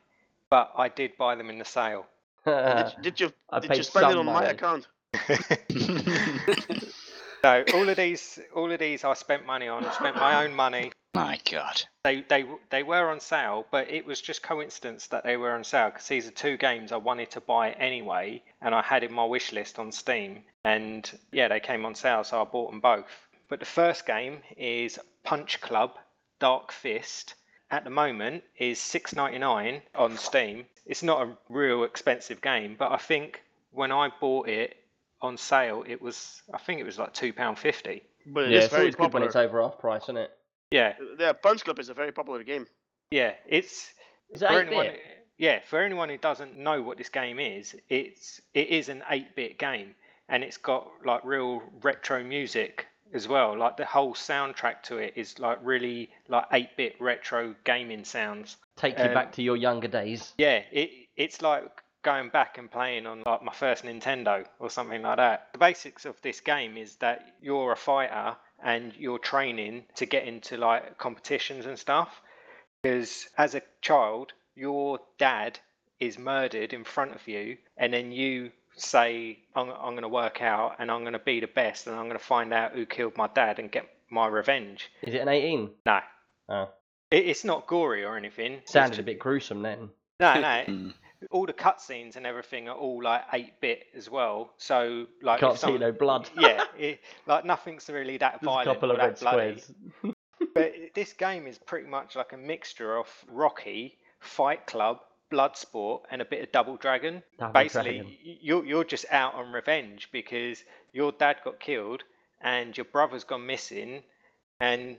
but I did buy them in the sale. [laughs] did, did you I did paid you spend it some on my money. account? [laughs] So all of these, all of these, I spent money on. I spent my own money. My god. They they they were on sale, but it was just coincidence that they were on sale because these are two games I wanted to buy anyway, and I had in my wish list on Steam. And yeah, they came on sale, so I bought them both. But the first game is Punch Club Dark Fist. At the moment, is six ninety nine on Steam. It's not a real expensive game, but I think when I bought it on sale, it was I think it was like two pound fifty. But yeah, is it's very always good when it's over half price, isn't it? Yeah, Yeah, Punch Club is a very popular game. yeah, it's Is it for anyone, bit? yeah, for anyone who doesn't know what this game is, it's it is an 8-bit game, and it's got like real retro music as well. Like the whole soundtrack to it is like really like 8-bit retro gaming sounds. Take you um, back to your younger days. Yeah, it it's like going back and playing on like my first Nintendo or something like that. The basics of this game is that you're a fighter and you're training to get into like competitions and stuff. Because as a child, your dad is murdered in front of you, and then you say, I'm, I'm going to work out and I'm going to be the best and I'm going to find out who killed my dad and get my revenge. Is it an 18? No, Oh, it, it's not gory or anything. It's sounded ju- a bit gruesome then. No, [laughs] no. Mm. All the cutscenes and everything are all like 8 bit as well. So like Can't if see no blood. [laughs] yeah, it, like nothing's really that Just a violent couple of that red squares. [laughs] But this game is pretty much like a mixture of Rocky, Fight Club, Bloodsport, and a bit of Double Dragon. Double Basically, Dragon. you're you're just out on revenge because your dad got killed and your brother's gone missing, and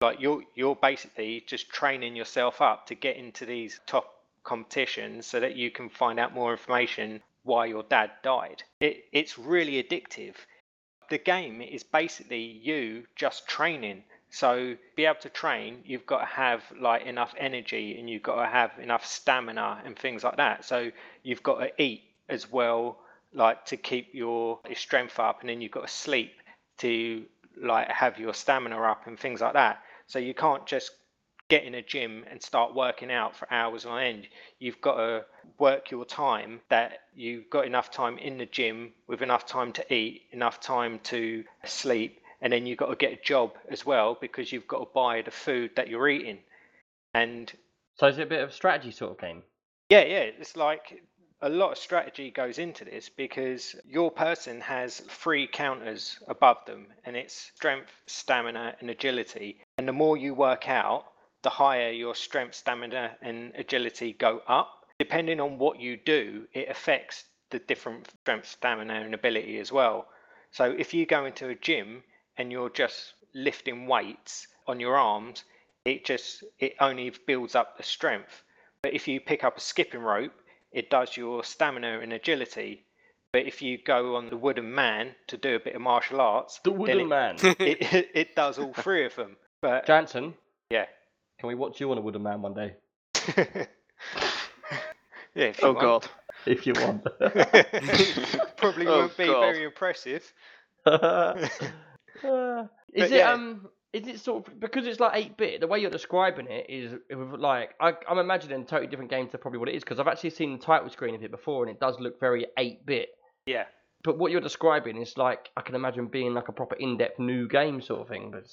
like you're you're basically just training yourself up to get into these top competitions so that you can find out more information why your dad died. It, it's really addictive. The game is basically you just training. So be able to train, you've got to have like enough energy and you've got to have enough stamina and things like that. So you've got to eat as well, like to keep your, your strength up, and then you've got to sleep to like have your stamina up and things like that. So you can't just get in a gym and start working out for hours on end. You've got to work your time that you've got enough time in the gym with enough time to eat, enough time to sleep, and then you've got to get a job as well because you've got to buy the food that you're eating. And So it's a bit of a strategy sort of game? yeah, yeah, it's like a lot of strategy goes into this because your person has three counters above them, and it's strength, stamina, and agility. And the more you work out, the higher your strength, stamina, and agility go up. Depending on what you do, it affects the different strength, stamina, and ability as well. So if you go into a gym and you're just lifting weights on your arms, it just it only builds up the strength. But if you pick up a skipping rope, it does your stamina and agility. But if you go on the wooden man to do a bit of martial arts, The Wooden it, Man. it, [laughs] it, it does all three of them. But Jansen, yeah. Can we watch you on a Wooden Man one day? [laughs] yeah, if you Oh want. god. If you want. [laughs] Probably Oh, won't be God. very impressive. Uh, [laughs] is But it yeah. um is it sort of because it's like eight bit? The way you're describing it is like I, I'm imagining a totally different game to probably what it is because I've actually seen the title screen of it before and it does look very eight bit. Yeah. But what you're describing is like I can imagine being like a proper in-depth new game sort of thing. But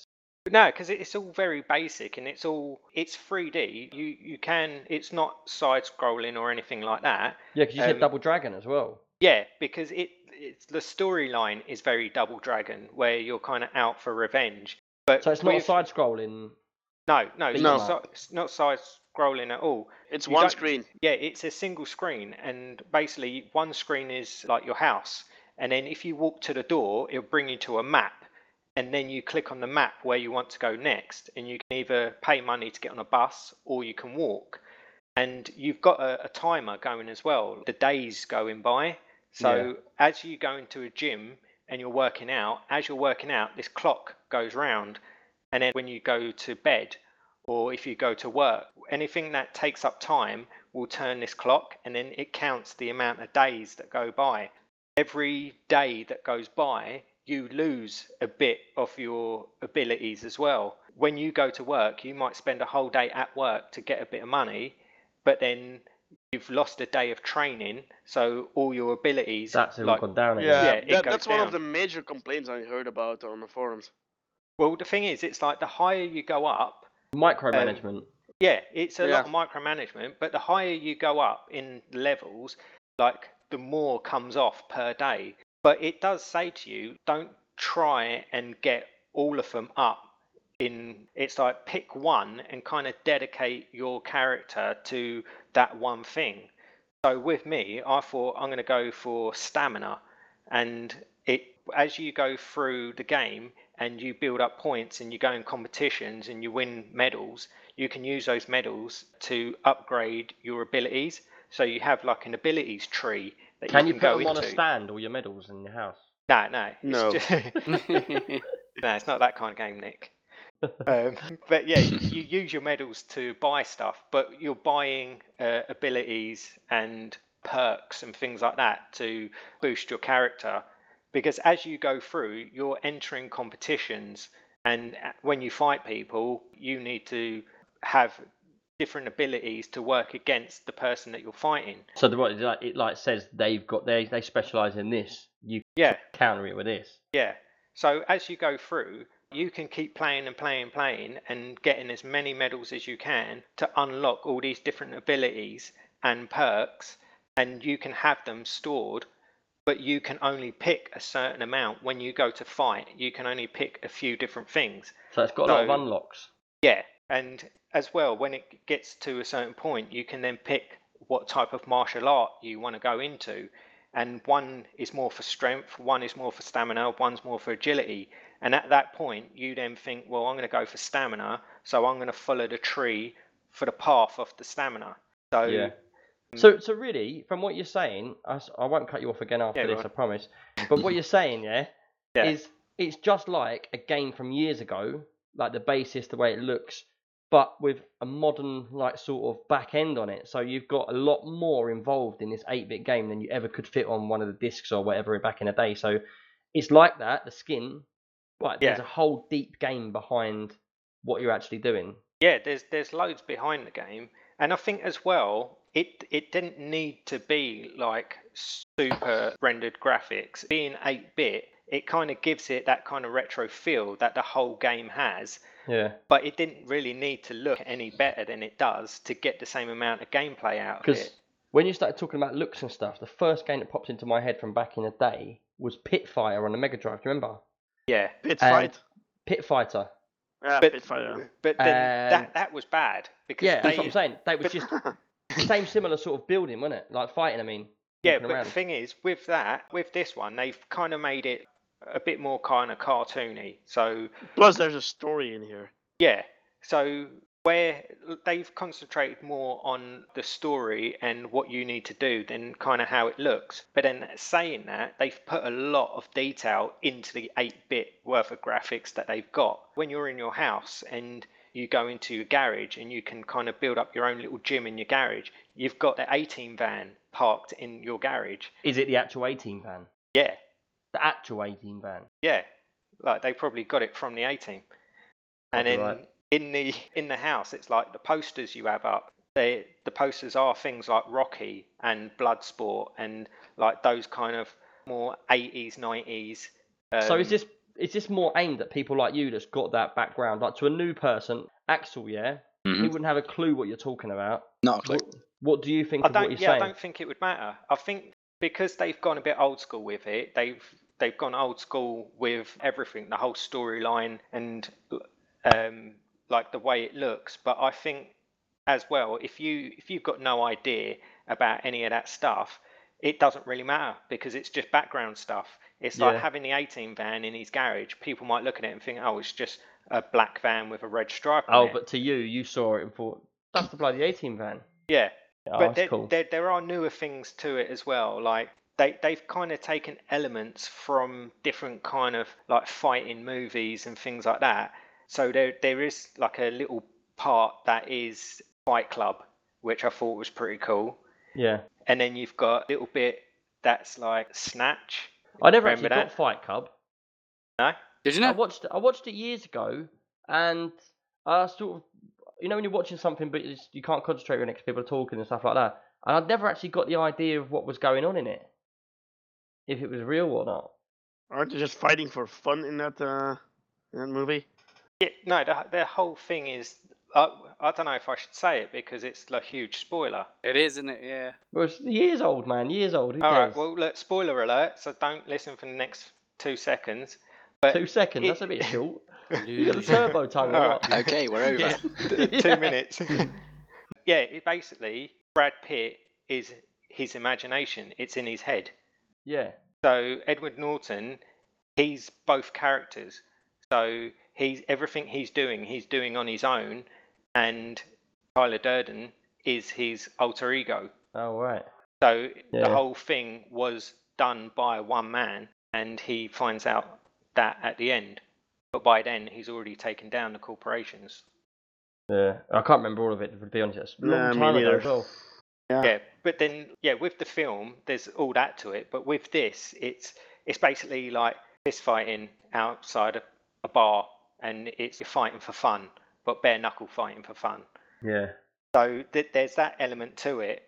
No, because it's all very basic and it's all it's 3D. You you can it's not side scrolling or anything like that. yeah, because you said Um, Double Dragon as well. Yeah, because it it's the storyline is very Double Dragon where you're kind of out for revenge. But So it's not side-scrolling. No, no, it's beat not, 'em si- up. it's not side scrolling at all. It's You one screen. Yeah, it's a single screen, and basically one screen is like your house, and then if you walk to the door, it'll bring you to a map, and then you click on the map where you want to go next, and you can either pay money to get on a bus or you can walk, and you've got a, a timer going as well. The days going by, so Yeah. as you go into a gym and you're working out, as you're working out, this clock goes round, and then when you go to bed or if you go to work, anything that takes up time will turn this clock and then it counts the amount of days that go by. Every day that goes by, you lose a bit of your abilities as well. When you go to work, you might spend a whole day at work to get a bit of money, but then you've lost a day of training, so all your abilities That's all like gone down again. Yeah, Yeah, that, goes that's one of the major complaints I heard about on the forums. well the thing is it's like the higher you go up, Micromanagement. Um, yeah, it's a Yeah. lot of micromanagement, but the higher you go up in levels, like the more comes off per day. But it does say to you, don't try and get all of them up in it's like pick one and kind of dedicate your character to that one thing. So with me, I thought I'm going to go for stamina and it as you go through the game and you build up points and you go in competitions and you win medals, you can use those medals to upgrade your abilities. So you have like an abilities tree that Can you you can put go them on a stand, all your medals in your house? No, no, it's No. just- [laughs] [laughs] no, it's not that kind of game, Nick. [laughs] um, but yeah, you use your medals to buy stuff, but you're buying uh, abilities and perks and things like that to boost your character. Because as you go through, you're entering competitions, and uh, when you fight people, you need to have different abilities to work against the person that you're fighting. So the what it like it like says they've got they they specialize in this. You Yeah, counter it with this. Yeah. So as you go through, you can keep playing and playing playing and getting as many medals as you can to unlock all these different abilities and perks, and you can have them stored. But you can only pick a certain amount when you go to fight. You can only pick a few different things. So it's got a lot of unlocks. Yeah, and as well, when it gets to a certain point, you can then pick what type of martial art you want to go into. And one is more for strength, one is more for stamina, one's more for agility. And at that point, you then think, well, I'm going to go for stamina, so I'm going to follow the tree for the path of the stamina. So, Yeah. Mm. So so really, from what you're saying, I won't cut you off again after Yeah, this, on. I promise. But what you're saying, yeah, Yeah. is it's just like a game from years ago, like the basis, the way it looks, but with a modern like sort of back end on it. So you've got a lot more involved in this 8-bit game than you ever could fit on one of the discs or whatever back in the day. So it's like that, the skin, but there's Yeah. a whole deep game behind what you're actually doing. Yeah, there's there's loads behind the game, and I think as well, it it didn't need to be like super rendered graphics. Being 8-bit, it kind of gives it that kind of retro feel that the whole game has, Yeah. but it didn't really need to look any better than it does to get the same amount of gameplay out of Because it. when you started talking about looks and stuff, the first game that popped into my head from back in the day was Pit Fire on the Mega Drive. Do you remember? Yeah, Pit And- fight. Pit Fighter. Yeah, but pit fight. but then And- that that was bad because Yeah, they that's what I'm saying. They was just [laughs] same similar sort of building, wasn't it? Like fighting. I mean. Yeah, but around. the thing is, with that, with this one, they've kind of made it a bit more kind of cartoony. So Plus, there's a story in here. yeah, so where they've concentrated more on the story and what you need to do than kind of how it looks. But then saying that, they've put a lot of detail into the 8-bit worth of graphics that they've got. When you're in your house and you go into your garage and you can kind of build up your own little gym in your garage, you've got the A-Team van parked in your garage. Is it the actual A-Team van? Yeah, The actual A-Team van. Yeah, like they probably got it from the A team. And then Copyright. in the in the house, it's like the posters you have up. They the posters are things like Rocky and Bloodsport and like those kind of more 80s, 90s. Um, so is this is this more aimed at people like you that's got that background? Like to a new person, Axel, yeah, he Mhm. wouldn't have a clue what you're talking about. Not a clue. What, what do you think I of what don't. he's Yeah, I don't think it would matter. I think because they've gone a bit old school with it, they've they've gone old school with everything, the whole storyline and um, like the way it looks. But I think as well, if you if you've got no idea about any of that stuff, it doesn't really matter because it's just background stuff. It's like Yeah. having the A-Team van in his garage. People might look at it and think, oh, it's just a black van with a red stripe on Oh, but to you, you saw it and thought that's the bloody 18 van. yeah, Oh, but there, cool. there, there are newer things to it as well. Like they they've kind of taken elements from different kind of like fighting movies and things like that. So there there is like a little part that is Fight Club, which I thought was pretty cool. Yeah. And then you've got a little bit that's like Snatch. I never Remember actually that? got Fight Club. No? Did you I know? watched I watched it years ago, and I sort of, you know, when you're watching something but it's, you can't concentrate when next people are talking and stuff like that. And I'd never actually got the idea of what was going on in it, if it was real or not. Aren't they just fighting for fun in that uh, in that movie? Yeah, no, the, the whole thing is. I, I don't know if I should say it because it's a huge spoiler. It is, isn't it? Yeah. Well, it's years old, man, years old. Who All right, cares? well, look, spoiler alert, so don't listen for the next two seconds. But Two seconds. it- That's a bit [laughs] short. You got the turbo time. or Alright. Okay, we're over. Yeah, Yeah. [laughs] two minutes. [laughs] yeah, it basically, Brad Pitt is his imagination, it's in his head. Yeah. So, Edward Norton, he's both characters. So, he's everything he's doing, he's doing on his own, and Tyler Durden is his alter ego. Oh right. So Yeah. the whole thing was done by one man, and he finds out that at the end. But by then, he's already taken down the corporations. Yeah. I can't remember all of it to be honest. It's a long Nah, me time ago neither. as well. Yeah. Yeah, but then yeah, with the film, there's all that to it. But with this, it's it's basically like fist fighting outside a, a bar, and it's you're fighting for fun, but bare knuckle fighting for fun. Yeah. So th- there's that element to it,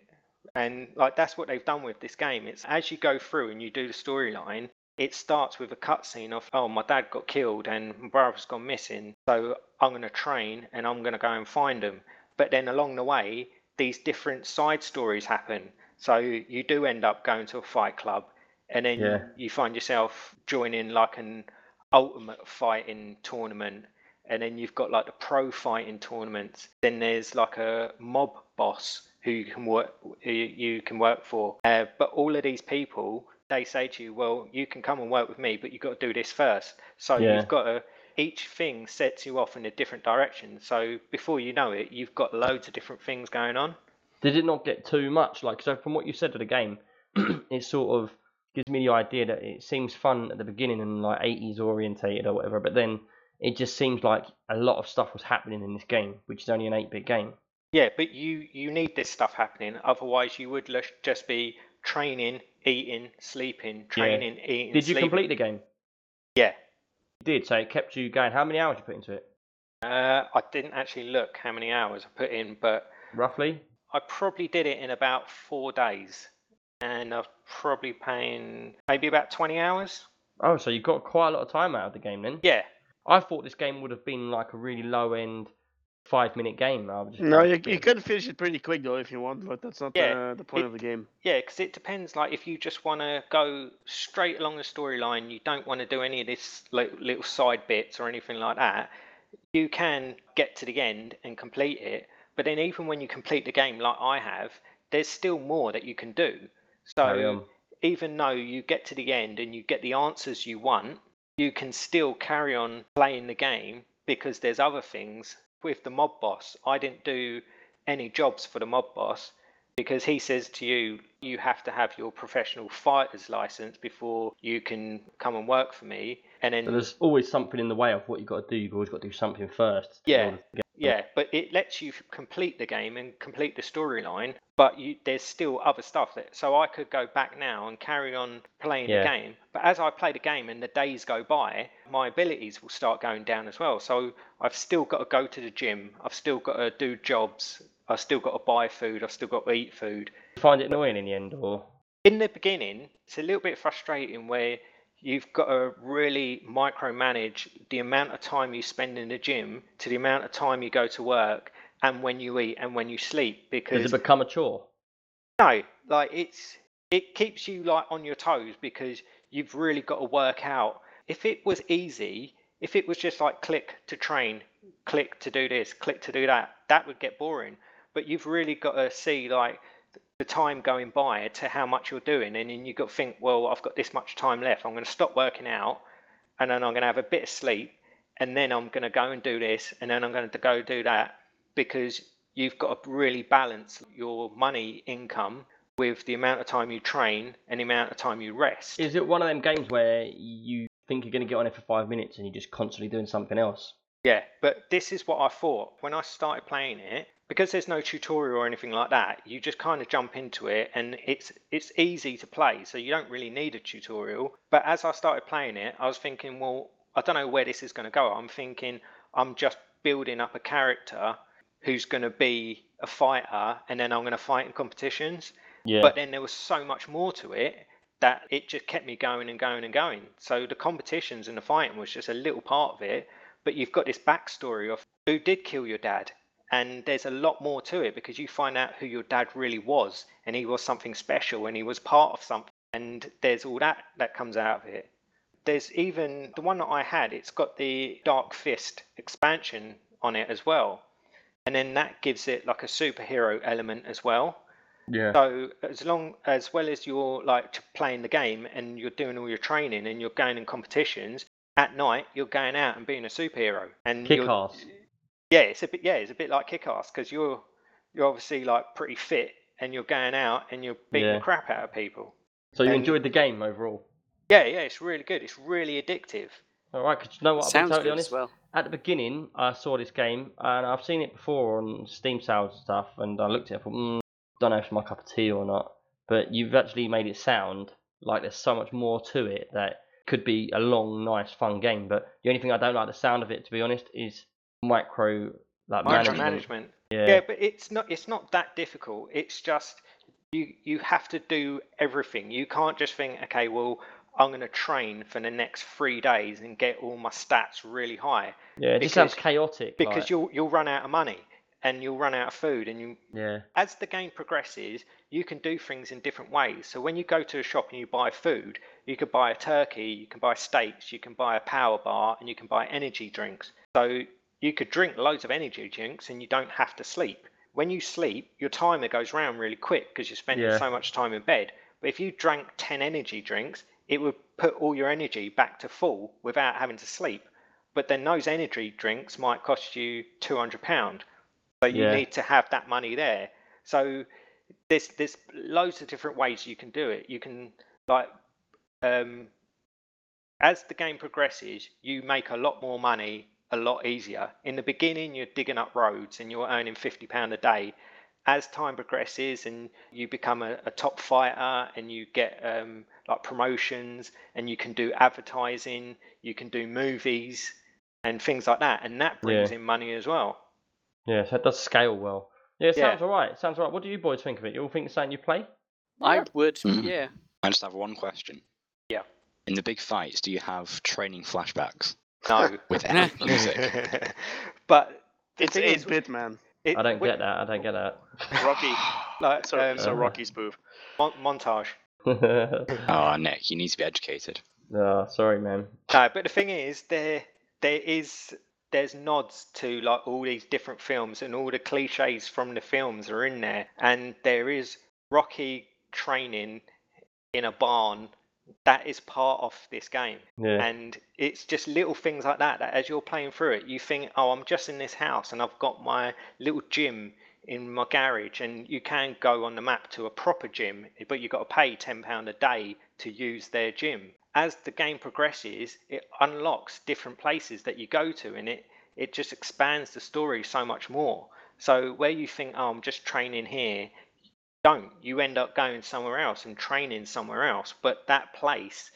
and like that's what they've done with this game. It's as you go through and you do the storyline, it starts with a cutscene of oh my dad got killed and my brother's gone missing, so I'm going to train and I'm going to go and find them. But then along the way, these different side stories happen. So you do end up going to a fight club, and then Yeah. you find yourself joining like an ultimate fighting tournament and then you've got like the pro fighting tournaments. Then there's like a mob boss who you can work who you can work for. Uh, but all of these people, they say to you, "Well, you can come and work with me, but you've got to do this first. So Yeah. you've got to. Each thing sets you off in a different direction. So before you know it, you've got loads of different things going on. Did it not get too much? Like, so from what you said of the game, [clears throat] it sort of gives me the idea that it seems fun at the beginning and like 80s orientated or whatever, but then it just seems like a lot of stuff was happening in this game, which is only an 8-bit game. Yeah, but you you need this stuff happening. Otherwise, you would just be training, eating, sleeping, training, eating. Did you sleeping. complete the game? Yeah. You did, so it kept you going. How many hours you put into it? Uh, I didn't actually look how many hours I put in, but Roughly? I probably did it in about four days, and I've probably paying maybe about twenty hours. Oh, so you got quite a lot of time out of the game then? Yeah, I thought this game would have been like a really low end five minute game. I just No, you, you of- can finish it pretty quick though if you want, but that's not Yeah, uh, the point it- of the game. yeah, because it depends. Like if you just want to go straight along the storyline, you don't want to do any of this li- little side bits or anything like that. You can get to the end and complete it, but then even when you complete the game like I have, there's still more that you can do. So on. even though you get to the end and you get the answers you want, you can still carry on playing the game because there's other things. With the mob boss, I didn't do any jobs for the mob boss because he says to you, you have to have your professional fighter's license before you can come and work for me. And then But there's always something in the way of what you've got to do. You've always got to do something first. Yeah. Order to get- Yeah, but it lets you complete the game and complete the storyline, but you, there's still other stuff that. So I could go back now and carry on playing Yeah. the game, but as I play the game and the days go by, my abilities will start going down as well. So I've still got to go to the gym. I've still got to do jobs. I've still got to buy food. I've still got to eat food. You find it annoying in the end, or In the beginning, it's a little bit frustrating where you've got to really micromanage the amount of time you spend in the gym to the amount of time you go to work and when you eat and when you sleep does because it become a chore? no like it's it keeps you like on your toes because you've really got to work out if it was easy if it was just like click to train click to do this click to do that that would get boring but you've really got to see like the time going by to how much you're doing and then you've got to think well i've got this much time left i'm going to stop working out and then i'm going to have a bit of sleep and then i'm going to go and do this and then i'm going to go do that because you've got to really balance your money income with the amount of time you train and the amount of time you rest Is it one of them games where you think you're going to get on it for five minutes and you're just constantly doing something else? Yeah, but this is what I thought when I started playing it. Because there's no tutorial or anything like that, you just kind of jump into it, and it's it's easy to play, so you don't really need a tutorial. But as I started playing it, I was thinking, well, I don't know where this is going to go. I'm thinking I'm just building up a character who's going to be a fighter, and then I'm going to fight in competitions. Yeah. But then there was so much more to it that it just kept me going and going and going. So the competitions and the fighting was just a little part of it. But you've got this backstory of who did kill your dad. And there's a lot more to it because you find out who your dad really was. And he was something special and he was part of something. And there's all that that comes out of it. There's even the one that I had, it's got the Dark Fist expansion on it as well. And then that gives it like a superhero element as well. yeah. So as long as well as you're like playing the game and you're doing all your training and you're going in competitions, at night you're going out and being a superhero. And kick ass. Yeah, it's a bit yeah, it's a bit like kick ass because you're you're obviously like pretty fit and you're going out and you're beating Yeah. the crap out of people. So you and- enjoyed the game overall? Yeah, yeah, it's really good. It's really addictive. All right, because you know what? I'll be Sounds totally good honest. as well. At the beginning, I saw this game and I've seen it before on Steam sales and stuff, and I looked at it and thought, mm, don't know if it's my cup of tea or not. But you've actually made it sound like there's so much more to it that could be a long, nice, fun game. But the only thing I don't like the sound of it, to be honest, is micro like management. Micromanagement. Yeah. Yeah, but it's not it's not that difficult. It's just you you have to do everything. You can't just think, okay, well, I'm going to train for the next three days and get all my stats really high yeah, it just sounds chaotic. because like- you'll you'll run out of money and you'll run out of food and you yeah, as the game progresses, you can do things in different ways. So when you go to a shop and you buy food, you could buy a turkey, you can buy steaks, you can buy a power bar, and you can buy energy drinks. So you could drink loads of energy drinks and you don't have to sleep. When you sleep, your timer goes round really quick because you're spending Yeah. so much time in bed. But if you drank 10 energy drinks, it would put all your energy back to full without having to sleep. But then those energy drinks might cost you £200. So you Yeah. need to have that money there. So there's there's loads of different ways you can do it. You can like um, as the game progresses, you make a lot more money a lot easier. In the beginning, you're digging up roads and you're earning fifty pound a day. As time progresses and you become a, a top fighter and you get um, like promotions and you can do advertising, you can do movies and things like that, and that brings Yeah. in money as well. yeah, so it does scale well. Yeah, it Yeah. sounds alright. It sounds alright. What do you boys think of it? You all think the same you play? I would, Mhm. yeah. I just have one question. Yeah. In the big fights, do you have training flashbacks No, with [laughs] epic music? but the It's thing is, 8 bit, man. it- I don't with- get that. I don't get that. Rocky. [laughs] Like, So, um, so Uh-huh. Rocky spoof. mon- montage. [laughs] oh, Nick, you need to be educated. no, sorry, man. No, but the thing is, there there is there's nods to like all these different films and all the cliches from the films are in there, and there is Rocky training in a barn. That is part of this game. Yeah. And it's just little things like that that as you're playing through it, you think, oh, I'm just in this house and I've got my little gym in my garage. And you can go on the map to a proper gym, but you've got to pay £10 a day to use their gym. As the game progresses, it unlocks different places that you go to and it, it just expands the story so much more. So where you think, oh, I'm just training here, don't. You end up going somewhere else and training somewhere else. But that place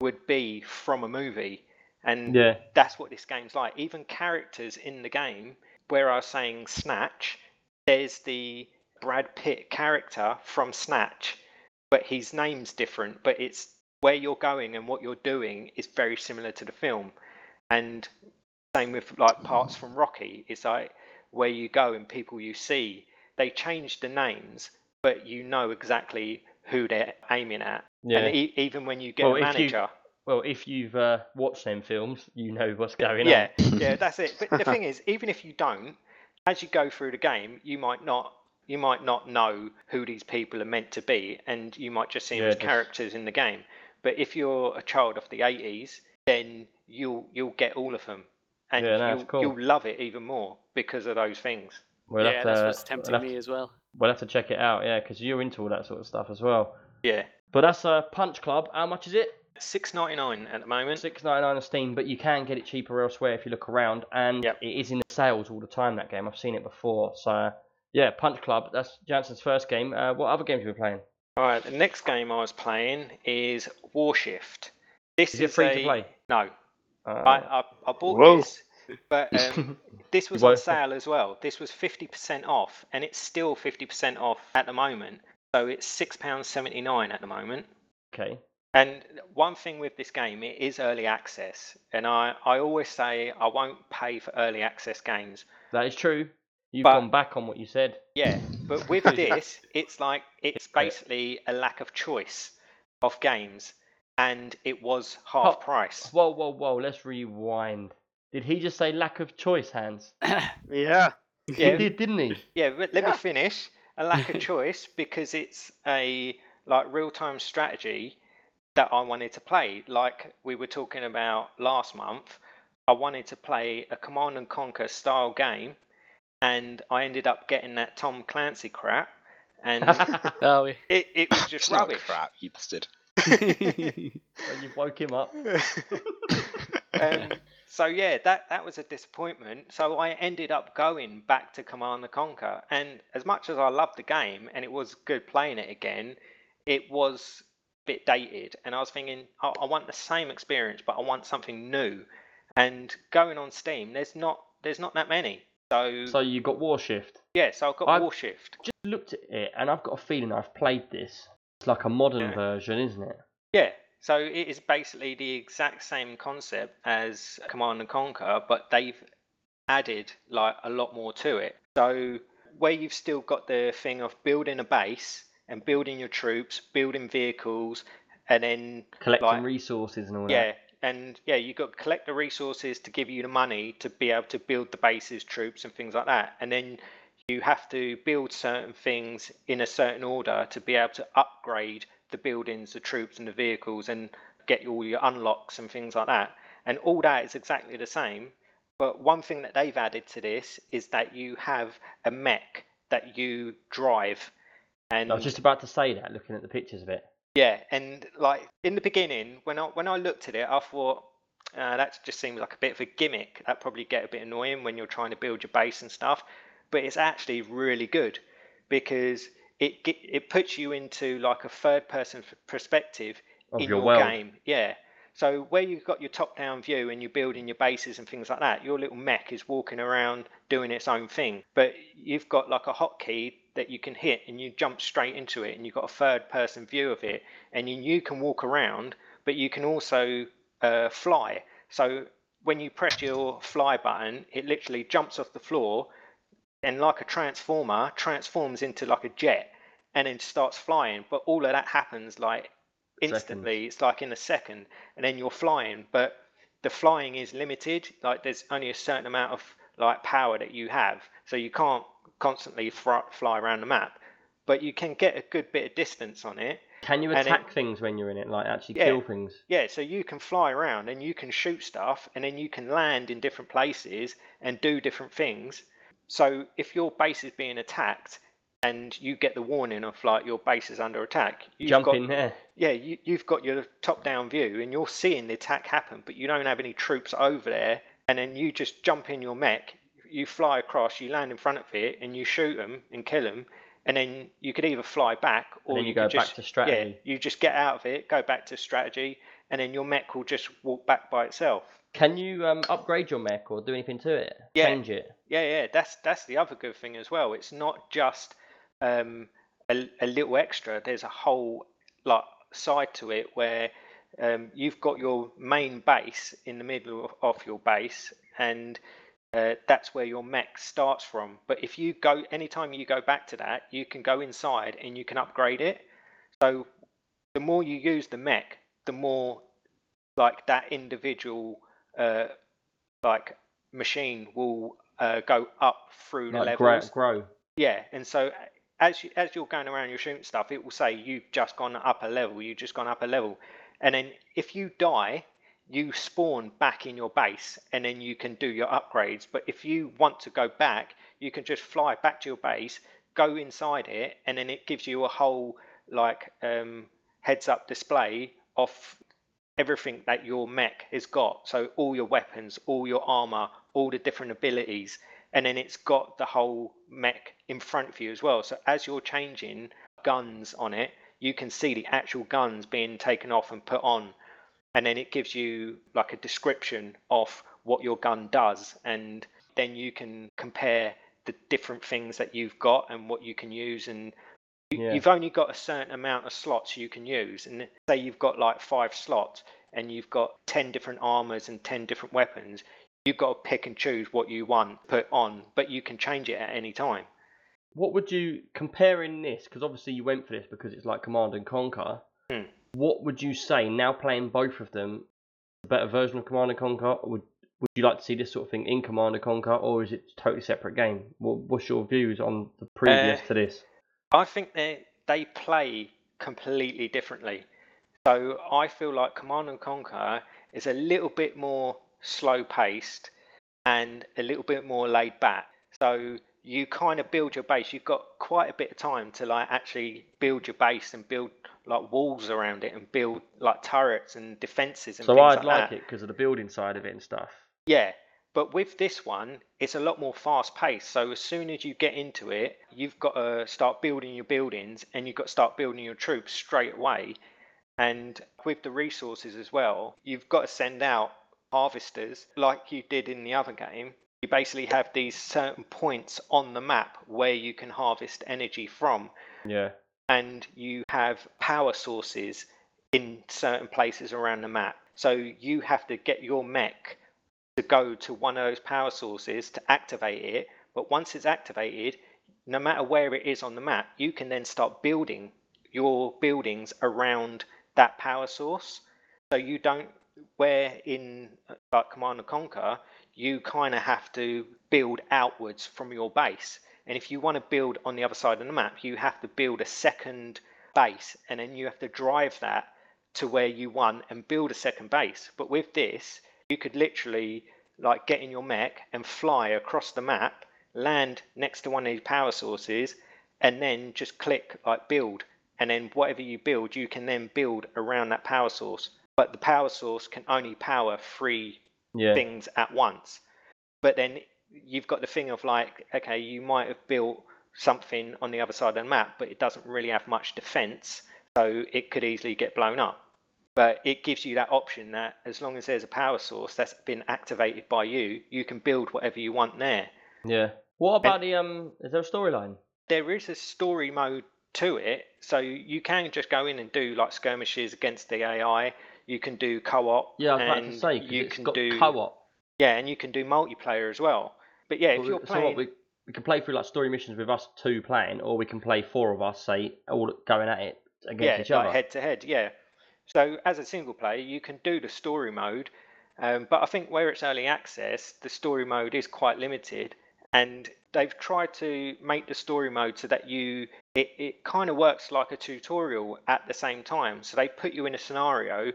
would be from a movie. And Yeah. that's what this game's like. Even characters in the game, where I was saying Snatch, there's the Brad Pitt character from Snatch, but his name's different. But it's where you're going and what you're doing is very similar to the film. And same with like parts from Rocky. It's like where you go and people you see. They change the names, but you know exactly who they're aiming at. Yeah. And e- even when you get Well, a if you- manager. Well, if you've uh, watched them films, you know what's going yeah, on. [laughs] yeah, that's it. But the [laughs] thing is, even if you don't, as you go through the game, you might not you might not know who these people are meant to be, and you might just see them Yeah, as characters in the game. But if you're a child of the 80s, then you'll you'll get all of them, and Yeah, no, you'll, cool. you'll love it even more because of those things. We'll yeah, have that's what's tempting we'll have me as well. We'll have to check it out, yeah, because you're into all that sort of stuff as well. Yeah, But that's a Punch Club. How much is it? six ninety nine at the moment. Six ninety nine on Steam, but you can get it cheaper elsewhere if you look around, and Yep. it is in the sales all the time. That game, I've seen it before. So yeah, Punch Club. That's Jansen's first game. Uh, what other games have you been playing? All right, the next game I was playing is Warshift. This Is is, it free to play? No, Uh, I, I, I bought Whoa. this, but [laughs] um, this was on sale as well. This was 50% off, and it's still 50% off at the moment. So it's £6.79 at the moment. okay. And one thing with this game, it is early access. And I, I always say I won't pay for early access games. That is true. You've But- gone back on what you said. Yeah, but [laughs] with this, it's like it's basically a lack of choice of games, and it was half Oh, price. Whoa, whoa, whoa. Let's rewind. Did he just say lack of choice, Hans? [coughs] Yeah. He Yeah. did, didn't he? Yeah, but let Yeah. me finish. A lack of [laughs] choice because it's a like real-time strategy that I wanted to play. Like we were talking about last month, I wanted to play a Command and Conquer style game, and I ended up getting that Tom Clancy crap, and [laughs] Oh, [laughs] it, it was just rubbish. crap, you bastard. Well, oh, you woke him up. Um, [laughs] so yeah, that that was a disappointment. So I ended up going back to Command and Conquer, and as much as I loved the game and it was good playing it again, it was a bit dated. And I was thinking, I, I want the same experience, but I want something new. And going on Steam, there's not there's not that many. So, So you got Warshift. yeah, so I've got I've- Warshift. Just looked at it, and I've got a feeling I've played this. It's like a modern Yeah. version, isn't it? Yeah, so it is basically the exact same concept as Command and Conquer, but they've added like a lot more to it. So where you've still got the thing of building a base and building your troops, building vehicles, and then Collecting Like- resources and all yeah, that. Yeah, and yeah, you've got to collect the resources to give you the money to be able to build the bases, troops, and things like that. And then you have to build certain things in a certain order to be able to upgrade the buildings, the troops, and the vehicles, and get all your unlocks and things like that. And all that is exactly the same. But one thing that they've added to this is that you have a mech that you drive. And I was just about to say that, looking at the pictures of it. yeah, and like in the beginning, when I when I looked at it, I thought uh, that just seems like a bit of a gimmick. That probably get a bit annoying when you're trying to build your base and stuff. But it's actually really good because it it puts you into like a third person perspective Of in your your game. Yeah. So where you've got your top-down view and you're building your bases and things like that, your little mech is walking around doing its own thing. But you've got like a hotkey that you can hit and you jump straight into it, and you've got a third-person view of it, and you, you can walk around, but you can also uh, fly. So when you press your fly button, it literally jumps off the floor and like a transformer transforms into like a jet and then starts flying but all of that happens like instantly it's like in a second and then you're flying but the flying is limited like there's only a certain amount of like power that you have so you can't constantly fr- fly around the map but you can get a good bit of distance on it Can you And it- attack things when you're in it? Like actually Yeah. kill things? Yeah, so you can fly around and you can shoot stuff and then you can land in different places and do different things. So if your base is being attacked and you get the warning of like your base is under attack, you've Jump got, in there. Yeah, you, you've got your top-down view and you're seeing the attack happen, but you don't have any troops over there. And then you just jump in your mech, you fly across, you land in front of it, and you shoot them and kill them. And then you could either fly back or you you go could back just to strategy. Yeah, you just get out of it, go back to strategy, and then your mech will just walk back by itself. Can you um, upgrade your mech or do anything to it? Yeah. Change it? Yeah, yeah, that's that's the other good thing as well. It's not just um, a, a little extra. There's a whole like side to it where um, you've got your main base in the middle of, of your base, and uh, that's where your mech starts from. But if you go, anytime you go back to that, you can go inside and you can upgrade it. So the more you use the mech, the more like that individual uh, like machine will uh, go up through the Like grow, levels. grow. Yeah, and so as you, as you're going around, you're shooting stuff. It will say you've just gone up a level. You've just gone up a level, and then if you die, you spawn back in your base, and then you can do your upgrades. But if you want to go back, you can just fly back to your base, go inside it, and then it gives you a whole like um, heads up display of everything that your mech has got. So all your weapons, all your armor, all the different abilities, and then it's got the whole mech in front of you as well. So as you're changing guns on it, you can see the actual guns being taken off and put on, and then it gives you like a description of what your gun does, and then you can compare the different things that you've got and what you can use and you- Yeah. you've only got a certain amount of slots you can use and say you've got like five slots and you've got 10 different armors and 10 different weapons you've got to pick and choose what you want put on but you can change it at any time What would you comparing this? Because obviously you went for this because it's like Command and Conquer. Hmm. What would you say now playing both of them? A better version of Command and Conquer? Would Would you like to see this sort of thing in Command and Conquer, or is it a totally separate game? What, what's your views on the previous Uh, to this? I think they they play completely differently. So I feel like Command and Conquer is a little bit more slow paced and a little bit more laid back. So you kind of build your base. You've got quite a bit of time to like actually build your base and build like walls around it and build like turrets and defenses and So I'd like like it because of the building side of it and stuff. Yeah, but with this one, it's a lot more fast paced. So as soon as you get into it, you've got to start building your buildings and you've got to start building your troops straight away. And with the resources as well, you've got to send out harvesters like you did in the other game. You basically have these certain points on the map where you can harvest energy from Yeah. and you have power sources in certain places around the map. So you have to get your mech to go to one of those power sources to activate it. But once it's activated, no matter where it is on the map, you can then start building your buildings around that power source. So you don't, where in uh, like Command and Conquer, you kind of have to build outwards from your base. And if you want to build on the other side of the map, you have to build a second base and then you have to drive that to where you want and build a second base. But with this, you could literally like get in your mech and fly across the map, land next to one of these power sources, and then just click like build. And then whatever you build, you can then build around that power source. But the power source can only power three Yeah. things at once. But then you've got the thing of like, okay, you might have built something on the other side of the map, but it doesn't really have much defense, so it could easily get blown up. But it gives you that option that as long as there's a power source that's been activated by you, you can build whatever you want there. Yeah. What about the um? Is there a storyline? There is a story mode to it, so you can just go in and do like skirmishes against the AI. You can do co-op. Yeah, I was about to say you can do co-op. Yeah, and you can do multiplayer as well. But yeah, if Well, you're so playing, what, we we can play through like story missions with us two playing, or we can play four of us, say, all going at it against yeah, each like other. head to head, yeah. So as a single player, you can do the story mode, um, but I think where it's early access, the story mode is quite limited, and they've tried to make the story mode so that you it, it kind of works like a tutorial at the same time. So they put you in a scenario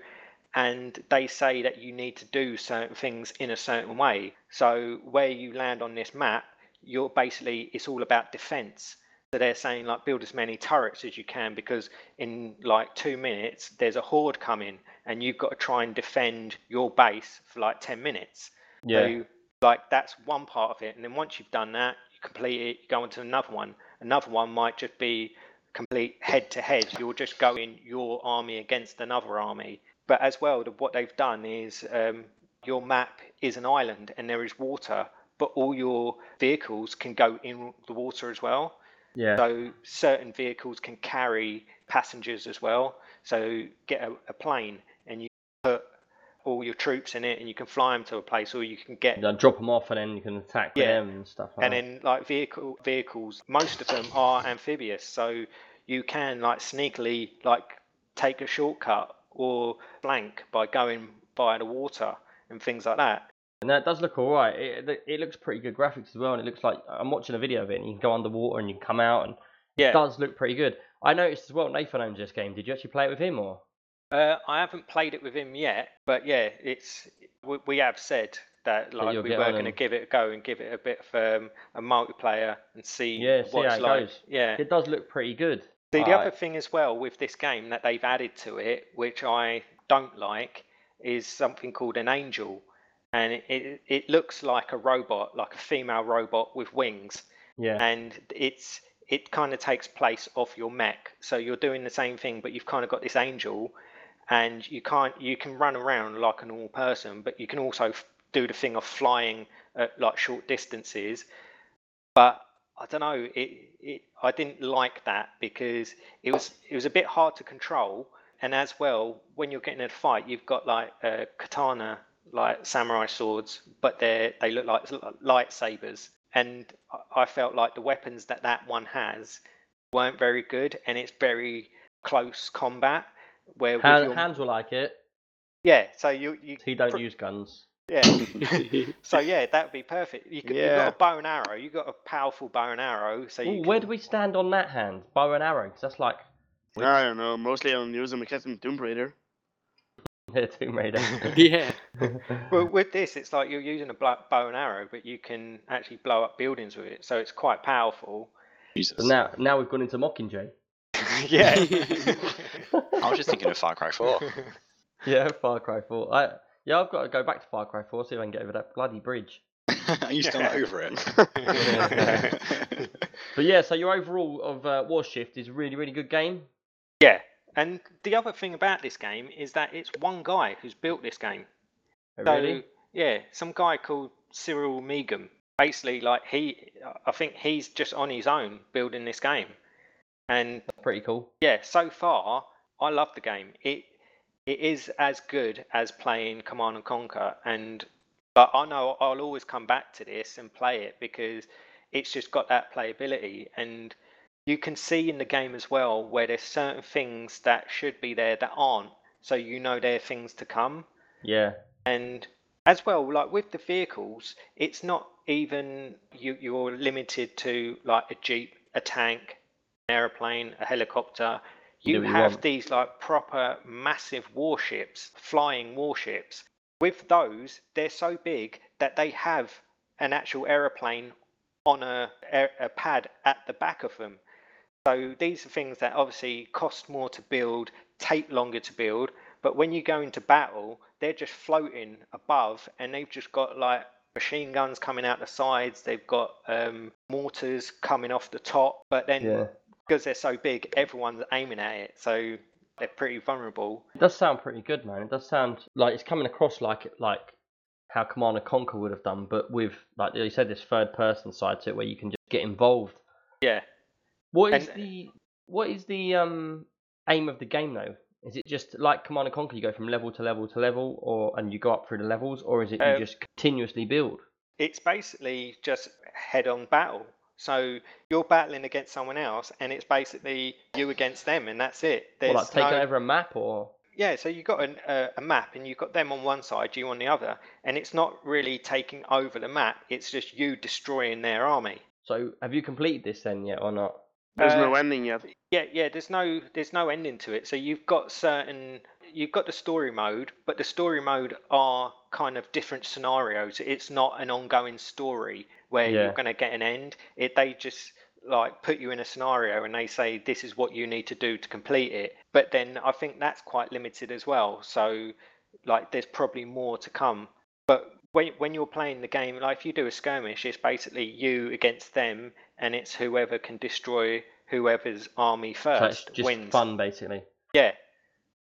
and they say that you need to do certain things in a certain way. So where you land on this map, you're basically it's all about defense. So they're saying like build as many turrets as you can because in like two minutes there's a horde coming and you've got to try and defend your base for like 10 minutes. Yeah. So like that's one part of it. And then once you've done that, you complete it, you go on to another one. Another one might just be complete head to head. You're just going your army against another army. But as well, the, what they've done is um, your map is an island and there is water, but all your vehicles can go in the water as well. Yeah. So certain vehicles can carry passengers as well. So get a, a plane and you put all your troops in it and you can fly them to a place or you can get Then drop them off and then you can attack Yeah. them and stuff. Like that. and that. then like vehicle vehicles most of them are amphibious so you can like sneakily like take a shortcut or blank by going by the water and things like that And that does look alright. It, it, it looks pretty good graphics as well, and it looks like I'm watching a video of it, and you can go underwater and you can come out, and yeah it does look pretty good. I noticed as well. Nathan owns this game. Did you actually play it with him or? uh, i haven't played it with him yet but yeah it's we, we have said that like you'll we were going to give it a go and give it a bit of um, a multiplayer and see Yeah, see what how it's it like goes. yeah It does look pretty good. See, the other thing as well with this game that they've added to it, which I don't like, is something called an angel. And it, it, it looks like a robot, like a female robot with wings. Yeah. And it's it kind of takes place off your mech. So you're doing the same thing, but you've kind of got this angel, and you can't you can run around like a normal person, but you can also f- do the thing of flying at like short distances. But I don't know. It, it I didn't like that because it was it was a bit hard to control, and as well, when you're getting in a fight, you've got like uh, katana, like samurai swords, but they they look like lightsabers, and I- felt like the weapons that that one has weren't very good, and it's very close combat. Where Hand, your- hands were like it. yeah, so you you He don't pr- use guns. Yeah. [laughs] so yeah, that would be perfect. You could, you've got a bow and arrow. You've got a powerful bow and arrow. So you Ooh, where do we stand on that hand? Bow and arrow, 'cause that's like I don't know. Mostly I'm using use them except in Tomb Raider. [laughs] yeah, Tomb Raider. [laughs] yeah. Well, with this, it's like you're using a bow and arrow, but you can actually blow up buildings with it. So it's quite powerful. Jesus. But now, now we've gone into Mockingjay. yeah. I was just thinking of Far Cry 4. Yeah, Far Cry 4. I, yeah, I've got to go back to Far Cry 4 see if I can get over that bloody bridge. Are [laughs] you still not over it? [laughs] But yeah, so your overall of uh, War Shift is a really, really good game. yeah. And the other thing about this game is that it's one guy who's built this game. Oh, So really? yeah, some guy called Cyril Meagam. Basically, like he, I think he's just on his own building this game. And That's pretty cool. yeah, so far I love the game. It it is as good as playing Command and Conquer, and but I know I'll always come back to this and play it because it's just got that playability, and you can see in the game as well where there's certain things that should be there that aren't, so you know there are things to come, Yeah. and as well like with the vehicles, it's not even you you're limited to like a jeep, a tank, an aeroplane, a helicopter. You have want. these like proper massive warships, flying warships. With those, they're so big that they have an actual aeroplane on a, a, a pad at the back of them. So these are things that obviously cost more to build, take longer to build, but when you go into battle, they're just floating above and they've just got like machine guns coming out the sides, they've got um, mortars coming off the top, but then Yeah. Because they're so big, everyone's aiming at it, so they're pretty vulnerable. It does sound pretty good, man. It does sound like it's coming across like like how Command and Conquer would have done, but with like you said, this third person side to it where you can just get involved. Yeah. What is And- the what is the um aim of the game though? Is it just like Command and Conquer? You go from level to level to level, or and you go up through the levels, or is it you Um, just continuously build? It's basically just head on battle. So you're battling against someone else, and it's basically you against them, and that's it. Or There's like taking no- over a map, or Yeah, so you've got an, uh, a map and you've got them on one side, you on the other, and it's not really taking over the map, it's just you destroying their army. so have you completed this then yet or not? There's Uh, no ending yet. Yeah, yeah. There's no there's no ending to it. So you've got certain you've got the story mode, but the story mode are kind of different scenarios. It's not an ongoing story where Yeah. you're going to get an end. It they just like put you in a scenario and they say this is what you need to do to complete it. But then I think that's quite limited as well. So like there's probably more to come. But when when you're playing the game, like if you do a skirmish, it's basically you against them, and it's whoever can destroy whoever's army So it's first just wins. fun, basically. Yeah.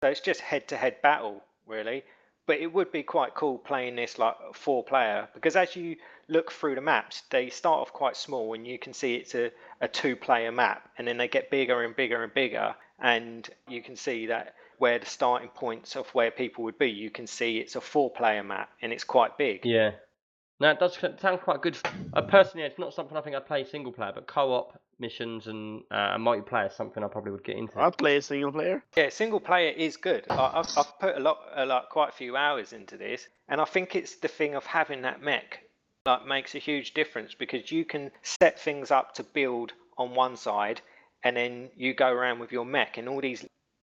So it's just head to head battle, really. But it would be quite cool playing this like four player because as you look through the maps, they start off quite small and you can see it's a, a two player map and then they get bigger and bigger and bigger. And you can see that where the starting points of where people would be, you can see it's a four player map and it's quite big. Yeah. No, it does sound quite good. Uh, personally, it's not something I think I'd play single player, but co-op missions and uh, multiplayer is something I probably would get into. I'd play a single player. Yeah, single player is good. I, I've, I've put a lot, a lot, quite a few hours into this, and I think it's the thing of having that mech that makes a huge difference because you can set things up to build on one side, and then you go around with your mech and all these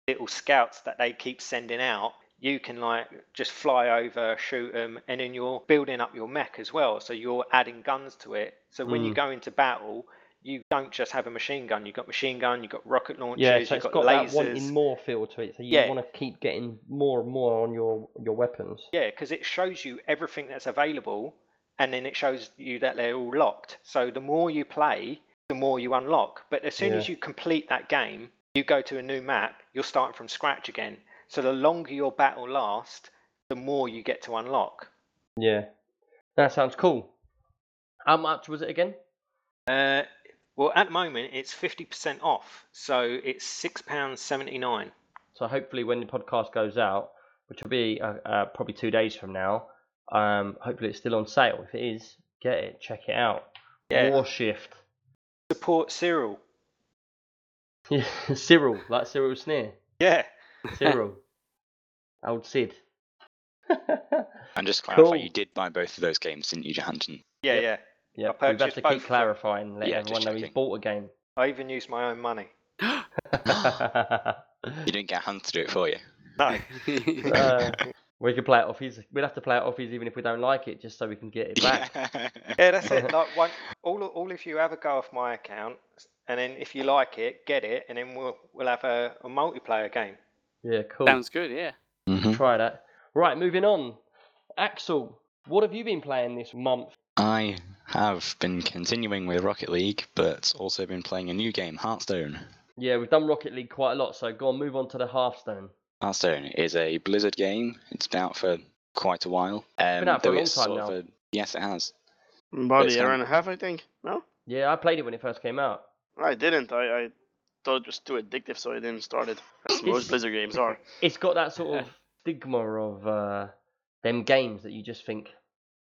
little scouts that they keep sending out. You can like just fly over, shoot them, and then you're building up your mech as well. So you're adding guns to it. So when you Mm. go into battle, you don't just have a machine gun. You've got machine gun, you've got rocket launchers, yeah, so you've it's got, got lasers. that wanting more feel to it. So you Yeah. want to keep getting more and more on your your weapons. Yeah, because it shows you everything that's available, and then it shows you that they're all locked. So the more you play, the more you unlock. But as soon as you complete that game, you go to a new map. You're starting from scratch again. So the longer your battle lasts, the more you get to unlock. Yeah, that sounds cool. How much was it again? Uh, well, at the moment it's fifty percent off, so it's six pounds seventy nine. So hopefully, when the podcast goes out, which will be uh, uh, probably two days from now, um, hopefully it's still on sale. If it is, get it, check it out. Yeah. War Shift. Support Cyril. [laughs] Cyril, like Cyril Sneer. Yeah. Cyril. [laughs] Old Sid. And just to [laughs] clarify, Cool. you did buy both of those games, didn't you, Johansson? Yeah, Yep. yeah. Yeah, I we've had to keep of them. clarifying, let Yeah, everyone know he's checking. bought a game. I even used my own money. [gasps] [laughs] You didn't get Hans to do it for you. No. [laughs] Uh, we could play it off his. We'll have to play it off his even if we don't like it, just so we can get it back. [laughs] Yeah, that's it. Like one, all, all if you have a go off my account, and then if you like it, get it, and then we'll we'll have a, a multiplayer game. Yeah, cool. Sounds good, yeah. hmm Try that. Right, moving on. Axel, what have you been playing this month? I have been continuing with Rocket League, but also been playing a new game, Hearthstone. Yeah, we've done Rocket League quite a lot, so go on, move on to the Hearthstone. Hearthstone is a Blizzard game. It's been out for quite a while. Um, out for a long time now. a- yes, it has. About a year and a half, I think. No, Yeah, I played it when it first came out. I didn't. I, I thought it was too addictive, so I didn't start it. As most Blizzard games are. [laughs] It's got that sort of stigma of uh, them games that you just think,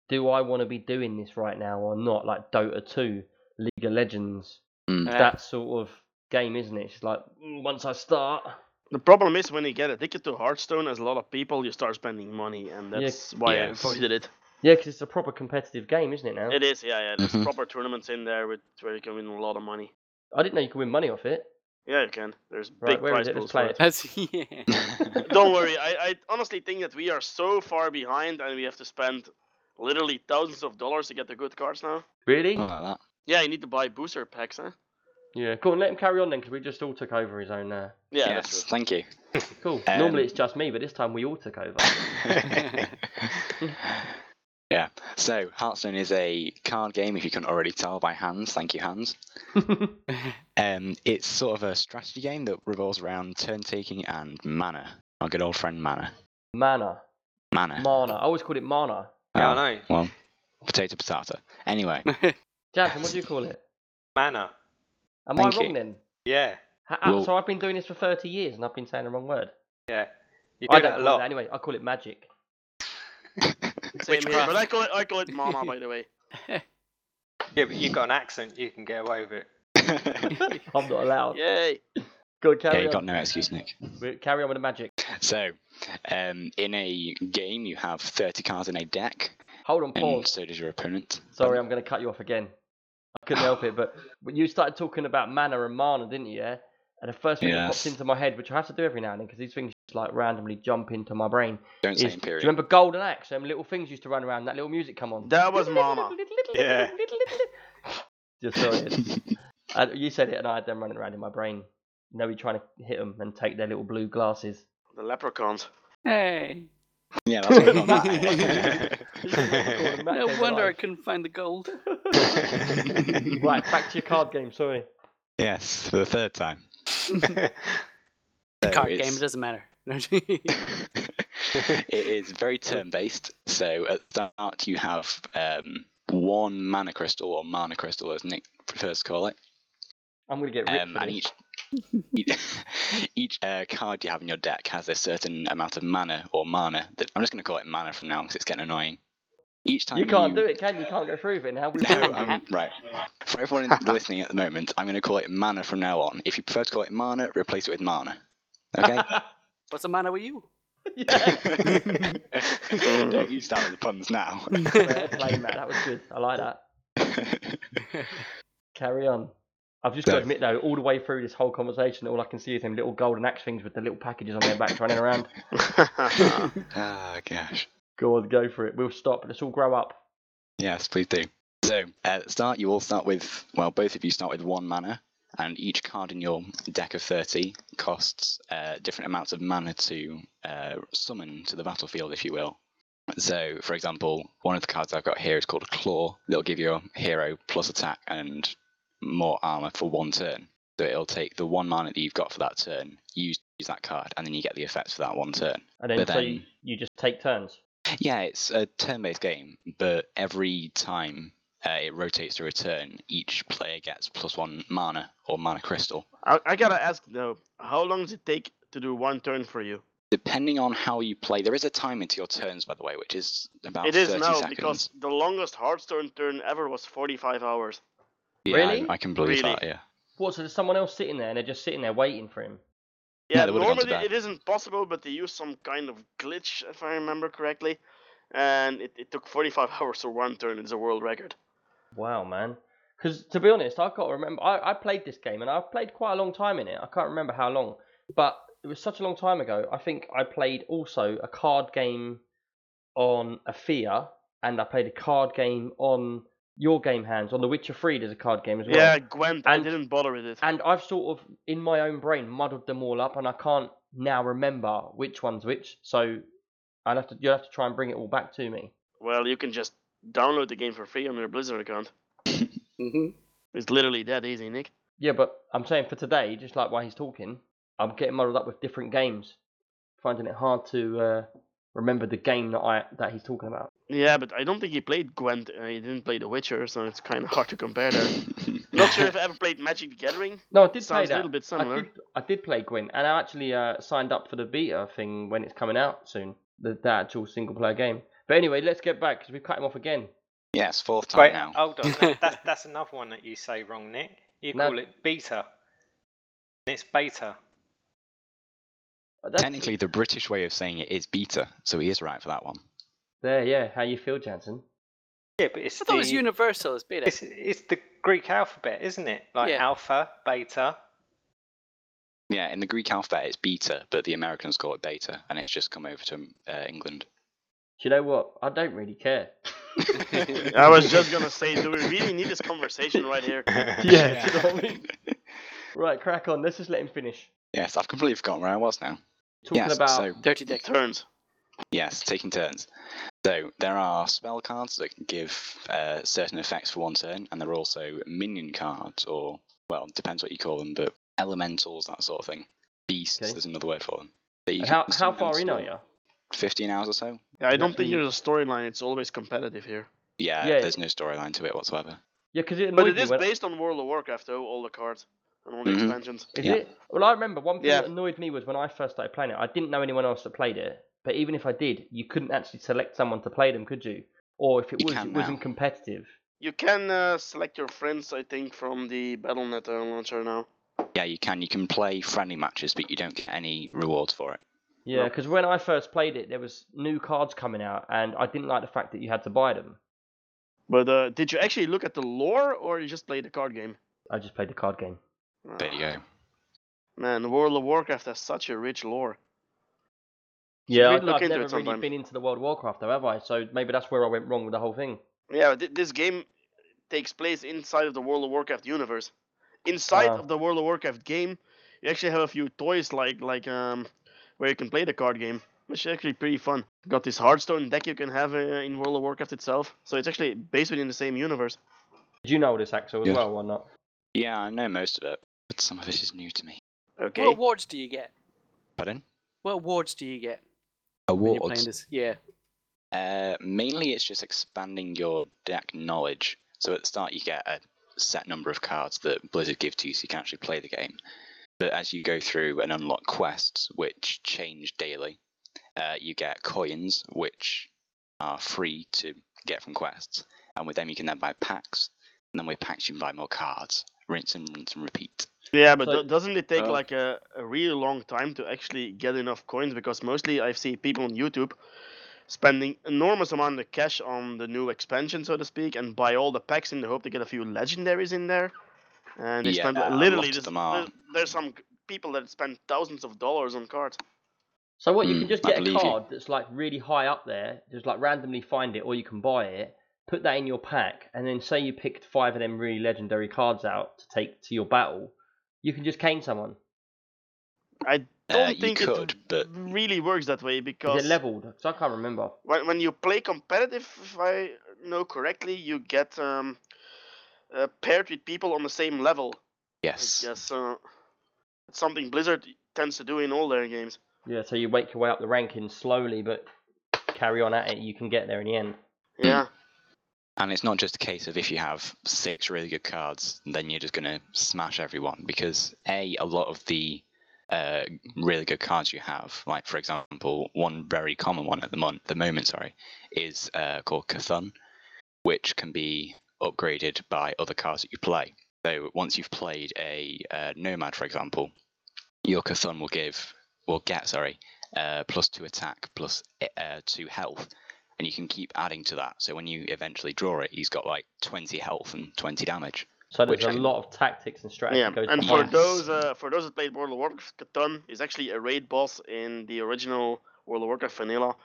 do I want to be doing this right now or not? Like Dota 2, League of Legends, Mm. Yeah. that sort of game, isn't it? It's like, mm, once I start, The problem is when you get addicted to Hearthstone, as a lot of people, you start spending money, and Yeah, that's why I yes. avoided it. yeah, because it's a proper competitive game, isn't it now? It is, yeah, yeah. There's Mhm. proper tournaments in there with where you can win a lot of money. I didn't know you could win money off it. Yeah, you can. There's Right, big where is prize? Let's pools play for it. That's yeah. [laughs] Don't worry, I, I honestly think that we are so far behind, and we have to spend literally thousands of dollars to get the good cards now. Really? Like that. Yeah, you need to buy booster packs, huh? Yeah. cool. on, let him carry on then, because we just all took over his own. Uh... Yeah, yes, that's true. thank you. [laughs] Cool. Um, Normally it's just me, but this time we all took over. [laughs] yeah. So Hearthstone is a card game. If you couldn't already tell by Hans, thank you, Hans. [laughs] Um, it's sort of a strategy game that revolves around turn taking and mana. Our good old friend mana. Mana. Mana. Mana. I always called it mana. Yeah, Oh, I know. Well, potato potato. Anyway, [laughs] Jansen, what do you call it? Mana. Am Thank I wrong you. then? Yeah. Ha- ha- Well- so I've been doing this for 30 years and I've been saying the wrong word. Yeah. You I do don't that call a it lot. that anyway. I call it magic. [laughs] Same here, but I call it I call it Mama, by the way. [laughs] Yeah, but you've got an accent, you can get away with it. I'm not allowed. Yay! Go on, yeah, carry you on. got no excuse, Nick. We- Carry on with the magic. So, um, in a game, you have 30 cards in a deck, Hold on, and pause. so does your opponent. Sorry, I'm going to cut you off again. I couldn't help it. But when you started talking about mana and mana, didn't you? Yeah. And the first thing that popped into my head, which I have to do every now and then, because these things just like randomly jump into my brain. Don't Is, say do you remember Golden Axe? Them little things used to run around. That little music come on. That was Mama. [laughs] Yeah. Just sorry. it's- I, you said it, and I had them running around in my brain. You know, you trying to hit them and take their little blue glasses. The leprechauns. Hey, yeah, that's what [laughs] I got. [laughs] no wonder I couldn't find the gold. [laughs] right, back to your card game. Sorry. yes, for the third time. So Card game, it doesn't matter. it is very turn based. So at the start, you have um, one mana crystal or mana crystal, as Nick prefers to call it. I'm gonna get ripped Um, for and this. each each, [laughs] each uh, card you have in your deck has a certain amount of mana or mana. That, I'm just going to call it mana from now because it's getting annoying. Each time You can't do it, can you? You can't go through with it now. No, I'm, right. For everyone [laughs] listening at the moment, I'm going to call it mana from now on. If you prefer to call it mana, replace it with mana. Okay? [laughs] What's the mana with you? yeah. Don't you start with the puns now. Fair play, Matt. That was good. I like that. Carry on. I've just got to admit though, all the way through this whole conversation, all I can see is them little golden axe things with the little packages on their backs running around. [laughs] [laughs] Ah, gosh. Go on, go for it. We'll stop. Let's all grow up. Yes, please do. So, at the start, you all start with, well, both of you start with one mana, and each card in your deck of 30 costs uh, different amounts of mana to uh, summon to the battlefield, if you will. So, for example, one of the cards I've got here is called a Claw. That'll give your hero plus attack and more armor for one turn. So it'll take the one mana that you've got for that turn, use, use that card, and then you get the effects for that one turn. And then But so you, then- you just take turns. Yeah, it's a turn-based game, but every time uh, it rotates through a turn, each player gets plus one mana or mana crystal. I, I gotta ask though, how long does it take to do one turn for you? Depending on how you play, there is a timer to your turns, by the way, which is about it is 30 now seconds. because the longest Hearthstone turn ever was 45 hours. Yeah, Really? I, I can believe Really? that. Yeah. What? So there's someone else sitting there, and they're just sitting there waiting for him. Yeah, they would've gone to normally it isn't possible, but they used some kind of glitch, if I remember correctly, and it, it took 45 [laughs] hours for one turn. It's a world record. Wow, man. Because to be honest, I've got to remember. I, I played this game, and I've played quite a long time in it. I can't remember how long, but it was such a long time ago. I think I played also a card game on a Afia, and I played a card game on your game Hans on The Witcher 3. There's a card game as well. Yeah, Gwent, I And- didn't bother with it. And I've sort of in my own brain muddled them all up, and I can't now remember which one's which. So I'd have to you'll have to try and bring it all back to me. Well, you can just download the game for free on your Blizzard account. [laughs] hmm It's literally that easy, Nick. Yeah, but I'm saying for today, just like while he's talking, I'm getting muddled up with different games, finding it hard to uh, remember the game that I that he's talking about. Yeah, but I don't think he played Gwent. Uh, he didn't play The Witcher, so it's kind of [laughs] hard to compare there. [laughs] Not sure if I ever played Magic the Gathering. No, I did play Sounds a little bit I similar. did, I did play Gwent, and I actually uh, signed up for the beta thing when it's coming out soon, the, the actual single player game. But anyway, let's get back because we've cut him off again. yes, fourth time Wait, now. hold on. That, that, [laughs] that's another one that you say wrong, Nick. You No. call it beta. It's beta. Uh, Technically, the British way of saying it is beta, so he is right for that one. There, yeah. How you feel, Jansen? Yeah, but it's I thought the, it was universal as beta. it's, it's the Greek alphabet, isn't it? Like Yeah. alpha, beta. Yeah, in the Greek alphabet it's beta, but the Americans call it beta, and it's just come over to uh, England. Do you know what? I don't really care. [laughs] I was just gonna say, do we really need this conversation right here? [laughs] Yeah, do you know what I mean? [laughs] Right, crack on. Let's just let him finish. Yes, I've completely forgotten where I was now. Talking yes, about so Dirty Dick. Turns. Yes, taking turns. So there are spell cards that can give uh, certain effects for one turn, and there are also minion cards, or well, depends what you call them, but elementals, that sort of thing. Beasts, Okay. there's another word for them. that you And can how how far in are for you? Fifteen hours or so. Yeah, I don't think there's a storyline. It's always competitive here. Yeah, Yeah. there's no storyline to it whatsoever. Yeah, because it But annoyed it me based on World of Warcraft, though, all the cards and all the Mhm. expansions. Is Yeah. it? Well, I remember one thing Yeah. that annoyed me was when I first started playing it. I didn't know anyone else that played it, but even if I did, you couldn't actually select someone to play them, could you? Or if it You was, can it wasn't competitive. You can uh, select your friends, I think, from the BattleNet uh, launcher now. Yeah, you can. You can play friendly matches, but you don't get any rewards for it. Yeah, because when I first played it, there was new cards coming out, and I didn't like the fact that you had to buy them. But uh, did you actually look at the lore, or you just played the card game? I just played the card game. There you go. Man, World of Warcraft has such a rich lore. Yeah, really I, look I've into never it really sometime. been into the World of Warcraft, though, have I? So maybe that's where I went wrong with the whole thing. Yeah, th- this game takes place inside of the World of Warcraft universe. Inside Ah. of the World of Warcraft game, you actually have a few toys like like um where you can play the card game, which is actually pretty fun. Got this Hearthstone deck you can have uh, in World of Warcraft itself, so it's actually based within the same universe. Did you know all this, Axel, as Yeah. well, or not? Yeah, I know most of it, but some of it is new to me. Okay. What awards do you get? Pardon? What awards do you get when you're playing Awards. this? Yeah. Uh, mainly, it's just expanding your deck knowledge. So at the start, you get a set number of cards that Blizzard give to you, so you can actually play the game. But as you go through and unlock quests, which change daily, uh, you get coins, which are free to get from quests, and with them you can then buy packs, and then with packs you can buy more cards. Rinse and rinse and repeat. Yeah, but So- doesn't it take Uh, like a, a really long time to actually get enough coins? Because mostly I've seen people on YouTube spending enormous amount of cash on the new expansion, so to speak, and buy all the packs in the hope to get a few legendaries in there. And they Yeah, spend a literally of this- them are. there's some people that spend thousands of dollars on cards. So what? You can Mm, just get a believe you. card that's like really high up there, just like randomly find it, or you can buy it, put that in your pack, and then say you picked five of them really legendary cards out to take to your battle, you can just cane someone. I don't Uh, you think could, it but really works that way Is because it leveled? 'Cause I can't remember. when, when you play competitive, if I know correctly, you get um, uh, paired with people on the same level. yes. Yes. guess uh, it's something Blizzard tends to do in all their games. Yeah, so you make your way up the rankings slowly, but carry on at it. You can get there in the end. Yeah, And it's not just a case of if you have six really good cards, then you're just going to smash everyone. Because a, a lot of the uh, really good cards you have, like for example, one very common one at the, mon- the moment, sorry, is uh, called C'Thun, which can be upgraded by other cards that you play. So once you've played a uh, Nomad, for example, your C'Thun will give, will get, sorry, uh, plus two attack, plus uh, two health and you can keep adding to that. So when you eventually draw it, he's got like 20 health and 20 damage. So there's Which a I can- lot of tactics and strategy yeah. goes And for. Yes. those uh, for those that played World of Warcraft, C'Thun is actually a raid boss in the original World of Warcraft vanilla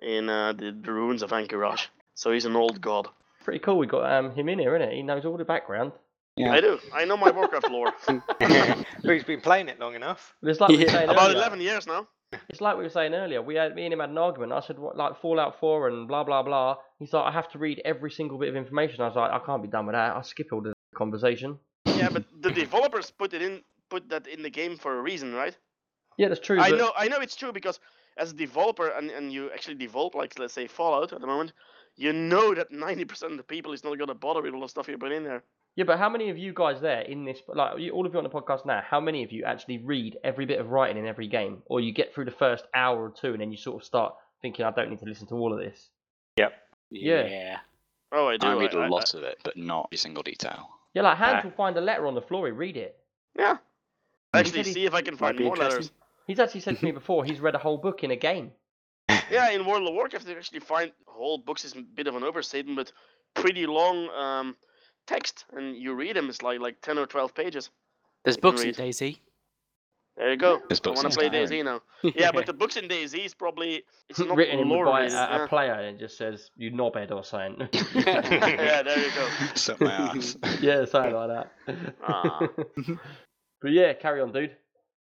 in uh, the, the ruins of Ahn'Qiraj. So he's an old god. Pretty cool. We got um, him in here, isn't it? He knows all the background. Yeah. I do. I know my Warcraft lore. [laughs] He's been playing it long enough? It's like Yeah. About earlier. 11 years now. It's like we were saying earlier. We had me and him had an argument. I said what, like Fallout 4 and blah blah blah. He's like, I have to read every single bit of information. I was like, I can't be done with that. I'll skip all the conversation. Yeah, but the developers put it in, put that in the game for a reason, right? Yeah, that's true. I but- know, I know it's true because as a developer, and, and you actually develop, like let's say Fallout at the moment, you know that 90% of the people is not gonna bother with all the stuff you put in there. Yeah, but how many of you guys there in this, like you- all of you on the podcast now, how many of you actually read every bit of writing in every game, or you get through the first hour or two and then you sort of start thinking, I don't need to listen to all of this. Yep. Yeah. Yeah. Oh, I do. I read a a lot of it, but not every single detail. Yeah, like Hans Ah. will find a letter on the floor, he read it. yeah. Actually, see if I can find more letters. He's actually said to me [laughs] before he's read a whole book in a game. [laughs] Yeah, in World of Warcraft, you actually find whole books is a bit of an overstatement, but pretty long um, text, and you read them. It's like like 10 or 12 pages. There's books in. DayZ. There you go. [laughs] There's I books want to play Skyrim. DayZ now. [laughs] Yeah, but the books in DayZ is probably it's [laughs] not written in lore by a, based, a player and it just says, you knobhead or something. yeah, there you go. Suck my ass. yeah, something like that. Ah. but yeah, carry on, dude.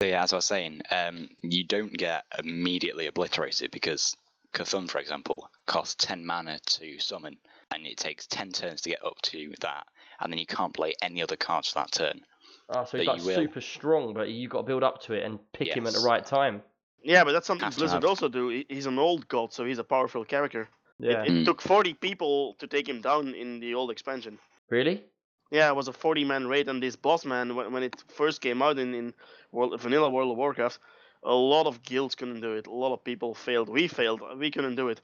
So yeah, as I was saying, um, you don't get immediately obliterated because C'Thun, for example, costs 10 mana to summon, and it takes 10 turns to get up to that, and then you can't play any other cards for that turn. Oh, so he's like super strong, but you've got to build up to it and pick him at the right time. Yeah, but that's something Have to Blizzard also do. He's an old god, so he's a powerful character. Yeah. It, it Mm. took 40 people to take him down in the old expansion. Really? Yeah, it was a 40 man raid, and this boss man, when, when it first came out in, in World, Vanilla World of Warcraft, a lot of guilds couldn't do it. A lot of people failed. We failed. We couldn't do it.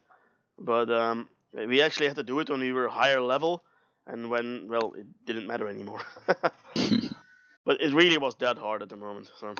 But um, we actually had to do it when we were higher level, and when, well, it didn't matter anymore. [laughs] [laughs] but it really was that hard at the moment, so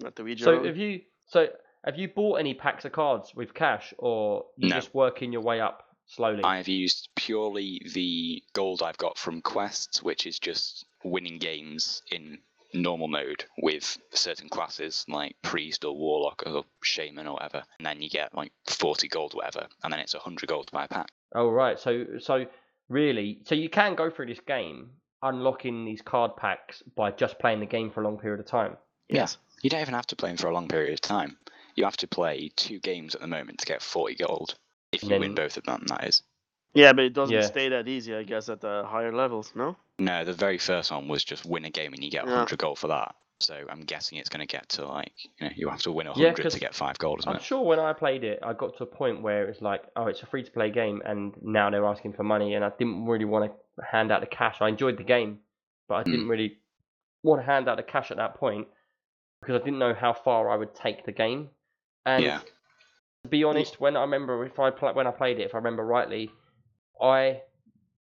not to be So joking. have you so have you bought any packs of cards with cash or you No. just working your way up slowly. I've used purely the gold I've got from quests, which is just winning games in normal mode with certain classes like priest or warlock or shaman or whatever, and then you get like 40 gold, or whatever, and then it's 100 gold by a pack. Oh right, so so really, so you can go through this game unlocking these card packs by just playing the game for a long period of time. Yes. You don't even have to play them for a long period of time. You have to play two games at the moment to get 40 gold. If you Then- win both of them, that is. Yeah, but it doesn't Yeah. stay that easy, I guess, at the higher levels, no? No, the very first one was just win a game and you get Yeah. 100 gold for that. So I'm guessing it's going to get to like, you know, you have to win Yeah, 100 'cause to get 5 gold, isn't I'm it? sure when I played it, I got to a point where it was like, oh, it's a free to play game, and now they're asking for money, and I didn't really want to hand out the cash. I enjoyed the game, but I hmm. didn't really want to hand out the cash at that point because I didn't know how far I would take the game. And Yeah. to be honest, when I remember if I pla when I played it, if I remember rightly, I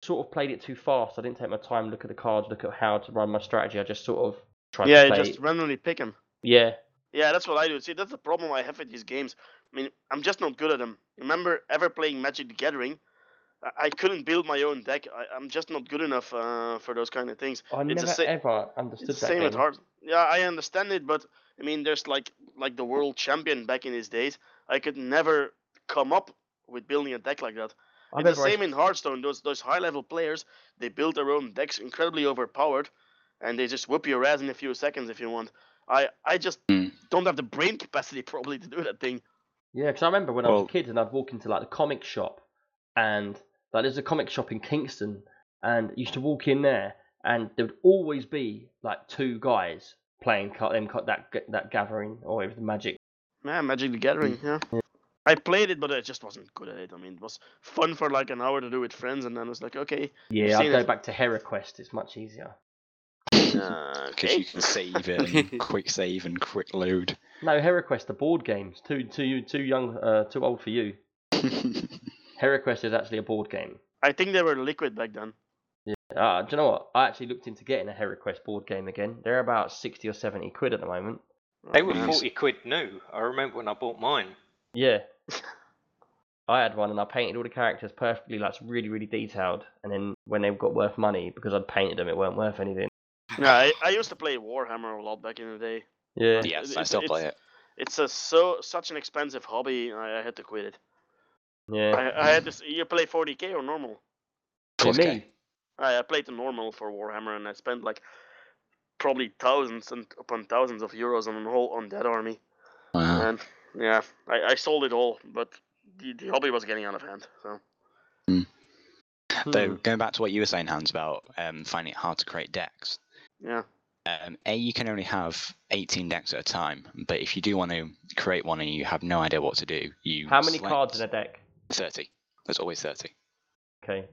sort of played it too fast. I didn't take my time, look at the cards, look at how to run my strategy. I just sort of tried yeah, to play. just randomly pick them. Yeah, Yeah, that's what I do. See, that's the problem I have with these games. I mean, I'm just not good at them. Remember ever playing Magic the Gathering? I, I couldn't build my own deck. I, I'm just not good enough uh, for those kind of things. I It's never sa- ever understood It's the that same game. Heart. Yeah, I understand it, but I mean, there's like like the world champion back in his days. I could never come up with building a deck like that. I It's the same in Hearthstone. Those those high level players, they build their own decks, incredibly overpowered, and they just whoop your ass in a few seconds if you want. I I just Hmm. don't have the brain [laughs] capacity probably to do that thing. Yeah, because I remember when I was a kid and I'd walk into like the comic shop, and like there's a comic shop in Kingston, and I used to walk in there, and there would always be like two guys playing ca- them ca- that that gathering or it was the Magic. Yeah, Magic the Gathering. Yeah. I played it, but I just wasn't good at it. I mean, it was fun for like an hour to do with friends, and then it was like, okay, Yeah, I'll go it. back to HeroQuest. It's much easier. [laughs] uh, Because okay. you can save it and [laughs] quick save and quick load. No, HeroQuest, the board games. Too too too young, uh, too old for you. [laughs] HeroQuest is actually a board game. I think they were liquid back then. Uh, do you know what? I actually looked into getting a HeroQuest board game again. They're about sixty or seventy quid at the moment. They were 40 quid new. I remember when I bought mine. Yeah. I had one and I painted all the characters perfectly, like really, really detailed. And then when they got worth money, because I'd painted them, it weren't worth anything. Yeah, I, I used to play Warhammer a lot back in the day. Yeah. yes, I still play it's- it. It's a so such an expensive hobby. I, I had to quit it. Yeah. I, I had this. You play 40k or normal? For 4K. me, I, I played the normal for Warhammer, and I spent like probably thousands and upon thousands of euros on a whole on that army. Wow. And yeah, I, I sold it all, but the, the hobby was getting out of hand. So Though hmm, going back to what you were saying, Hans, about um, finding it hard to create decks. yeah, Um, a, you can only have 18 decks at a time, but if you do want to create one and you have no idea what to do, you how many select cards in a deck? 30. There's always 30. Okay.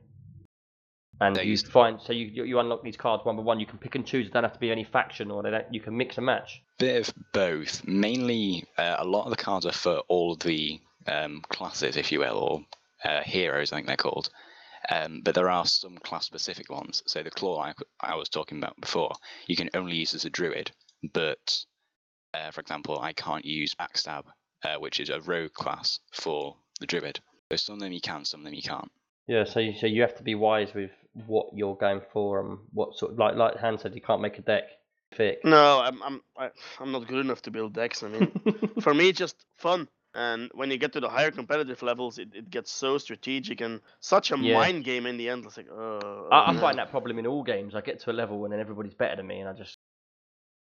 And They you find so you you unlock these cards one by one. You can pick and choose. It don't have to be any faction, or they don't, you can mix and match. Bit of both. Mainly, uh, a lot of the cards are for all of the um, classes, if you will, or uh, heroes, I think they're called. Um, but there are some class-specific ones. So the claw I, I was talking about before, you can only use as a druid. But, uh, for example, I can't use backstab, uh, which is a rogue class for the druid. So some of them you can, some of them you can't. Yeah. So you, so you have to be wise with what you're going for and what sort. of Like like Han said, you can't make a deck thick. no, I'm I'm I, I'm not good enough to build decks. I mean, [laughs] for me, it's just fun. And when you get to the higher competitive levels, it, it gets so strategic and such a Yeah. mind game in the end. It's like, oh, I, I find that problem in all games. I get to a level and then everybody's better than me, and I just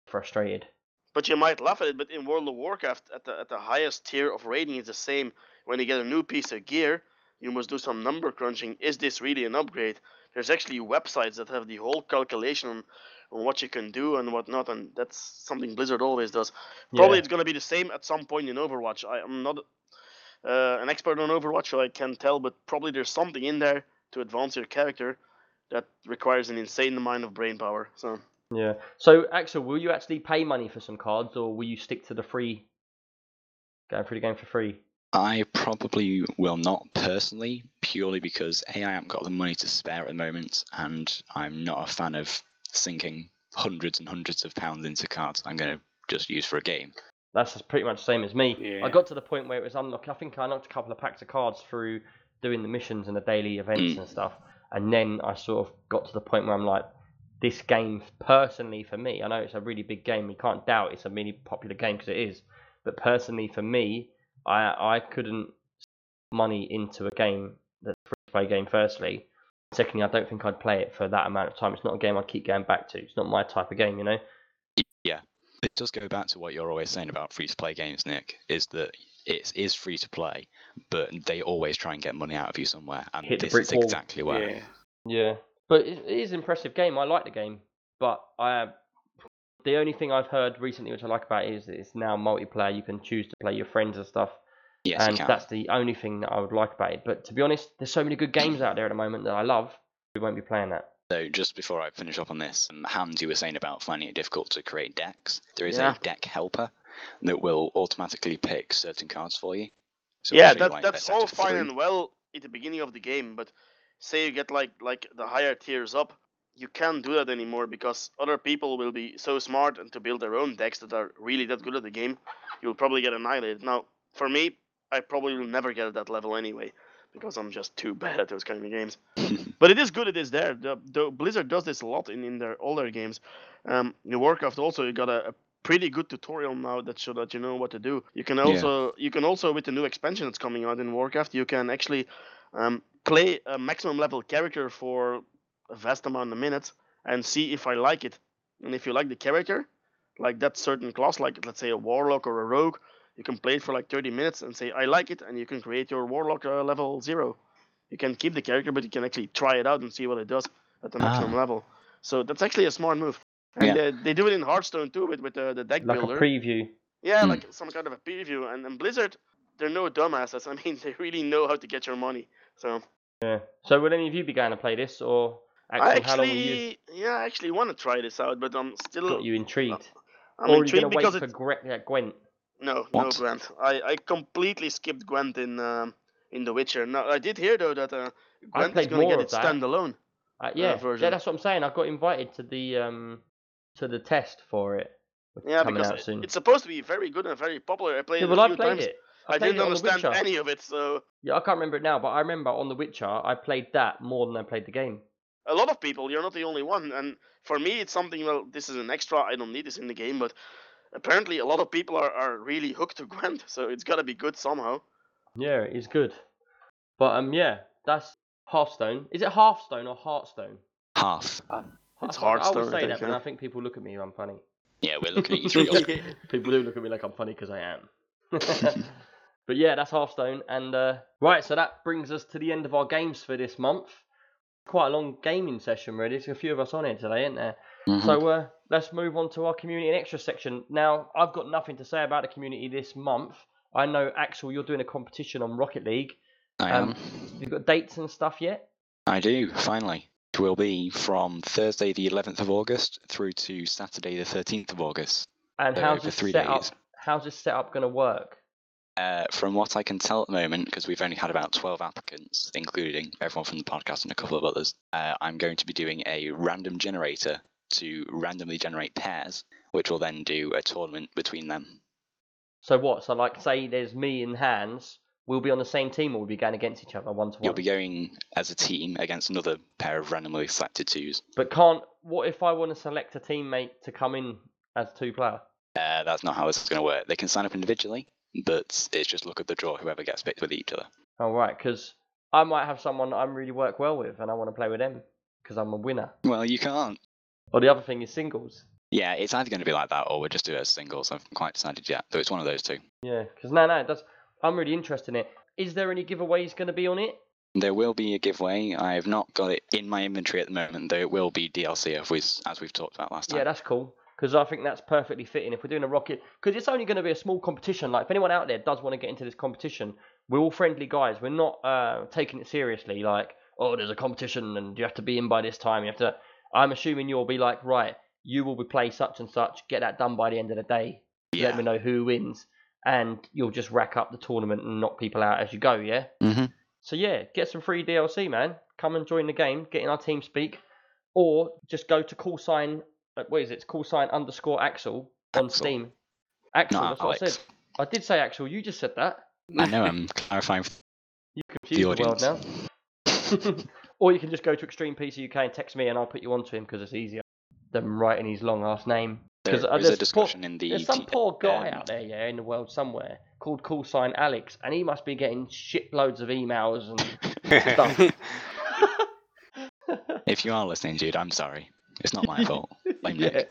frustrated. But you might laugh at it, but in World of Warcraft, at the at the highest tier of rating, it's the same. When you get a new piece of gear, you must do some number crunching. Is this really an upgrade? There's actually websites that have the whole calculation on, on what you can do and what not, and that's something Blizzard always does. Probably Yeah. it's gonna be the same at some point in Overwatch. I am not uh, an expert on Overwatch, so I can't tell, but probably there's something in there to advance your character that requires an insane amount of brain power. So. Yeah. So Axel, will you actually pay money for some cards, or will you stick to the free? Going through the game for free. I probably will not personally, purely because A, I haven't got the money to spare at the moment, and I'm not a fan of sinking hundreds and hundreds of pounds into cards I'm going to just use for a game. That's just pretty much the same as me. Yeah. I got to the point where it was unlocked. I think I unlocked a couple of packs of cards through doing the missions and the daily events Mm. and stuff, and then I sort of got to the point where I'm like, this game personally for me, I know it's a really big game. You can't doubt it's a really popular game because it is, but personally for me, I I couldn't money into a game that's a free to play game. Firstly, secondly, I don't think I'd play it for that amount of time. It's not a game I'd keep going back to. It's not my type of game, you know. Yeah, it does go back to what you're always saying about free to play games, Nick. Is that it is free to play, but they always try and get money out of you somewhere, and Hit this is wall. exactly where. Yeah. Yeah, but it, it is an impressive game. I like the game, but I the only thing I've heard recently which I like about it is that it's now multiplayer. You can choose to play your friends and stuff, Yes, and that's the only thing that I would like about it. But to be honest, there's so many good games out there at the moment that I love. We won't be playing that. So just before I finish up on this, um, Hans, you were saying about finding it difficult to create decks. There is Yeah. a deck helper that will automatically pick certain cards for you. So yeah, that, like, that's all fine three. and well at the beginning of the game, but say you get like like the higher tiers up, you can't do that anymore because other people will be so smart and to build their own decks that are really that good at the game, you'll probably get annihilated. Now, for me, I probably will never get at that level anyway because I'm just too [laughs] bad at those kind of games. [laughs] but it is good it is there. The, the Blizzard does this a lot in, in their older games. Um, in Warcraft also you got a, a pretty good tutorial now that so that you know what to do. You can also you can also with the new expansion that's coming out in Warcraft, you can actually um, play a maximum level character for a vast amount of minutes and see if I like it. And if you like the character, like that certain class, like let's say a warlock or a rogue, you can play it for like 30 minutes and say I like it, and you can create your warlock uh, level zero. You can keep the character, but you can actually try it out and see what it does at the maximum Ah. level. So that's actually a smart move. And Yeah. uh, they do it in Hearthstone too with, with the, the deck Like builder. a preview. Yeah, Hmm. like some kind of a preview. And, and Blizzard, they're no dumbasses. [laughs] I mean, they really know how to get your money. So Yeah. So will any of you be going to play this, or I actually, how long will you actually, yeah, I actually want to try this out, but I'm still, got you intrigued? I'm or are you intrigued going to because wait for it. Gre- yeah, Gwent? No, no Gwent. I, I completely skipped Gwent in um, in The Witcher. Now I did hear though that uh, Gwent is going to get of it that. standalone. Uh, yeah, version. yeah, that's what I'm saying. I got invited to the um to the test for it. Yeah, coming because out soon. it's supposed to be very good and very popular. I played Yeah, it well, a I few played times. it. I, I, didn't it understand any of it, so Yeah, I can't remember it now, but I remember on The Witcher, I played that more than I played the game. A lot of people. You're not the only one. And for me, it's something. Well, this is an extra. I don't need this in the game, but apparently a lot of people are, are really hooked to Gwent. [laughs] So it's got to be good somehow. Yeah, it is good. But um, yeah, that's Hearthstone. Is it Hearthstone or Hearthstone? Half. It's I- I Hearthstone, always I say think, that, but yeah. I think people look at me. I'm funny. Yeah, we're looking at you [laughs] three. People do look at me like I'm funny because I am. [laughs] but yeah, that's Hearthstone. And uh, right, so that brings us to the end of our games for this month. Quite a long gaming session, really. There's a few of us on here today, isn't there? Mhm. So uh, let's move on to our community and extra section. Now, I've got nothing to say about the community this month. I know, Axel, you're doing a competition on Rocket League. I um, am. You've got dates and stuff yet? I do, finally. It will be from Thursday the 11th of August through to Saturday the 13th of August. And how's this three setup? days. How's this setup going to work? Uh, from what I can tell at the moment, because we've only had about 12 applicants, including everyone from the podcast and a couple of others, uh, I'm going to be doing a random generator to randomly generate pairs, which will then do a tournament between them. So what? So like, say there's me and Hans. We'll be on the same team, or we'll be going against each other one to one. You'll be going as a team against another pair of randomly selected twos. But can't. What if I want to select a teammate to come in as two player? Uh, that's not how this is going to work. They can sign up individually, but it's just look at the draw, whoever gets picked with each other. Oh right, because I might have someone that I really work well with, and I want to play with them because I'm a winner. Well, you can't. Or the other thing is singles. Yeah, it's either going to be like that or we'll just do it as singles. I haven't quite decided yet, though it's one of those two. Yeah, because no, no, it does. I'm really interested in it. Is there any giveaways going to be on it? There will be a giveaway. I have not got it in my inventory at the moment, though it will be DLC as we've, as we've talked about last time. Yeah, that's cool. Because I think that's perfectly fitting. If we're doing a rocket, because it's only going to be a small competition. Like if anyone out there does want to get into this competition, we're all friendly guys. We're not uh, taking it seriously. Like, oh, there's a competition and you have to be in by this time. You have to. I'm assuming you'll be like, right, you will be play such and such. Get that done by the end of the day. yeah. Let me know who wins, and you'll just rack up the tournament and knock people out as you go. Yeah. hmm So yeah, get some free DLC, man. Come and join the game, get in our team speak, or just go to call sign. Uh, What is it? It's call sign underscore Axel on Axel. Steam. Axel, that's what I said. I did say Axel. You just said that. I know I'm clarifying [laughs] You confused the, world audience. now. [laughs] or you can just go to Extreme PC UK and text me, and I'll put you onto him because it's easier than writing his long ass name. There uh, is a discussion in the. There's some poor guy um, out there, yeah, in the world somewhere called Call Sign Alex, and he must be getting shitloads of emails and [laughs] stuff. If you are listening, dude, I'm sorry. It's not my [laughs] fault. Blame yeah. Nick.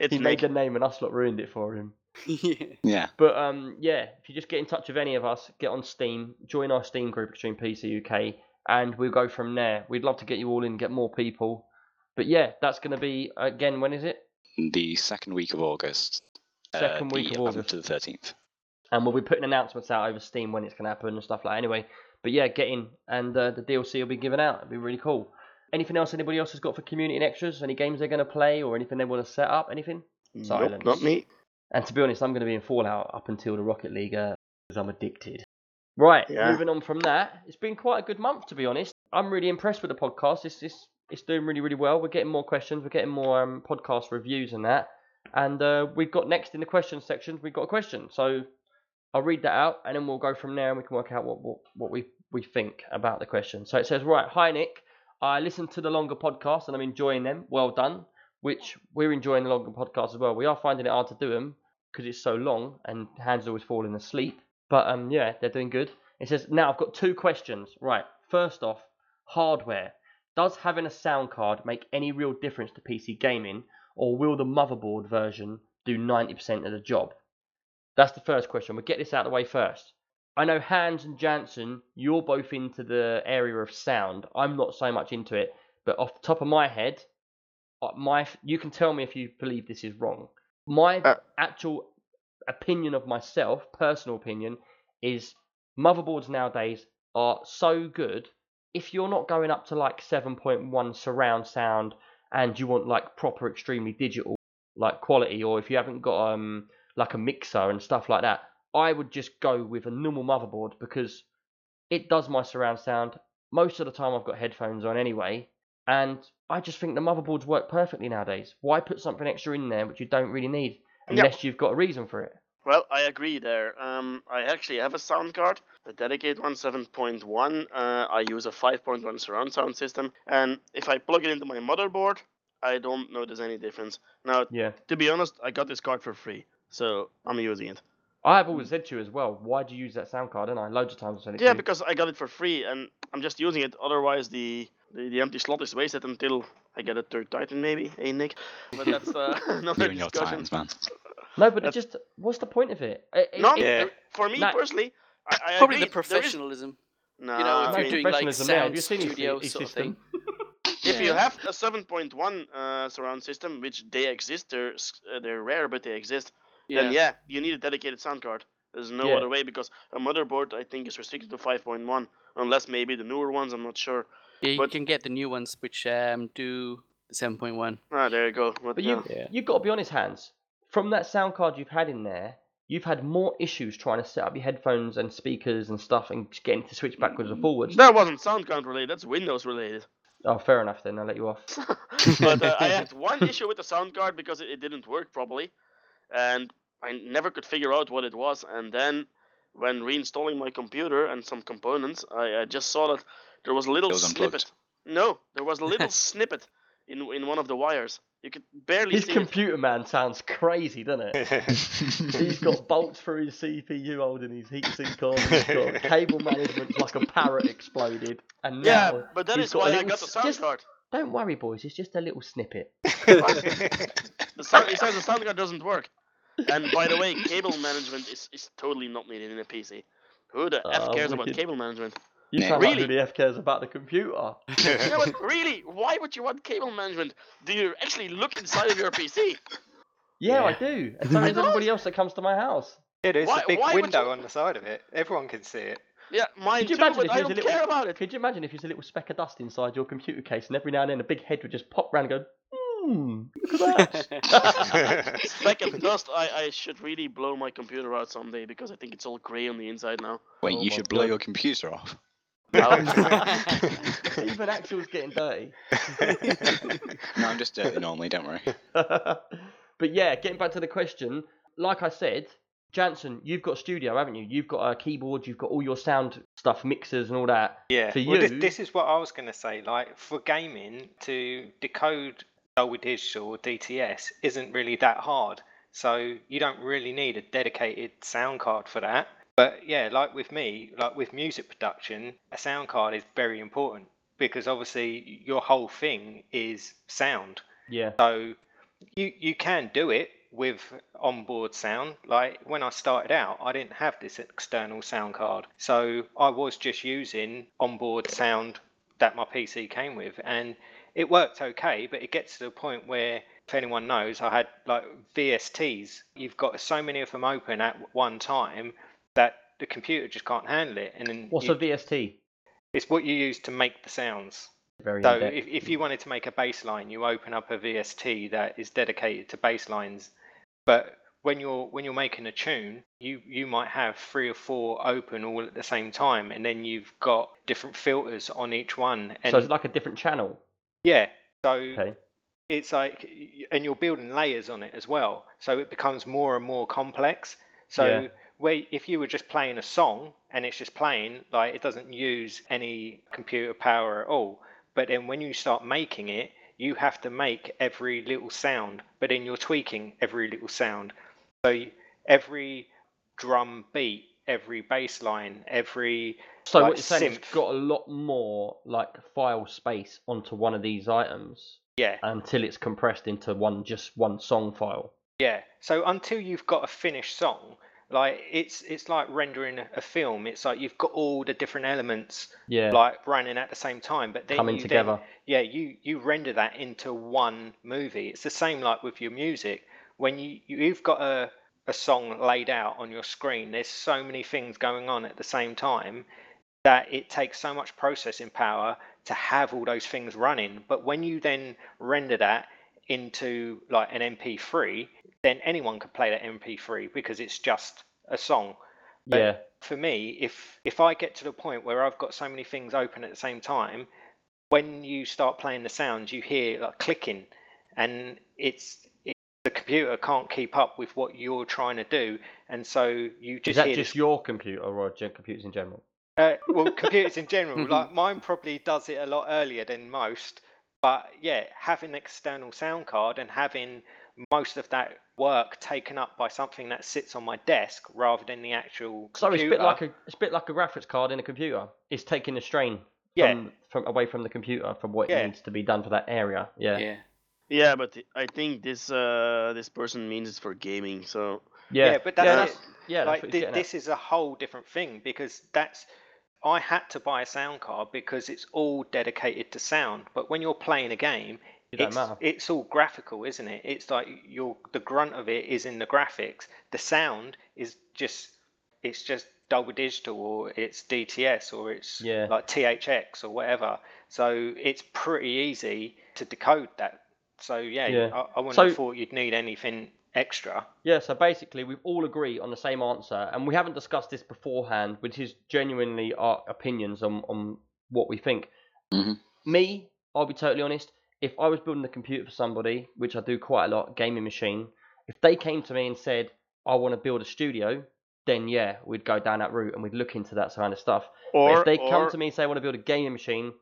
It's he made Nick. the name and us lot ruined it for him. [laughs] yeah. Yeah. But um, yeah, if you just get in touch with any of us, get on Steam, join our Steam group, Extreme PC UK, and we'll go from there. We'd love to get you all in, get more people. But yeah, that's going to be again. When is it? The second week of August. uh, Second week the of August. to the 13th. And we'll be putting announcements out over Steam when it's going to happen and stuff like. that Anyway, but yeah, get in, and uh, the DLC will be given out. It'll be really cool. Anything else anybody else has got for community and extras? Any games they're going to play or anything they want to set up? Anything? Nope, Silence. not me. And to be honest, I'm going to be in Fallout up until the Rocket League because I'm addicted. Right, Yeah. moving on from that, it's been quite a good month to be honest. I'm really impressed with the podcast. It's it's, it's doing really really well. We're getting more questions. We're getting more um, podcast reviews and that. And uh, we've got next in the questions section. We've got a question, so I'll read that out and then we'll go from there and we can work out what what, what we we think about the question. So it says, right, hi Nick. I listened to the longer podcast and I'm enjoying them. Well done. Which we're enjoying the longer podcast as well. We are finding it hard to do them because it's so long and hands always falling asleep. But um, yeah, they're doing good. It says now I've got two questions. Right, first off, hardware. Does having a sound card make any real difference to PC gaming, or will the motherboard version do 90% of the job? That's the first question. We'll get this out of the way first. I know Hans and Jansen, you're both into the area of sound. I'm not so much into it, but off the top of my head, uh, my you can tell me if you believe this is wrong. My Uh, actual opinion of myself, personal opinion, is motherboards nowadays are so good. If you're not going up to like 7.1 surround sound and you want like proper extremely digital like quality, or if you haven't got um like a mixer and stuff like that, I would just go with a normal motherboard because it does my surround sound. Most of the time, I've got headphones on anyway, and I just think the motherboards work perfectly nowadays. Why put something extra in there which you don't really need unless you've got a reason for it? Well, I agree there. Um, I actually have a sound card, a dedicated one, 7.1. Uh, I use a 5.1 surround sound system, and if I plug it into my motherboard, I don't notice any difference. Now, Yeah. to be honest, I got this card for free, so I'm using it. I've always said to you as well, why do you use that sound card? And I loads of times I said it to Yeah, you. because I got it for free, and I'm just using it. Otherwise, the the, the empty slot is wasted until I get a third Titan, maybe. Hey, Nick. But that's uh, [laughs] [laughs] another You and your discussion. man. No, but it just what's the point of it? It- it- No, it- Yeah. for me Nah. personally, I, I Probably agree. the there is- professionalism. Nah, you know, if no you're doing like professionalism. Have sound you seen his- studio sort of system? thing. [laughs] If you have a 7.1 uh, surround system, which they exist, they're uh, they're rare, but they exist. Then yeah, you need a dedicated sound card. There's no Yeah. other way because a motherboard I think is restricted to 5.1, unless maybe the newer ones. I'm not sure. Yeah, you But- can get the new ones which um, do the 7.1. Ah, there you go. But, But yeah. you Yeah. you've got to be honest, Hans. From that sound card you've had in there, you've had more issues trying to set up your headphones and speakers and stuff and getting to switch backwards and forwards. that wasn't sound card related. That's Windows related. Oh, fair enough then. I'll let you off. [laughs] but uh, I [laughs] had one issue with the sound card because it, it didn't work properly, and I never could figure out what it was. And then, when reinstalling my computer and some components, I, I just saw that there was a little It was unplugged. snippet. No, there was a little [laughs] snippet in in one of the wires. You could barely His see computer man sounds crazy, doesn't it? [laughs] He's got bolts through his CPU holding his heatsink on. He's got [laughs] cable management like a parrot exploded. And it. Yeah, now but that he's is got a why I little got the s- sound just- card. Don't worry, boys. It's just a little snippet. The sound, it says the sound card doesn't work. And by the way, [laughs] cable management is, is totally not needed in a PC. Who the f Oh, cares about wicked. cable management? You Yeah. sound like Really? who the F cares about the computer. [laughs] [laughs] no, but really, why would you want cable management? Do you actually look inside of your PC? Yeah, I do. And so I does everybody else that comes to my house. Yeah, there's Why- a big window you- on the side of it. Everyone can see it. Yeah, mine Could you too, imagine but if I there's a don't little- care about it. Could you imagine if there's a little speck of dust inside your computer case and every now and then a big head would just pop round and go, hmm, look at that. Speck of dust, I, I should really blow my computer out someday because I think it's all grey on the inside now. Wait, Oh you my should blow God. your computer off. [laughs] Even Axel's getting dirty. [laughs] No, I'm just dirty normally, don't worry. [laughs] but yeah, getting back to the question, like I said, Jansen, you've got studio, haven't you? You've got a keyboard, you've got all your sound stuff, mixers and all that. Yeah. For well, this, you- this is what I was going to say. Like for gaming, to decode Oh, Dolby Digital or DTS isn't really that hard. So you don't really need a dedicated sound card for that. But yeah, like with me, like with music production, a sound card is very important because obviously your whole thing is sound. Yeah. So you you can do it with onboard sound. Like when I started out, I didn't have this external sound card, so I was just using onboard sound that my PC came with, and it worked okay. But it gets to the point where, if anyone knows, I had like VSTs. You've got so many of them open at one time that the computer just can't handle it, and then What's you- a VST? it's what you use to make the sounds. Very So if, if you wanted to make a bass line, you open up a VST that is dedicated to bass lines. But when you're when you're making a tune, you you might have three or four open all at the same time, and then you've got different filters on each one. And so it's like a different channel. Yeah, so Okay. it's like and you're building layers on it as well so it becomes more and more complex so Yeah. where if you were just playing a song and it's just playing like it doesn't use any computer power at all but then when you start making it you have to make every little sound but then you're tweaking every little sound so every drum beat every bass line every So like what you're saying is it's got a lot more like file space onto one of these items yeah until it's compressed into one just one song file. Yeah. So until you've got a finished song, like it's it's like rendering a- film. It's like you've got all the different elements Yeah. like running at the same time, but then coming you together. Then, yeah, you you render that into one movie. It's the same like with your music. When you you've got a a song laid out on your screen, there's so many things going on at the same time that it takes so much processing power to have all those things running. But when you then render that into like an MP3, then anyone could play that MP3 because it's just a song. But yeah. for me, if if I get to the point where I've got so many things open at the same time, when you start playing the sounds, you hear like clicking, and it's it, the computer can't keep up with what you're trying to do, and so you just. Is that hear just this your computer or computers in general? uh, well, computers in general, [laughs] like mine probably does it a lot earlier than most. But yeah, having an external sound card and having most of that work taken up by something that sits on my desk rather than the actual So computer. it's a bit like a it's a bit like a graphics card in a computer. It's taking the strain Yeah. from, from away from the computer from what Yeah. needs to be done for that area. Yeah. Yeah. Yeah, but I think this uh this person means it's for gaming. So Yeah. Yeah, but that's yeah, that's, yeah, like what he's thi- getting at. this is a whole different thing because that's I had to buy a sound card because it's all dedicated to sound. But when you're playing a game, It don't it's, matter. it's all graphical, isn't it? It's like your the grunt of it is in the graphics. The sound is just it's just Dolby Digital or it's DTS or it's Yeah. like THX or whatever. So it's pretty easy to decode that. So yeah, Yeah. I, I wouldn't So- have thought you'd need anything extra. Yeah, so basically we've all agree on the same answer, and we haven't discussed this beforehand, which is genuinely our opinions on, on what we think. Mhm. Me, I'll be totally honest, if I was building a computer for somebody, which I do quite a lot, gaming machine, if they came to me and said, I want to build a studio, then yeah, we'd go down that route and we'd look into that kind of stuff. But or if they come to me and say I want to build a gaming machine,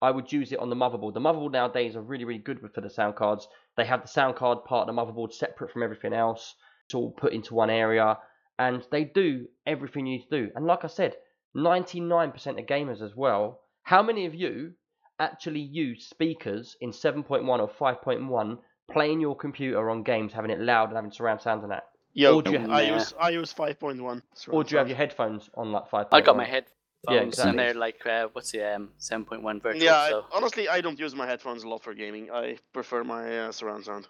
I would use it on the motherboard. The motherboard nowadays are really, really good for the sound cards. They have the sound card part of the motherboard separate from everything else. It's all put into one area, and they do everything you need to do. And like I said, 99% of gamers as well. How many of you actually use speakers in 7.1 or 5.1 playing your computer on games, having it loud and having surround sound and that? Yo, or do you- I Yeah. use I use 5.1. Or do you have your headphones on like 5.1? I got my headphones exactly. and they're like uh, what's the um 7.1 virtual. Yeah, I- honestly, I don't use my headphones a lot for gaming. I prefer my uh, surround sound.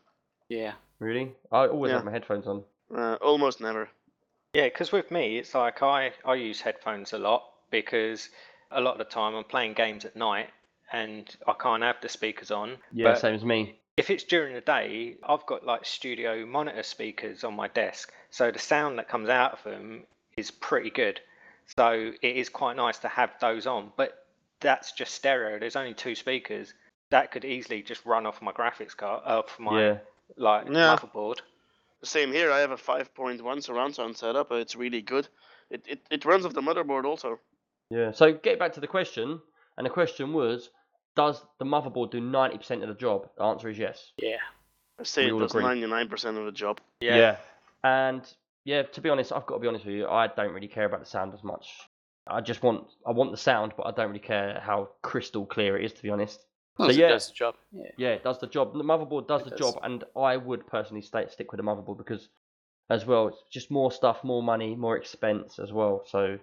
yeah. Really? I always Yeah. have my headphones on. Uh, almost never. Yeah, because with me, it's like I, I use headphones a lot because a lot of the time I'm playing games at night and I can't have the speakers on. Yeah, But same as me. if it's during the day, I've got like studio monitor speakers on my desk. So the sound that comes out of them is pretty good. So it is quite nice to have those on. But that's just stereo. There's only two speakers. That could easily just run off my graphics card, uh, off my Yeah. like Yeah. motherboard. The same here. I have a 5.1 surround sound setup. It's really good. It, it it runs off the motherboard also. Yeah. So get back to the question, and the question was, does the motherboard do 90% of the job? The answer is yes. yeah. I say We it does agree. 99% of the job. Yeah. And yeah, to be honest, I've got to be honest with you. I don't really care about the sound as much. I just want I want the sound, but I don't really care how crystal clear it is. To be honest. Well, So, it yeah. does the job. Yeah. Yeah, it does the job. The motherboard does It the does. job, and I would personally stay, stick with the motherboard because, as well, it's just more stuff, more money, more expense as well. So,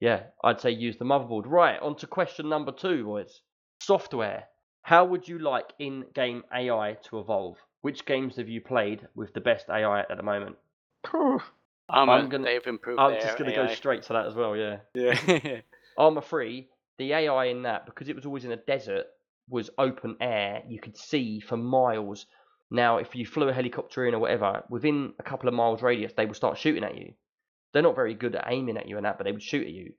yeah, I'd say use the motherboard. Right, on to question number two, boys. Software. How would you like in-game AI to evolve? Which games have you played with the best AI at the moment? Phew. Arma, I'm gonna- they've improved I'm just going to go straight to that as well. Yeah. Yeah. [laughs] Arma 3, the AI in that, because it was always in a desert, was open air. You could see for miles. Now, if you flew a helicopter in or whatever, within a couple of miles radius, they would start shooting at you. They're not very good at aiming at you and that, but they would shoot at you.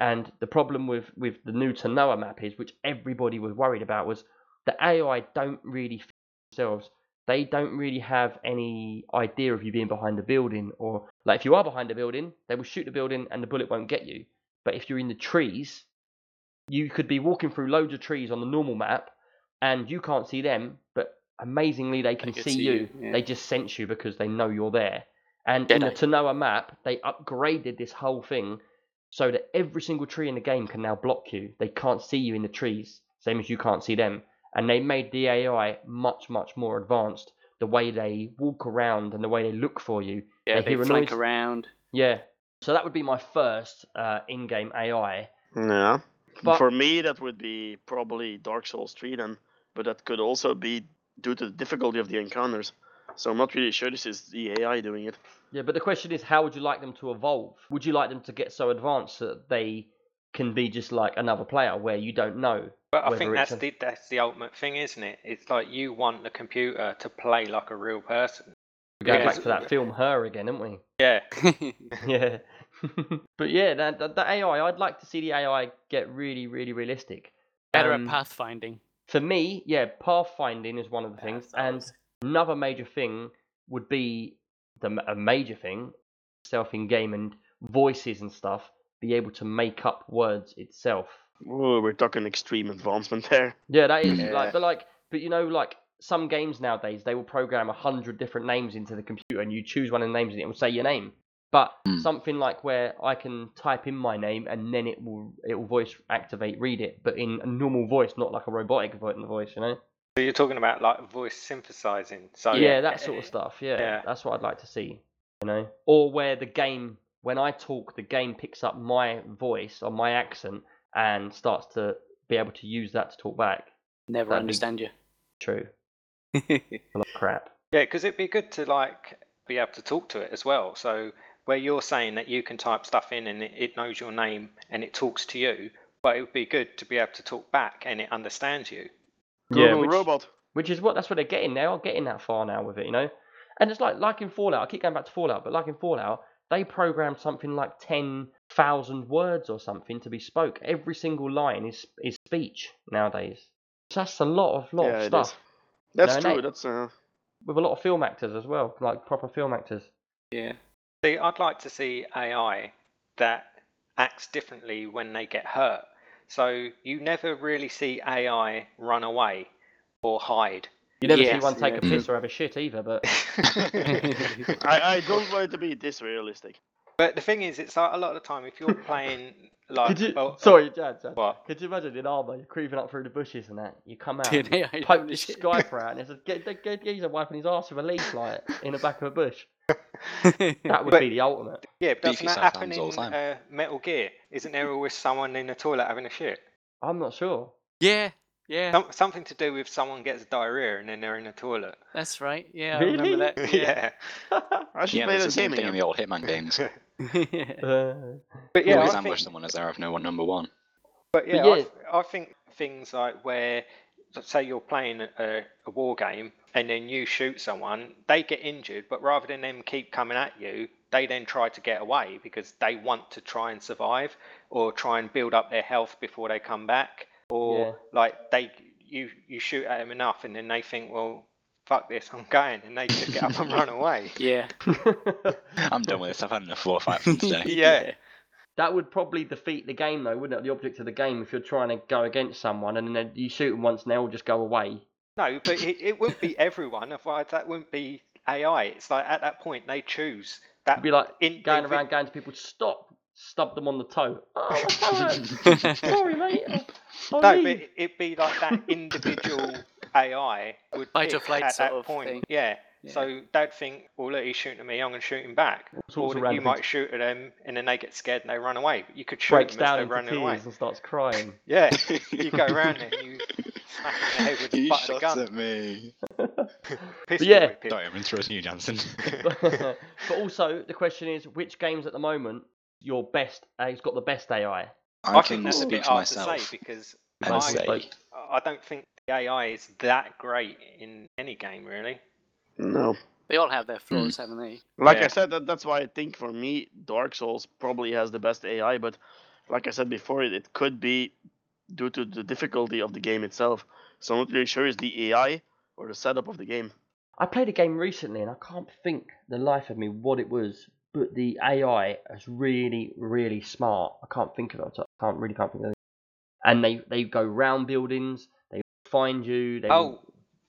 And the problem with, with the new Tanoa map is, which everybody was worried about, was the AI don't really fit themselves. They don't really have any idea of you being behind a building, or like if you are behind a building, they will shoot the building and the bullet won't get you. But if you're in the trees, you could be walking through loads of trees on the normal map, and you can't see them, but amazingly they can can see, see you. you, yeah. They just sense you because they know you're there. And in the. Tanoa map, they upgraded this whole thing so that every single tree in the game can now block you. They can't see you in the trees, same as you can't see them. And they made the AI much, much more advanced. The way they walk around and the way they look for you. Yeah, They they flank noise- around. Yeah. So that would be my first uh, in-game AI. Yeah. But- For me, that would be probably Dark Souls 3 then, but that could also be due to the difficulty of the encounters. So I'm not really sure this is the AI doing it. Yeah, but the question is, how would you like them to evolve? Would you like them to get so advanced that they can be just like another player, where you don't know? But I think that's a- the that's the ultimate thing, isn't it? It's like you want the computer to play like a real person. We're going Because- back to that film, Her again, aren't we? Yeah. Yeah. [laughs] [laughs] but yeah, that, that, that AI, I'd like to see the AI get really, really realistic. Better Um, at pathfinding. For me, yeah, pathfinding is one of the Yeah, things, and was- another major thing would be the m- a major thing, self in game and voices and stuff. Be able to make up words itself. Whoa, we're talking extreme advancement there. Yeah, that is Yeah. like, but like, but you know, like some games nowadays, they will program a hundred different names into the computer, and you choose one of the names, and it will say your name. But Hmm. something like where I can type in my name, and then it will it will voice activate, read it, but in a normal voice, not like a robotic voice, you know? So you're talking about like voice synthesizing. So yeah, that sort of stuff. Yeah, yeah. that's what I'd like to see. You know, or where the game, when I talk, the game picks up my voice or my accent and starts to be able to use that to talk back. Never that'd understand you. True, [laughs] a lot of crap. Yeah, because it'd be good to like be able to talk to it as well. So where you're saying that you can type stuff in and it, it knows your name and it talks to you, but it would be good to be able to talk back and it understands you. Yeah, Google which- robot. which is what that's what they're getting now. I'm getting that far now with it, you know. And it's like like in Fallout. I keep going back to Fallout, but like in Fallout, they programmed something like ten thousand words or something to be spoke. Every single line is is speech nowadays. So that's a lot of lot yeah, of stuff is. That's No, true. mate. That's uh, with a lot of film actors as well, like proper film actors. Yeah. See, I'd like to see AI that acts differently when they get hurt. So you never really see AI run away or hide. You never see one take a piss or have a shit either, but [laughs] [laughs] I, I don't want it to be this realistic. But the thing is, it's like a lot of the time if you're playing [laughs] like could you? oh, sorry, Jad, Jad. what? Could you imagine in Arma, you're creeping up through the bushes and that, you come out, Dude, and yeah, I poke know this shit. skyper out, and it's a get, get, get, geezer wiping his ass with a leaf like in the back of a bush. That would But- be the ultimate. Yeah, but Beef doesn't that happen in uh, Metal Gear? Isn't there always someone in the toilet having a shit? I'm not sure. yeah, yeah, Some, something to do with someone gets diarrhea and then they're in the toilet. that's right. Yeah, I Really? remember that. [laughs] Yeah. I should yeah, play it's the that same game thing in again. the old Hitman games. [laughs] Uh, [laughs] But yeah, always I ambush think, someone as they're of no one number one. but yeah, But I, yeah. th- I think things like where, let's say you're playing a, a war game and then you shoot someone, they get injured, but rather than them keep coming at you, they then try to get away because they want to try and survive or try and build up their health before they come back, or Yeah. like they you you shoot at them enough and then they think, well, fuck this, I'm going, and they just get up and run away. [laughs] Yeah. [laughs] I'm done with this. I've had enough warfight from today. [laughs] Yeah. that would probably defeat the game, though, wouldn't it? The object of the game, if you're trying to go against someone and then you shoot them once and they all just go away. No, but it, it wouldn't be everyone. Otherwise, that wouldn't be AI. It's like at that point they choose that. It'd be like in, going they- around going to people, stop, stub them on the toe. [laughs] Oh, [laughs] my toe hurts. Sorry, mate. [laughs] I'll- I'll No, leave. but it- it'd be like that individual AI would Fight pick at sort that of point. thing. Yeah. Yeah. So they'd think, well, look, he's shooting at me. I'm going to shoot him back. sorts Or of that you things. might shoot at them, and then they get scared and they run away. But you could shoot breaks them as down they're into running tears away. and starts crying. Yeah. You go around and you smack him in the head with the You butt of the shot gun. at me. Pistol yeah. whip him. Sorry, I'm interrupting you, Jansen. but also, the question is, which games at the moment your best? Uh, has got the best AI? I, I think that's a bit hard myself to say because and I, say, I don't think the AI is that great in any game really. No. They all have their flaws, haven't they? Like Yeah. I said, that, that's why I think for me, Dark Souls probably has the best AI. But like I said before, it, it could be due to the difficulty of the game itself. So I'm not really sure it's the AI or the setup of the game. I played a game recently and I can't think the life of me what it was, but the AI is really, really smart. I can't think of it. I can't really can't think of it. And they they go round buildings. They find you. They Oh,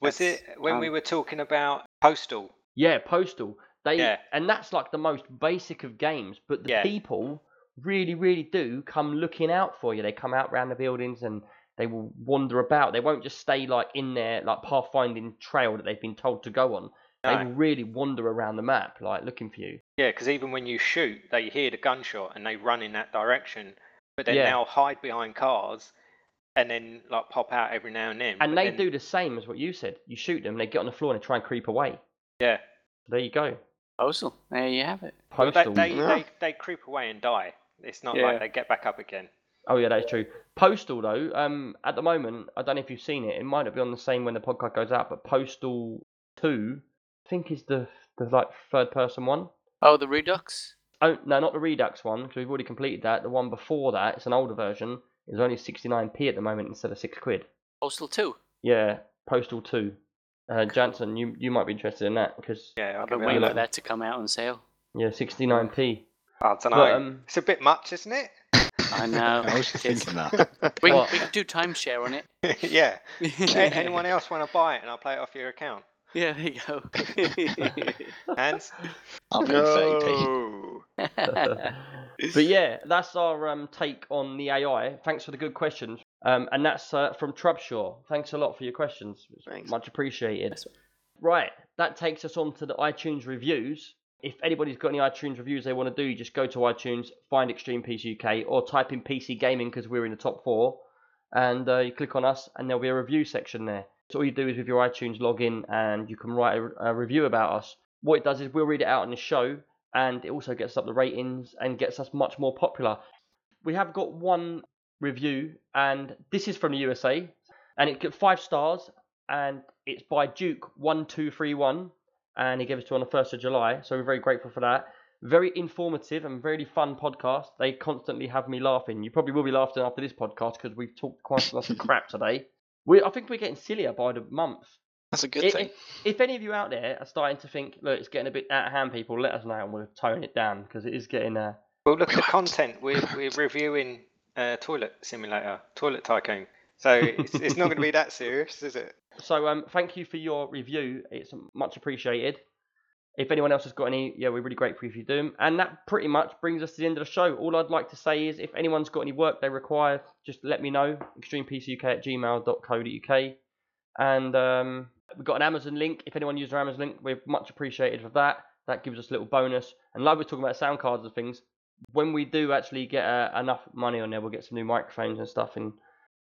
was it when we um, were talking about Postal? yeah, postal. They Yeah. and that's like the most basic of games. But the Yeah. people really, really do come looking out for you. They come out round the buildings and they will wander about. They won't just stay like in their like pathfinding trail that they've been told to go on. They No. will really wander around the map, like looking for you. Yeah, because even when you shoot, they hear the gunshot and they run in that direction. But they Yeah. now hide behind cars and then like pop out every now and then. And but they then- do the same as what you said. You shoot them, they get on the floor and they try and creep away. Yeah. There you go. Postal. There you have it. Well, they, Postal. they, Yeah. they, [laughs] they creep away and die. It's not Yeah. like they get back up again. Oh yeah, that's true. Postal though, um, at the moment, I don't know if you've seen it. It might not be on the same when the podcast goes out, but Postal Two, I think is the the like third person one. Oh, the Redux. Oh no, not the Redux one because we've already completed that. The one before that, it's an older version. It's only 69p at the moment instead of six quid. Postal 2. Yeah, Postal Two. Uh, Jansen, you you might be interested in that because Yeah, I'll I've been waiting for that to come out on sale. yeah, 69p. I don't know. But, um, it's a bit much, isn't it? I [laughs] know. I was just thinking that. [laughs] we, What? we can do timeshare on it. [laughs] yeah. Anyone else want to buy it and I'll play it off your account? Yeah, there you go. [laughs] And I'll pay 30p. No. [laughs] but yeah, that's our um, take on the AI. Thanks for the good questions. Um, and that's uh, from Trubshaw. Thanks a lot for your questions. Thanks. Much appreciated. Right, that takes us on to the iTunes reviews. If anybody's got any iTunes reviews they want to do, just go to iTunes, find Extreme PC UK, or type in PC Gaming because we're in the top four, and uh, you click on us, and there'll be a review section there. So all you do is with your iTunes login, and you can write a, a review about us. What it does is we'll read it out on the show, and it also gets up the ratings and gets us much more popular. We have got one review, and this is from the USA, and it got five stars, and it's by Duke one two three one, and he gave it to on the first of July. So we're very grateful for that. Very informative and very fun podcast. They constantly have me laughing. You probably will be laughing after this podcast because we've talked quite a lot of [laughs] crap today. We, I think we're getting sillier by the month. That's a good I- thing. If, if any of you out there are starting to think, look, it's getting a bit out of hand, people, let us know and we'll tone it down because it is getting. Uh, well, look at the [laughs] content. We're, we're reviewing uh, Toilet Simulator, Toilet Tycoon. So it's, it's not going to be that serious, is it? So um, thank you for your review. It's much appreciated. If anyone else has got any, yeah, we're really grateful if you do. And that pretty much brings us to the end of the show. All I'd like to say is if anyone's got any work they require, just let me know. ExtremePCUK at gmail.co.uk. And um, we've got an Amazon link. If anyone uses our Amazon link, we're much appreciated for that. That gives us a little bonus. And like we're talking about sound cards and things, when we do actually get uh, enough money on there, we'll get some new microphones and stuff and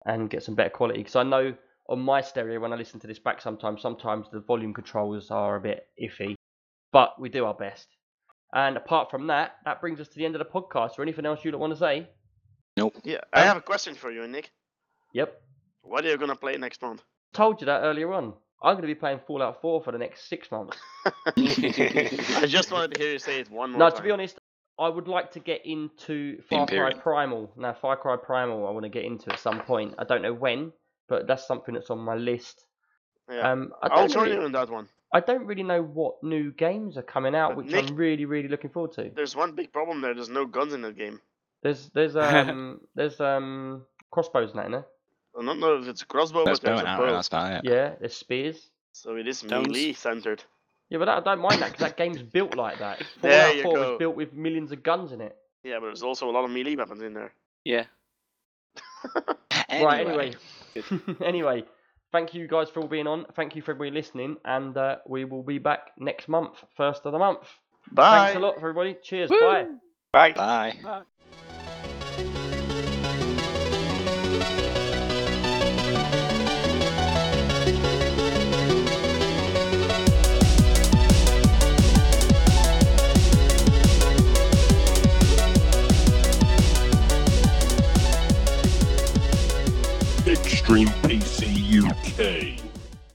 and get some better quality. Because I know on my stereo when I listen to this back sometimes, sometimes the volume controls are a bit iffy, but we do our best. And apart from that, that brings us to the end of the podcast. Or anything else you don't want to say? Nope. Yeah, I have a question for you, Nick. Yep, What are you gonna play next month? told you that earlier on. I'm going to be playing Fallout 4 for the next six months. [laughs] I just wanted to hear you say it one more No, time. to be honest, I would like to get into Far Imperium. Cry Primal. Now, Far Cry Primal, I want to get into at some point. I don't know when, but that's something that's on my list. Yeah. Um, I I'll join really, you in that one. I don't really know what new games are coming out, But which Nick- I'm really, really looking forward to. There's one big problem there. There's no guns in the game. There's there's [laughs] um there's um crossbows now, no? I don't know if it's a crossbow, That's but there's a bow. That's about it. Yeah, there's spears. So it is Stones. melee centered. Yeah, but that, I don't mind that because that game's built like that. [laughs] There Fallout you 4 was built with millions of guns in it. Yeah, but there's also a lot of melee weapons in there. Yeah. [laughs] Right, anyway. anyway, thank you guys for all being on. Thank you for everybody listening, and uh, we will be back next month, first of the month. Bye. Thanks a lot, everybody. Cheers. Woo! Bye. Bye. Bye. Extreme PC UK.